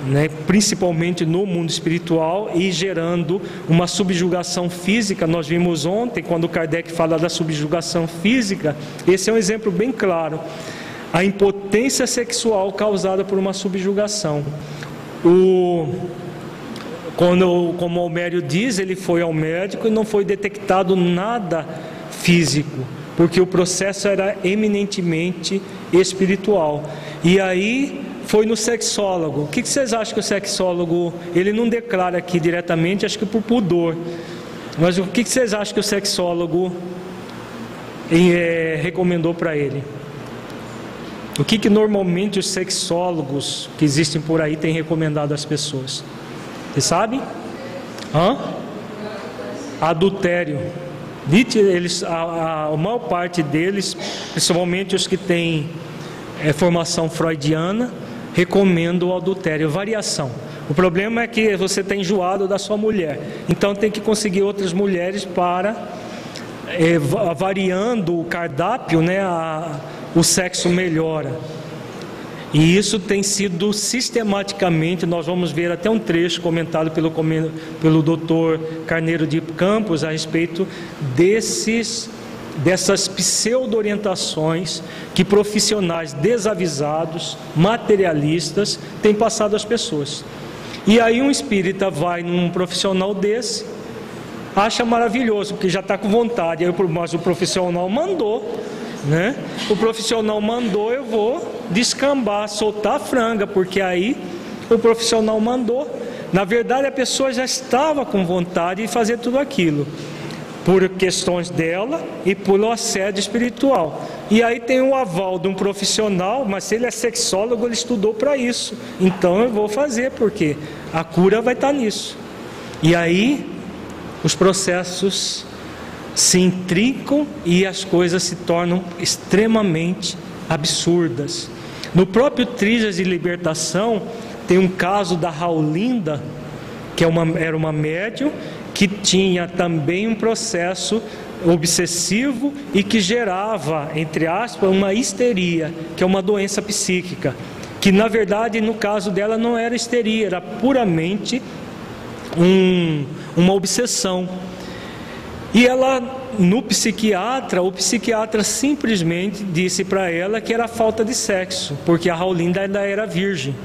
né, principalmente no mundo espiritual e gerando uma subjugação física. Nós vimos ontem, quando Kardec fala da subjugação física, esse é um exemplo bem claro. A impotência sexual causada por uma subjugação. O, quando, como o Almério diz, ele foi ao médico e não foi detectado nada físico, porque o processo era eminentemente espiritual. E aí foi no sexólogo. O que vocês acham que o sexólogo, ele não declara aqui diretamente, acho que por pudor. Mas o que vocês acham que o sexólogo é, recomendou para ele? O que, que normalmente os sexólogos que existem por aí têm recomendado às pessoas? Vocês sabem? Hã? Adultério. Eles, a, a, maior parte deles, principalmente os que têm é, formação freudiana, recomendo o adultério, variação. O problema é que você está enjoado da sua mulher, então tem que conseguir outras mulheres para, é, variando o cardápio, né, a, o sexo melhora. E isso tem sido sistematicamente, nós vamos ver até um trecho comentado pelo, pelo doutor Carneiro de Campos a respeito desses dessas pseudo-orientações que profissionais desavisados, materialistas, têm passado às pessoas. E aí um espírita vai num profissional desse, acha maravilhoso, porque já está com vontade, mas o profissional mandou, né? O profissional mandou, eu vou descambar, soltar a franga, porque aí o profissional mandou. Na verdade, a pessoa já estava com vontade de fazer tudo aquilo por questões dela e por assédio espiritual. E aí tem o aval de um profissional, mas se ele é sexólogo, ele estudou para isso. Então eu vou fazer, porque a cura vai estar nisso. E aí os processos se intrincam e as coisas se tornam extremamente absurdas. No próprio Trilhas de Libertação, tem um caso da Raulinda, que é uma, era uma médium, que tinha também um processo obsessivo e que gerava, entre aspas, uma histeria, que é uma doença psíquica, que na verdade no caso dela não era histeria, era puramente um, uma obsessão. E ela, no psiquiatra, o psiquiatra simplesmente disse para ela que era falta de sexo, porque a Raulinda ainda era virgem.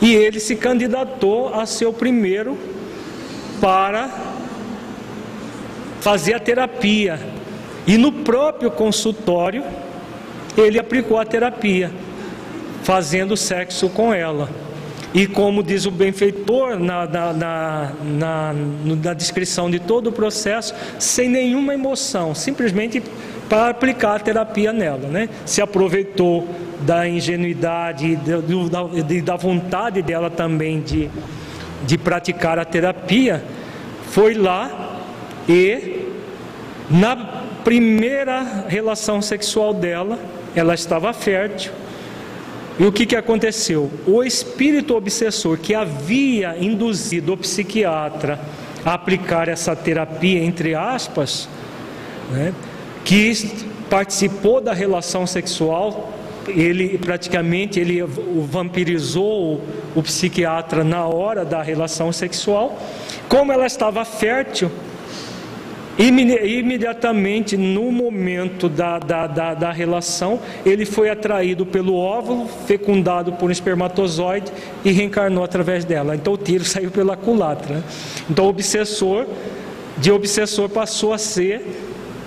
E ele se candidatou a ser o primeiro para fazer a terapia. E no próprio consultório, ele aplicou a terapia, fazendo sexo com ela. E como diz o benfeitor na, na, na, na, na descrição de todo o processo, sem nenhuma emoção, simplesmente para aplicar a terapia nela. Né? Se aproveitou da ingenuidade e da, da vontade dela também de, de praticar a terapia, foi lá e na primeira relação sexual dela, ela estava fértil. E o que, que aconteceu? O espírito obsessor que havia induzido o psiquiatra a aplicar essa terapia, entre aspas, né, que participou da relação sexual, ele praticamente ele vampirizou o, o psiquiatra na hora da relação sexual como ela estava fértil, imediatamente no momento da, da, da, da, relação, ele foi atraído pelo óvulo, fecundado por um espermatozoide e reencarnou através dela. Então o tiro saiu pela culatra. Então o obsessor, de obsessor, passou a ser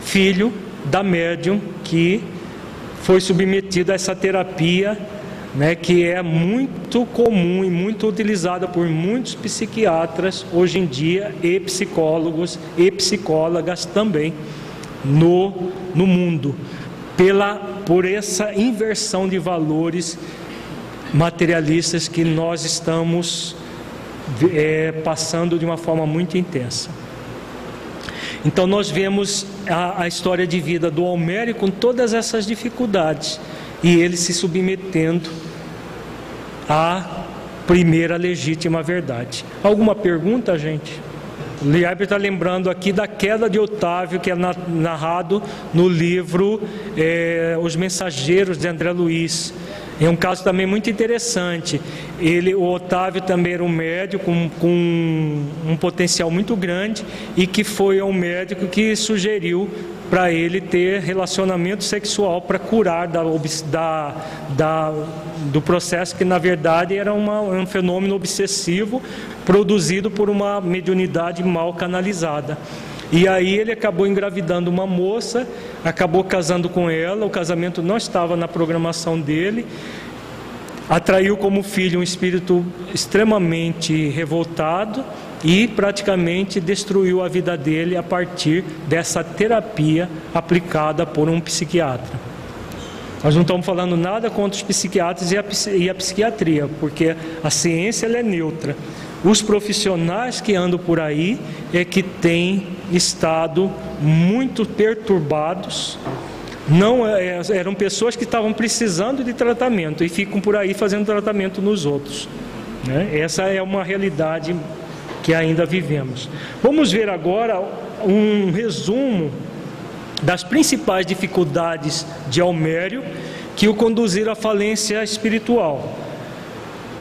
filho da médium que foi submetido a essa terapia né, que é muito comum e muito utilizada por muitos psiquiatras hoje em dia e psicólogos e psicólogas também no, no mundo, pela, por essa inversão de valores materialistas que nós estamos é, passando de uma forma muito intensa. Então nós vemos a, a história de vida do Almério com todas essas dificuldades e ele se submetendo à primeira legítima verdade. Alguma pergunta, gente? Liabre está lembrando aqui da queda de Otávio, que é narrado no livro é, Os Mensageiros de André Luiz. É um caso também muito interessante. Ele, o Otávio também era um médico com, com um potencial muito grande e que foi um médico que sugeriu para ele ter relacionamento sexual para curar da, da, da, do processo que na verdade era uma, um fenômeno obsessivo produzido por uma mediunidade mal canalizada. E aí ele acabou engravidando uma moça, acabou casando com ela, o casamento não estava na programação dele, atraiu como filho um espírito extremamente revoltado e praticamente destruiu a vida dele a partir dessa terapia aplicada por um psiquiatra. Nós não estamos falando nada contra os psiquiatras e a, e a psiquiatria, porque a ciência é neutra. Os profissionais que andam por aí é que têm estado muito perturbados. Não é, eram pessoas que estavam precisando de tratamento e ficam por aí fazendo tratamento nos outros. Né? Essa é uma realidade que ainda vivemos. Vamos ver agora um resumo das principais dificuldades de Almério que o conduziram à falência espiritual.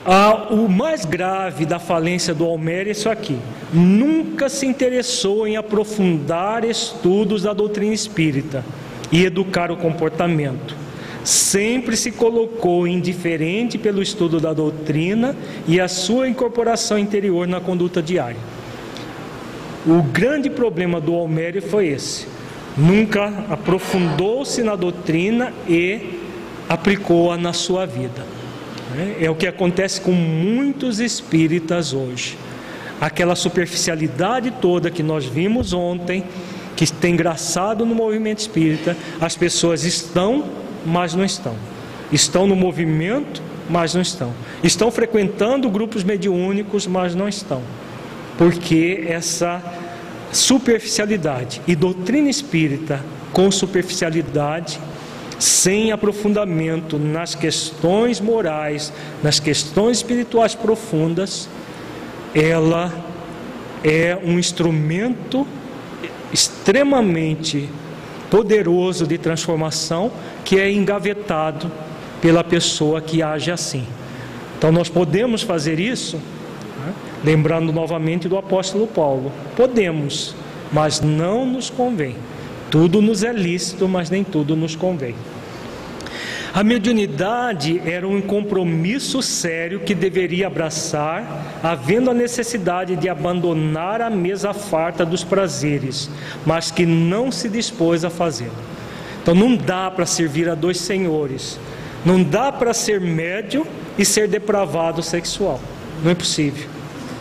Ah, o mais grave da falência do Almério é isso aqui: nunca se interessou em aprofundar estudos da doutrina espírita e educar o comportamento. Sempre se colocou indiferente pelo estudo da doutrina e a sua incorporação interior na conduta diária. O grande problema do Almério foi esse. Nunca aprofundou-se na doutrina e aplicou-a na sua vida. Né? É o que acontece com muitos espíritas hoje. Aquela superficialidade toda que nós vimos ontem, que tem engraçado no movimento espírita, as pessoas estão, mas não estão. Estão no movimento, mas não estão. Estão frequentando grupos mediúnicos, mas não estão. Porque essa superficialidade e doutrina espírita com superficialidade sem aprofundamento nas questões morais, nas questões espirituais profundas, ela é um instrumento extremamente poderoso de transformação que é engavetado pela pessoa que age assim. Então nós podemos fazer isso, né? lembrando novamente do apóstolo Paulo. Podemos, mas não nos convém. Tudo nos é lícito, mas nem tudo nos convém. A mediunidade era um compromisso sério que deveria abraçar, havendo a necessidade de abandonar a mesa farta dos prazeres, mas que não se dispôs a fazer. Então não dá para servir a dois senhores, não dá para ser médio e ser depravado sexual, não é possível.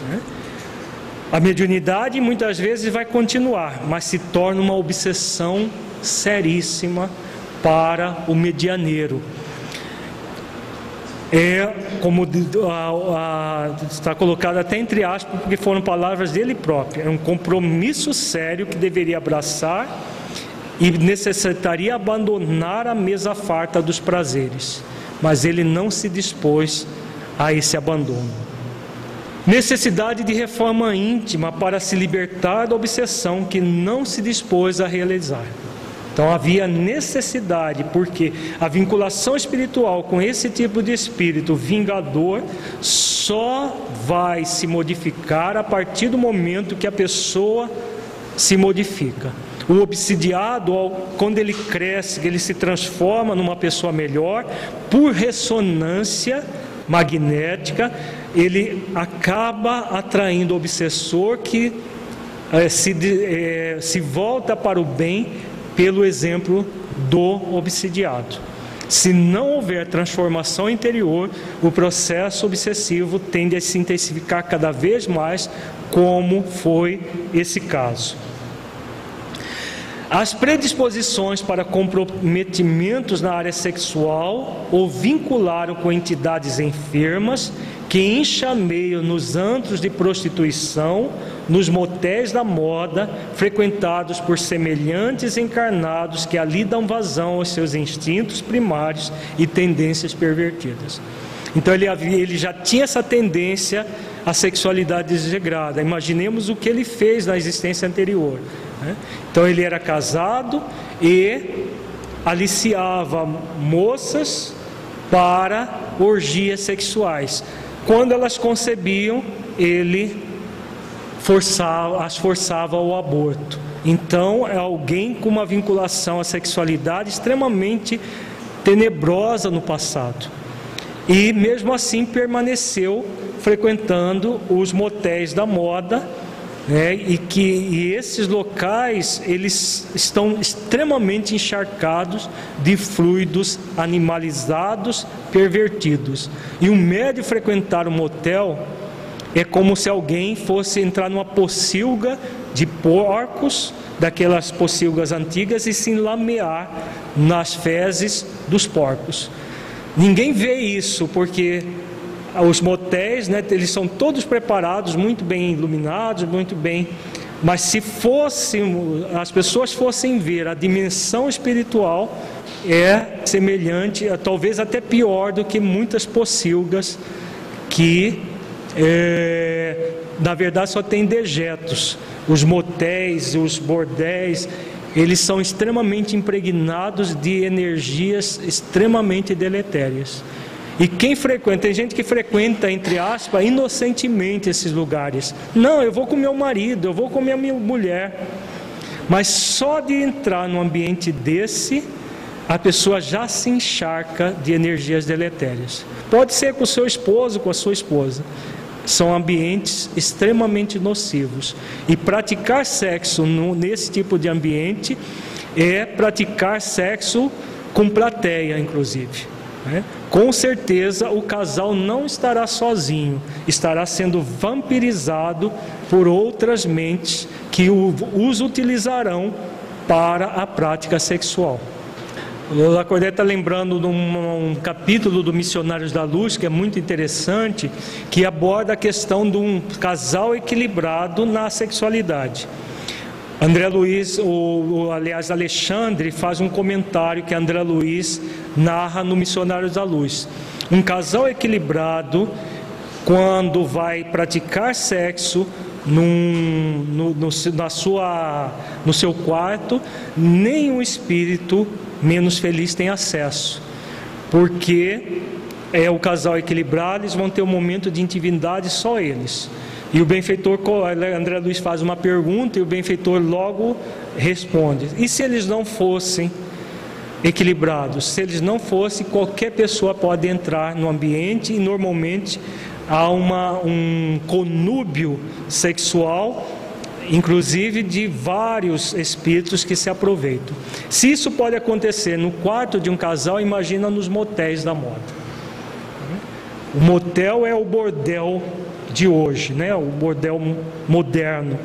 Né? A mediunidade muitas vezes vai continuar, mas se torna uma obsessão seríssima para o medianeiro. É como a, a, está colocado até entre aspas, porque foram palavras dele próprio. É um compromisso sério que deveria abraçar e necessitaria abandonar a mesa farta dos prazeres. Mas ele não se dispôs a esse abandono. Necessidade de reforma íntima para se libertar da obsessão que não se dispôs a realizar. Então havia necessidade, porque a vinculação espiritual com esse tipo de espírito vingador só vai se modificar a partir do momento que a pessoa se modifica. O obsidiado, quando ele cresce, ele se transforma numa pessoa melhor, por ressonância magnética, ele acaba atraindo o obsessor que é, se, é, se volta para o bem pelo exemplo do obsidiado. Se não houver transformação interior, o processo obsessivo tende a se intensificar cada vez mais, como foi esse caso. As predisposições para comprometimentos na área sexual ou vincularam com entidades enfermas que enxameiam nos antros de prostituição, nos motéis da moda, frequentados por semelhantes encarnados que ali dão vazão aos seus instintos primários e tendências pervertidas. Então ele, havia, ele já tinha essa tendência à sexualidade desregrada. Imaginemos o que ele fez na existência anterior. Né? Então ele era casado e aliciava moças para orgias sexuais. Quando elas concebiam, ele forçava, as forçava ao aborto. Então é alguém com uma vinculação à sexualidade extremamente tenebrosa no passado. E mesmo assim permaneceu frequentando os motéis da moda, né, e que e esses locais eles estão extremamente encharcados de fluidos animalizados, pervertidos. E o médio frequentar um motel é como se alguém fosse entrar numa pocilga de porcos, daquelas pocilgas antigas, e se lamear nas fezes dos porcos. Ninguém vê isso porque os motéis, né, eles são todos preparados, muito bem iluminados, muito bem. Mas se fossem, as pessoas fossem ver a dimensão espiritual, é semelhante, talvez até pior do que muitas pocilgas que, é, na verdade, só tem dejetos. Os motéis, os bordéis, eles são extremamente impregnados de energias extremamente deletérias. E quem frequenta, tem gente que frequenta, entre aspas, inocentemente esses lugares. Não, eu vou com meu marido, eu vou com minha mulher. Mas só de entrar num ambiente desse, a pessoa já se encharca de energias deletérias. Pode ser com o seu esposo, com a sua esposa são ambientes extremamente nocivos. E praticar sexo no, nesse tipo de ambiente é praticar sexo com plateia, inclusive. Né? Com certeza o casal não estará sozinho, estará sendo vampirizado por outras mentes que os utilizarão para a prática sexual. O Lacordaire está lembrando de um, um, capítulo do Missionários da Luz, que é muito interessante, que aborda a questão de um casal equilibrado na sexualidade. André Luiz, o, aliás, Alexandre, faz um comentário que André Luiz narra no Missionários da Luz. Um casal equilibrado, quando vai praticar sexo, num, no, no, na sua, no seu quarto, nenhum espírito menos feliz tem acesso, porque é o casal equilibrado, eles vão ter um momento de intimidade só eles. E o benfeitor, André Luiz faz uma pergunta e o benfeitor logo responde: e se eles não fossem equilibrados? Se eles não fossem, qualquer pessoa pode entrar no ambiente e normalmente há uma, um conúbio sexual inclusive de vários espíritos que se aproveitam. Se isso pode acontecer no quarto de um casal, imagina nos motéis da moda. O motel é o bordel de hoje, né? O bordel moderno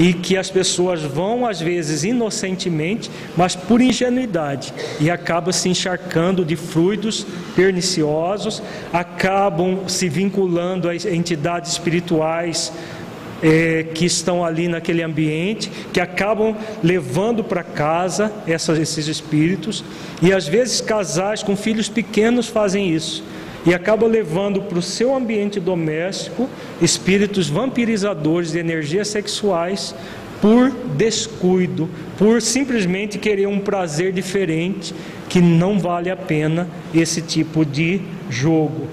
e que as pessoas vão às vezes inocentemente, mas por ingenuidade. E acabam se encharcando de fluidos perniciosos, acabam se vinculando a entidades espirituais é, que estão ali naquele ambiente, que acabam levando para casa essas, esses espíritos, e às vezes casais com filhos pequenos fazem isso, e acabam levando para o seu ambiente doméstico espíritos vampirizadores de energias sexuais por descuido, por simplesmente querer um prazer diferente, que não vale a pena esse tipo de jogo.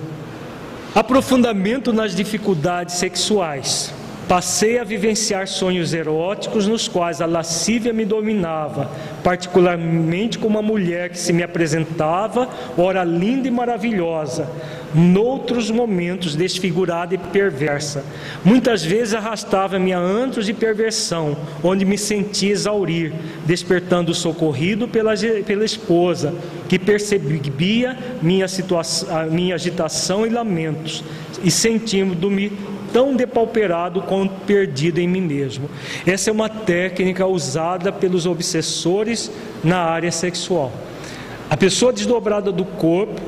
Aprofundamento nas dificuldades sexuais. Passei a vivenciar sonhos eróticos nos quais a lascívia me dominava, particularmente com uma mulher que se me apresentava, ora linda e maravilhosa, noutros momentos desfigurada e perversa. Muitas vezes arrastava-me a antros de perversão, onde me sentia exaurir, despertando socorrido pela, pela esposa, que percebia minha, situação, minha agitação e lamentos, e sentindo-me tão depauperado quanto perdido em mim mesmo. Essa é uma técnica usada pelos obsessores na área sexual. A pessoa desdobrada do corpo,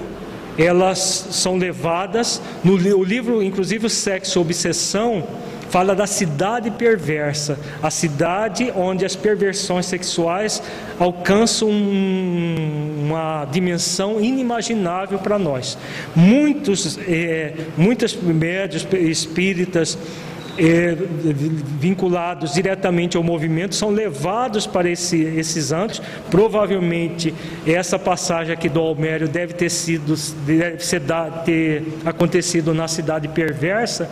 elas são levadas no livro, inclusive Sexo Obsessão, fala da cidade perversa, a cidade onde as perversões sexuais alcançam uma dimensão inimaginável para nós. Muitos, é, muitas médios espíritas é, vinculados diretamente ao movimento são levados para esse, esses antros. Provavelmente essa passagem aqui do Almério deve ter sido deve ser, ter acontecido na cidade perversa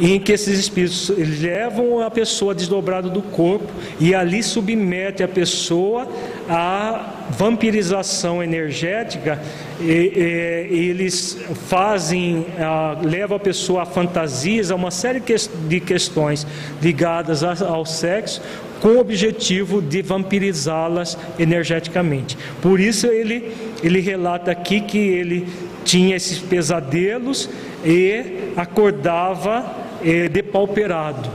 em que esses espíritos levam a pessoa desdobrada do corpo e ali submete a pessoa à vampirização energética. E, e, eles fazem, a, levam a pessoa a fantasias, a uma série de questões ligadas ao sexo, com o objetivo de vampirizá-las energeticamente. Por isso ele, ele relata aqui que ele tinha esses pesadelos e acordava é, depauperado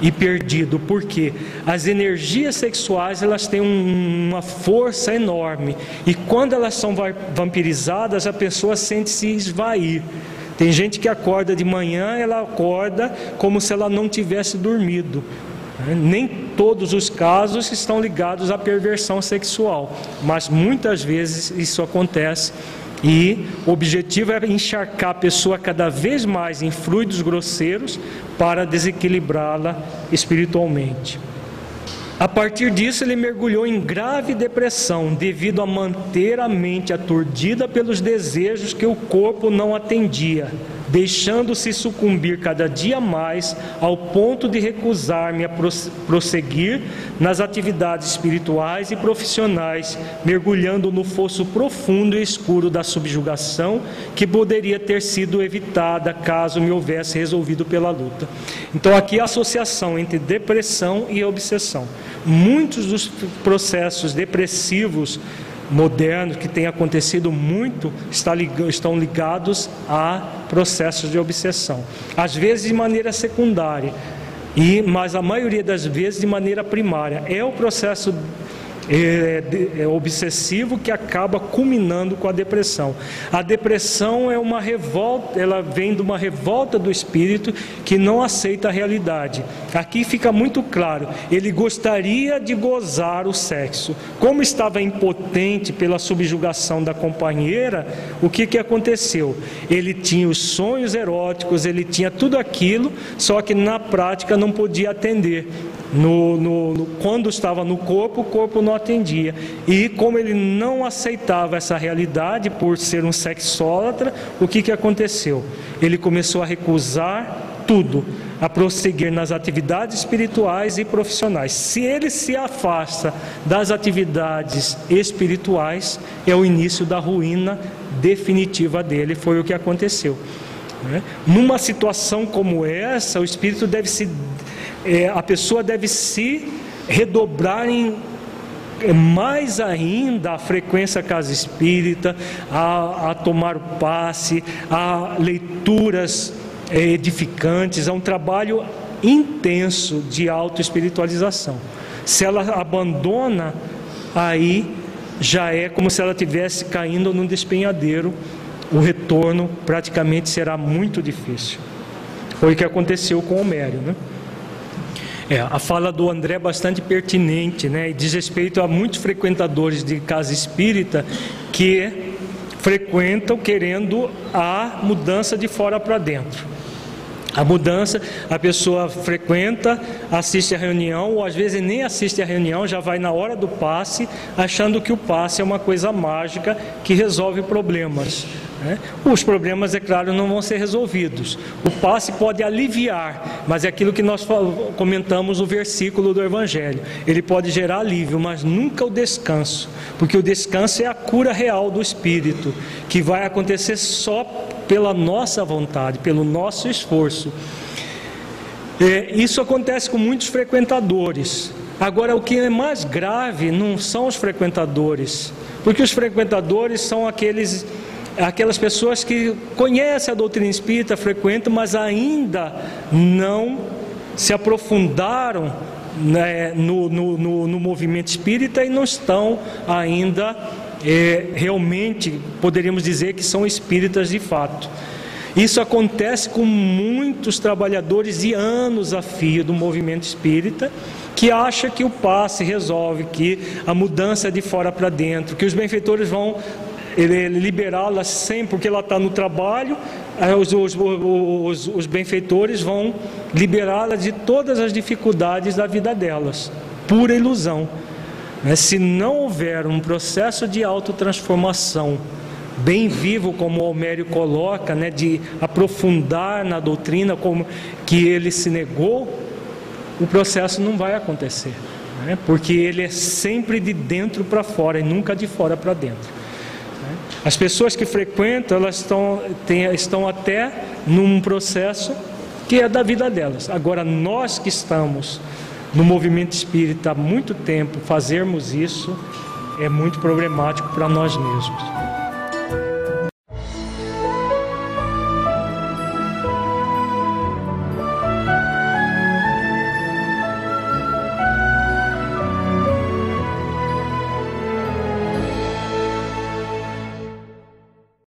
e perdido, porque as energias sexuais elas têm um, uma força enorme. E quando elas são vampirizadas a pessoa sente se esvair. Tem gente que acorda de manhã, ela acorda como se ela não tivesse dormido. Nem todos os casos estão ligados à perversão sexual, mas muitas vezes isso acontece e o objetivo era encharcar a pessoa cada vez mais em fluidos grosseiros para desequilibrá-la espiritualmente. A partir disso, ele mergulhou em grave depressão devido a manter a mente aturdida pelos desejos que o corpo não atendia deixando-se sucumbir cada dia mais ao ponto de recusar-me a prosseguir nas atividades espirituais e profissionais, mergulhando no fosso profundo e escuro da subjugação que poderia ter sido evitada caso me houvesse resolvido pela luta. Então, aqui a associação entre depressão e obsessão. Muitos dos processos depressivos modernos que tem acontecido muito estão ligados a processos de obsessão. Às vezes de maneira secundária, e mas a maioria das vezes de maneira primária. É o processo é, é obsessivo que acaba culminando com a depressão. A depressão é uma revolta, ela vem de uma revolta do espírito que não aceita a realidade. Aqui fica muito claro, ele gostaria de gozar o sexo. Como estava impotente pela subjugação da companheira, o que, que aconteceu? Ele tinha os sonhos eróticos, ele tinha tudo aquilo, só que na prática não podia atender. No, no, no, quando estava no corpo, o corpo não atendia. E como ele não aceitava essa realidade por ser um sexólatra, o que, que aconteceu? Ele começou a recusar tudo, a prosseguir nas atividades espirituais e profissionais. Se ele se afasta das atividades espirituais, é o início da ruína definitiva dele, foi o que aconteceu. Né? Numa situação como essa, o espírito deve se é, a pessoa deve se redobrar em é, mais ainda a frequência casa espírita, a, a tomar o passe, a leituras é, edificantes, a um trabalho intenso de autoespiritualização. Se ela abandona, aí já é como se ela estivesse caindo num despenhadeiro, o retorno praticamente será muito difícil. Foi o que aconteceu com Homério, né? É, a fala do André é bastante pertinente, né? E diz respeito a muitos frequentadores de casa espírita que frequentam querendo a mudança de fora para dentro. A mudança, a pessoa frequenta, assiste a reunião, ou às vezes nem assiste a reunião, já vai na hora do passe, achando que o passe é uma coisa mágica que resolve problemas. Né? Os problemas, é claro, não vão ser resolvidos. O passe pode aliviar, mas é aquilo que nós comentamos no versículo do Evangelho. Ele pode gerar alívio, mas nunca o descanso, porque o descanso é a cura real do espírito, que vai acontecer só pela nossa vontade, pelo nosso esforço. É, isso acontece com muitos frequentadores. Agora, o que é mais grave não são os frequentadores, porque os frequentadores são aqueles aquelas pessoas que conhecem a doutrina espírita, frequentam, mas ainda não se aprofundaram né, no, no, no, no, movimento espírita e não estão ainda é, realmente poderíamos dizer que são espíritas de fato. Isso acontece com muitos trabalhadores de anos a fio do movimento espírita que acha que o passe resolve, que a mudança é de fora para dentro, que os benfeitores vão liberá-la sempre, porque ela está no trabalho, os, os, os, os benfeitores vão liberá-la de todas as dificuldades da vida delas. Pura ilusão. Mas se não houver um processo de autotransformação bem vivo, como Almério coloca, né, de aprofundar na doutrina como que ele se negou, o processo não vai acontecer, né, porque ele é sempre de dentro para fora e nunca de fora para dentro. As pessoas que frequentam, elas estão, tem, estão até num processo que é da vida delas. Agora, nós que estamos no movimento espírita há muito tempo, fazermos isso é muito problemático para nós mesmos.